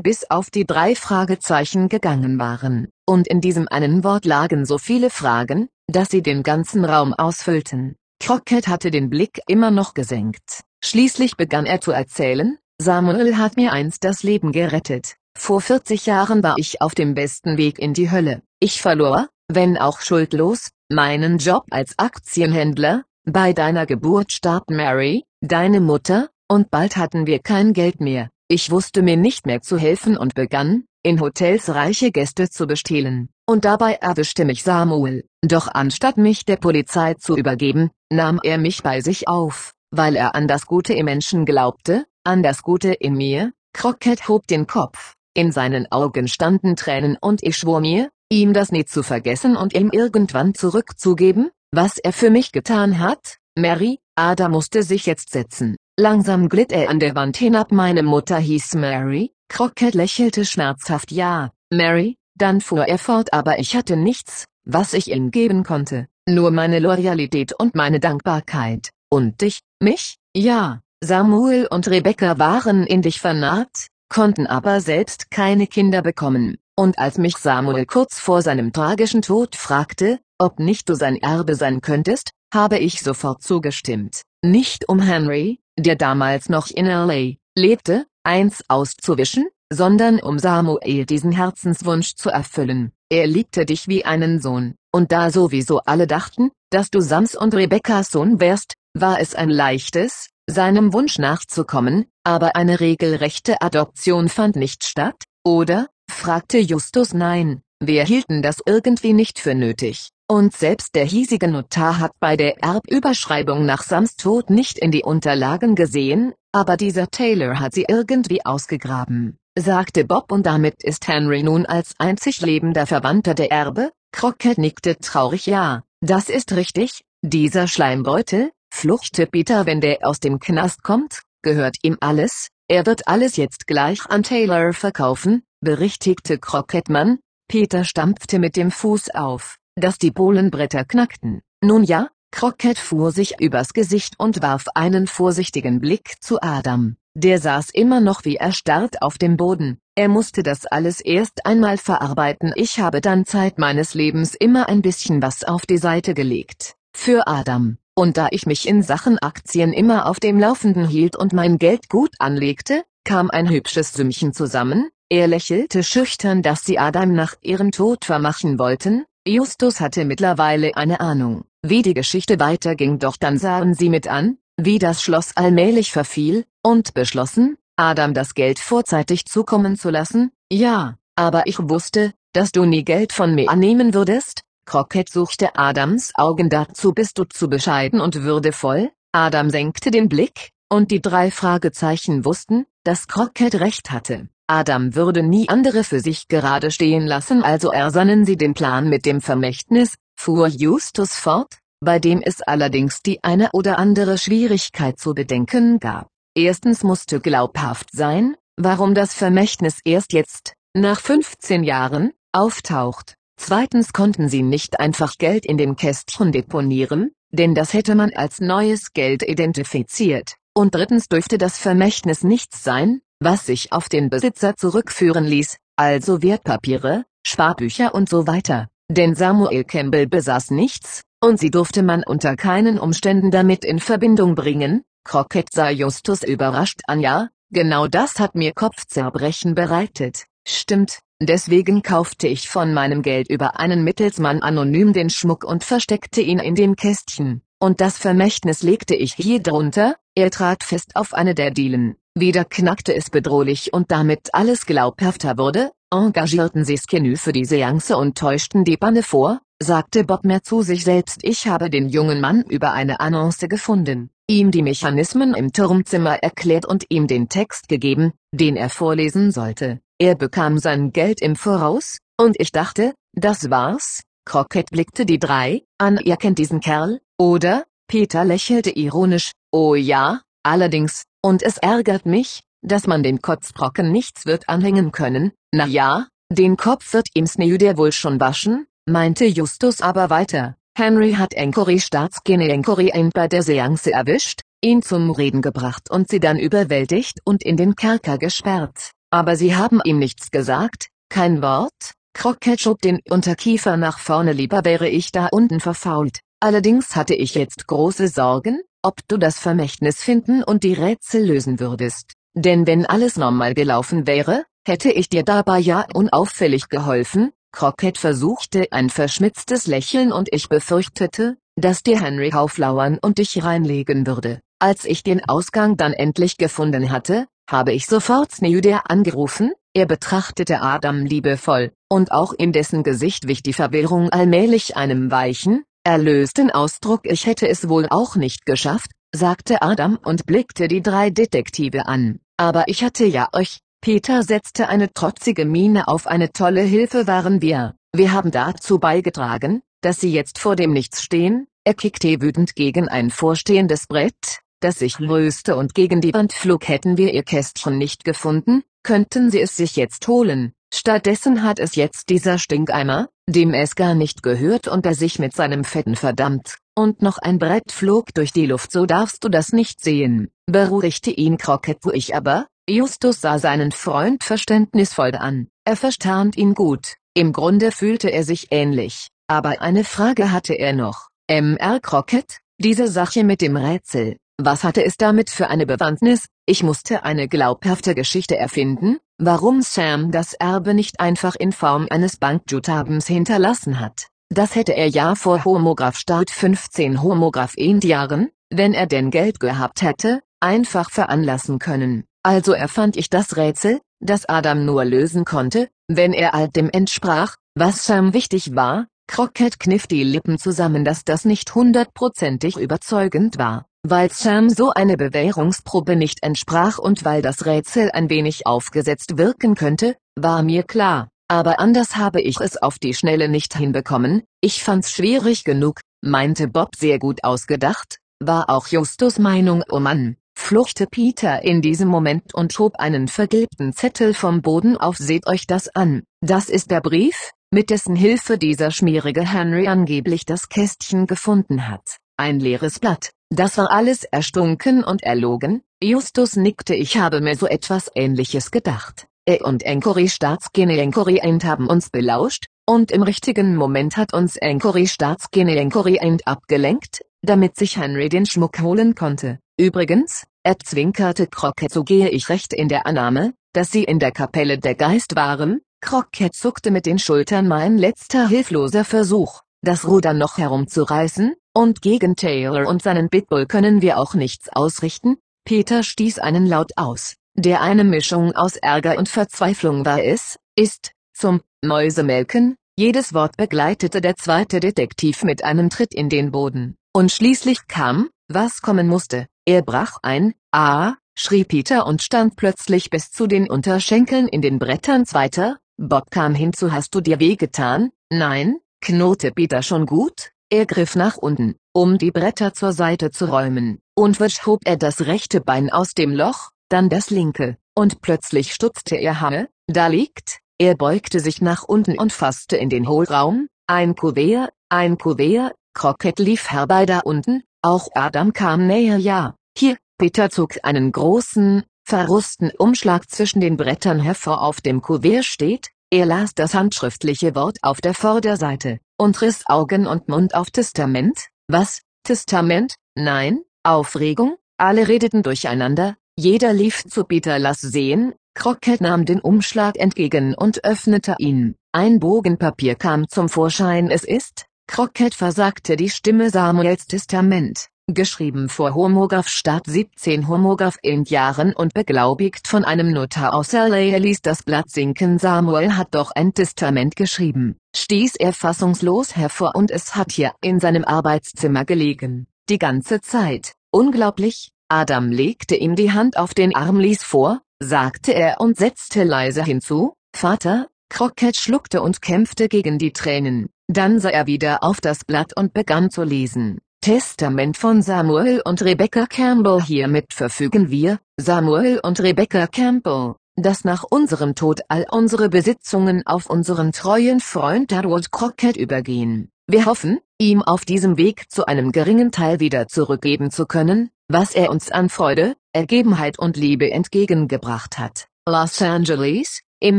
bis auf die drei Fragezeichen gegangen waren, und in diesem einen Wort lagen so viele Fragen, dass sie den ganzen Raum ausfüllten. Crockett hatte den Blick immer noch gesenkt. Schließlich begann er zu erzählen, Samuel hat mir einst das Leben gerettet. Vor 40 Jahren war ich auf dem besten Weg in die Hölle. Ich verlor, wenn auch schuldlos, meinen Job als Aktienhändler, bei deiner Geburt starb Mary, deine Mutter, und bald hatten wir kein Geld mehr. Ich wusste mir nicht mehr zu helfen und begann, in Hotels reiche Gäste zu bestehlen. Und dabei erwischte mich Samuel. Doch anstatt mich der Polizei zu übergeben, nahm er mich bei sich auf, weil er an das Gute im Menschen glaubte, an das Gute in mir. Crockett hob den Kopf. In seinen Augen standen Tränen und ich schwor mir, ihm das nie zu vergessen und ihm irgendwann zurückzugeben, was er für mich getan hat. Mary, Ada musste sich jetzt setzen. Langsam glitt er an der Wand hinab meine Mutter hieß Mary, Crockett lächelte schmerzhaft ja, Mary, dann fuhr er fort aber ich hatte nichts, was ich ihm geben konnte, nur meine Loyalität und meine Dankbarkeit, und dich, mich, ja, Samuel und Rebecca waren in dich vernarrt, konnten aber selbst keine Kinder bekommen, und als mich Samuel kurz vor seinem tragischen Tod fragte, ob nicht du sein Erbe sein könntest, habe ich sofort zugestimmt, nicht um Henry, der damals noch in L.A. lebte, eins auszuwischen, sondern um Samuel diesen Herzenswunsch zu erfüllen. Er liebte dich wie einen Sohn, und da sowieso alle dachten, dass du Sams und Rebekkas Sohn wärst, war es ein leichtes, seinem Wunsch nachzukommen, aber eine regelrechte Adoption fand nicht statt, oder? fragte Justus. Nein, wir hielten das irgendwie nicht für nötig. Und selbst der hiesige Notar hat bei der Erbüberschreibung nach Sams Tod nicht in die Unterlagen gesehen, aber dieser Taylor hat sie irgendwie ausgegraben, sagte Bob. Und damit ist Henry nun als einzig lebender Verwandter der Erbe, Crockett nickte traurig. Ja, das ist richtig, dieser Schleimbeutel, fluchte Peter wenn der aus dem Knast kommt, gehört ihm alles, er wird alles jetzt gleich an Taylor verkaufen, berichtigte Krokettmann. Peter stampfte mit dem Fuß auf, dass die Bohlenbretter knackten. Nun ja, Crockett fuhr sich übers Gesicht und warf einen vorsichtigen Blick zu Adam. Der saß immer noch wie erstarrt auf dem Boden. Er musste das alles erst einmal verarbeiten. Ich habe dann Zeit meines Lebens immer ein bisschen was auf die Seite gelegt. Für Adam. Und da ich mich in Sachen Aktien immer auf dem Laufenden hielt und mein Geld gut anlegte, kam ein hübsches Sümmchen zusammen. Er lächelte schüchtern, dass sie Adam nach ihrem Tod vermachen wollten. Justus hatte mittlerweile eine Ahnung, wie die Geschichte weiterging, doch dann sahen sie mit an, wie das Schloss allmählich verfiel, und beschlossen, Adam das Geld vorzeitig zukommen zu lassen. Ja, aber ich wusste, dass du nie Geld von mir annehmen würdest, Crockett suchte Adams Augen dazu bist du zu bescheiden und würdevoll, Adam senkte den Blick, und die drei Fragezeichen wussten, dass Crockett recht hatte. Adam würde nie andere für sich gerade stehen lassen also ersannen sie den Plan mit dem Vermächtnis, fuhr Justus fort, bei dem es allerdings die eine oder andere Schwierigkeit zu bedenken gab. Erstens musste glaubhaft sein, warum das Vermächtnis erst jetzt, nach 15 Jahren, auftaucht. Zweitens konnten sie nicht einfach Geld in dem Kästchen deponieren, denn das hätte man als neues Geld identifiziert. Und drittens dürfte das Vermächtnis nichts sein, was sich auf den Besitzer zurückführen ließ, also Wertpapiere, Sparbücher und so weiter. Denn Samuel Campbell besaß nichts, und sie durfte man unter keinen Umständen damit in Verbindung bringen. Crockett sah Justus überrascht an ja, genau das hat mir Kopfzerbrechen bereitet. Stimmt, Deswegen kaufte ich von meinem Geld über einen Mittelsmann anonym den Schmuck und versteckte ihn in dem Kästchen, und das Vermächtnis legte ich hier drunter, er trat fest auf eine der Dielen. Wieder knackte es bedrohlich und damit alles glaubhafter wurde, engagierten sie Skenü für die Seance und täuschten die Banne vor, sagte Bob mehr zu sich selbst ich habe den jungen Mann über eine Annonce gefunden, ihm die Mechanismen im Turmzimmer erklärt und ihm den Text gegeben, den er vorlesen sollte. Er bekam sein Geld im Voraus, und ich dachte, das war's. Crockett blickte die drei an. Ihr kennt diesen Kerl, oder? Peter lächelte ironisch. Oh ja, allerdings, und es ärgert mich, dass man den Kotzbrocken nichts wird anhängen können. Na ja, den Kopf wird ihm Sneuder wohl schon waschen, meinte Justus aber weiter. Henry hat Encory Staatsgene Encory bei der Seance erwischt, ihn zum Reden gebracht und sie dann überwältigt und in den Kerker gesperrt. Aber Sie haben ihm nichts gesagt, kein Wort? Crockett schob den Unterkiefer nach vorne lieber wäre ich da unten verfault. Allerdings hatte ich jetzt große Sorgen, ob du das Vermächtnis finden und die Rätsel lösen würdest. Denn wenn alles normal gelaufen wäre, hätte ich dir dabei ja unauffällig geholfen. Crockett versuchte ein verschmitztes Lächeln und ich befürchtete, dass dir Henry auflauern und dich reinlegen würde. Als ich den Ausgang dann endlich gefunden hatte, habe ich sofort Sneuder angerufen, er betrachtete Adam liebevoll, und auch in dessen Gesicht wich die Verwirrung allmählich einem weichen, erlösten Ausdruck. Ich hätte es wohl auch nicht geschafft, sagte Adam und blickte die drei Detektive an, aber ich hatte ja euch, Peter setzte eine trotzige Miene auf eine tolle Hilfe waren wir, wir haben dazu beigetragen, dass sie jetzt vor dem Nichts stehen, er kickte wütend gegen ein vorstehendes Brett, das sich löste und gegen die Wand flog hätten wir ihr Kästchen nicht gefunden, könnten sie es sich jetzt holen. Stattdessen hat es jetzt dieser Stinkeimer, dem es gar nicht gehört und der sich mit seinem Fetten verdammt. Und noch ein Brett flog durch die Luft so darfst du das nicht sehen, beruhigte ihn Crockett wo ich aber, Justus sah seinen Freund verständnisvoll an, er verstand ihn gut, im Grunde fühlte er sich ähnlich, aber eine Frage hatte er noch, M.R. Crockett, diese Sache mit dem Rätsel, was hatte es damit für eine Bewandtnis? Ich musste eine glaubhafte Geschichte erfinden, warum Sam das Erbe nicht einfach in Form eines Bankjutabens hinterlassen hat. Das hätte er ja vor Homograph Start 15 Homograph Jahren, wenn er denn Geld gehabt hätte, einfach veranlassen können. Also erfand ich das Rätsel, das Adam nur lösen konnte, wenn er all dem entsprach, was Sam wichtig war. Crockett kniff die Lippen zusammen, dass das nicht hundertprozentig überzeugend war weil Sam so eine Bewährungsprobe nicht entsprach und weil das Rätsel ein wenig aufgesetzt wirken könnte, war mir klar, aber anders habe ich es auf die Schnelle nicht hinbekommen, ich fand's schwierig genug, meinte Bob sehr gut ausgedacht, war auch Justus Meinung oh Mann, fluchte Peter in diesem Moment und schob einen vergilbten Zettel vom Boden auf Seht euch das an, das ist der Brief, mit dessen Hilfe dieser schmierige Henry angeblich das Kästchen gefunden hat. Ein leeres Blatt, das war alles erstunken und erlogen, Justus nickte ich habe mir so etwas ähnliches gedacht. Er und Encory Staatsgene Encory End haben uns belauscht, und im richtigen Moment hat uns Encory Staatsgene Encory End abgelenkt, damit sich Henry den Schmuck holen konnte. Übrigens, er zwinkerte Crockett so gehe ich recht in der Annahme, dass sie in der Kapelle der Geist waren, Crockett zuckte mit den Schultern mein letzter hilfloser Versuch, das Ruder noch herumzureißen, und gegen Taylor und seinen Bitbull können wir auch nichts ausrichten, Peter stieß einen Laut aus, der eine Mischung aus Ärger und Verzweiflung war. Es, ist, zum, Mäusemelken, jedes Wort begleitete der zweite Detektiv mit einem Tritt in den Boden, und schließlich kam, was kommen musste, er brach ein, ah, schrie Peter und stand plötzlich bis zu den Unterschenkeln in den Brettern zweiter, Bob kam hinzu hast du dir wehgetan, nein, knurrte Peter schon gut, er griff nach unten, um die Bretter zur Seite zu räumen, und wisch hob er das rechte Bein aus dem Loch, dann das linke, und plötzlich stutzte er Hamme, da liegt, er beugte sich nach unten und fasste in den Hohlraum, ein Kuvert, ein Kuvert, Crockett lief herbei da unten, auch Adam kam näher ja, hier, Peter zog einen großen, verrusten Umschlag zwischen den Brettern hervor auf dem Kuvert steht, er las das handschriftliche Wort auf der Vorderseite, und riss Augen und Mund auf Testament, was, Testament, nein, Aufregung, alle redeten durcheinander, jeder lief zu Peter lass sehen, Crockett nahm den Umschlag entgegen und öffnete ihn, ein Bogen Papier kam zum Vorschein. Es ist, Crockett versagte die Stimme Samuels Testament, geschrieben vor Homograph Stadt 17 Homograph in Jahren und beglaubigt von einem Notar aus LA ließ das Blatt sinken. Samuel hat doch ein Testament geschrieben, stieß er fassungslos hervor und es hat hier in seinem Arbeitszimmer gelegen, die ganze Zeit, unglaublich, Adam legte ihm die Hand auf den Arm ließ vor, sagte er und setzte leise hinzu, Vater, Crockett schluckte und kämpfte gegen die Tränen. Dann sah er wieder auf das Blatt und begann zu lesen. Testament von Samuel und Rebecca Campbell Hiermit verfügen wir, Samuel und Rebecca Campbell, dass nach unserem Tod all unsere Besitzungen auf unseren treuen Freund Harold Crockett übergehen. Wir hoffen, ihm auf diesem Weg zu einem geringen Teil wieder zurückgeben zu können, was er uns an Freude, Ergebenheit und Liebe entgegengebracht hat. Los Angeles, im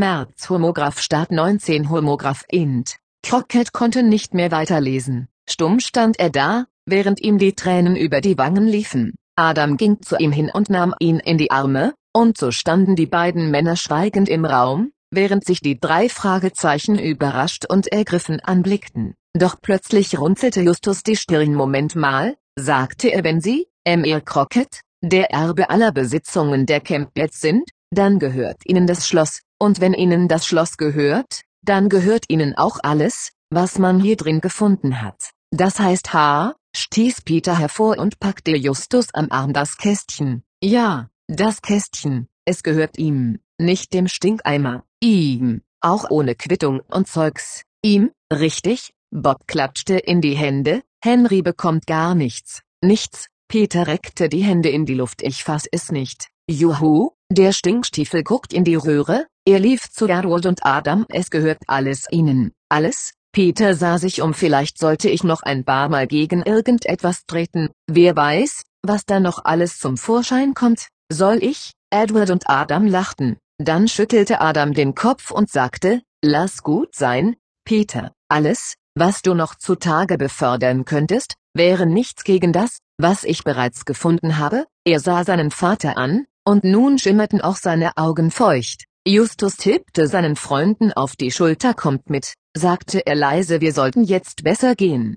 März Homograph Start 19 Homograph Int. Crockett konnte nicht mehr weiterlesen. Stumm stand er da, während ihm die Tränen über die Wangen liefen. Adam ging zu ihm hin und nahm ihn in die Arme, und so standen die beiden Männer schweigend im Raum, während sich die drei Fragezeichen überrascht und ergriffen anblickten. Doch plötzlich runzelte Justus die Stirn Moment mal, sagte er wenn Sie, M.R. Crockett, der Erbe aller Besitzungen der Campbells sind, dann gehört Ihnen das Schloss, und wenn Ihnen das Schloss gehört, dann gehört Ihnen auch alles, was man hier drin gefunden hat. Das heißt H, stieß Peter hervor und packte Justus am Arm das Kästchen. Ja, das Kästchen, es gehört ihm, nicht dem Stinkeimer, ihm, auch ohne Quittung und Zeugs, ihm, richtig, Bob klatschte in die Hände, Henry bekommt gar nichts, nichts, Peter reckte die Hände in die Luft. Ich fass es nicht, juhu, der Stinkstiefel guckt in die Röhre, er lief zu Gerwold und Adam. Es gehört alles ihnen, alles, Peter sah sich um vielleicht sollte ich noch ein paar Mal gegen irgendetwas treten, wer weiß, was da noch alles zum Vorschein kommt, soll ich, Edward und Adam lachten, dann schüttelte Adam den Kopf und sagte, lass gut sein, Peter, alles, was du noch zutage befördern könntest, wäre nichts gegen das, was ich bereits gefunden habe, er sah seinen Vater an, und nun schimmerten auch seine Augen feucht. Justus tippte seinen Freunden auf die Schulter kommt mit, sagte er leise wir sollten jetzt besser gehen.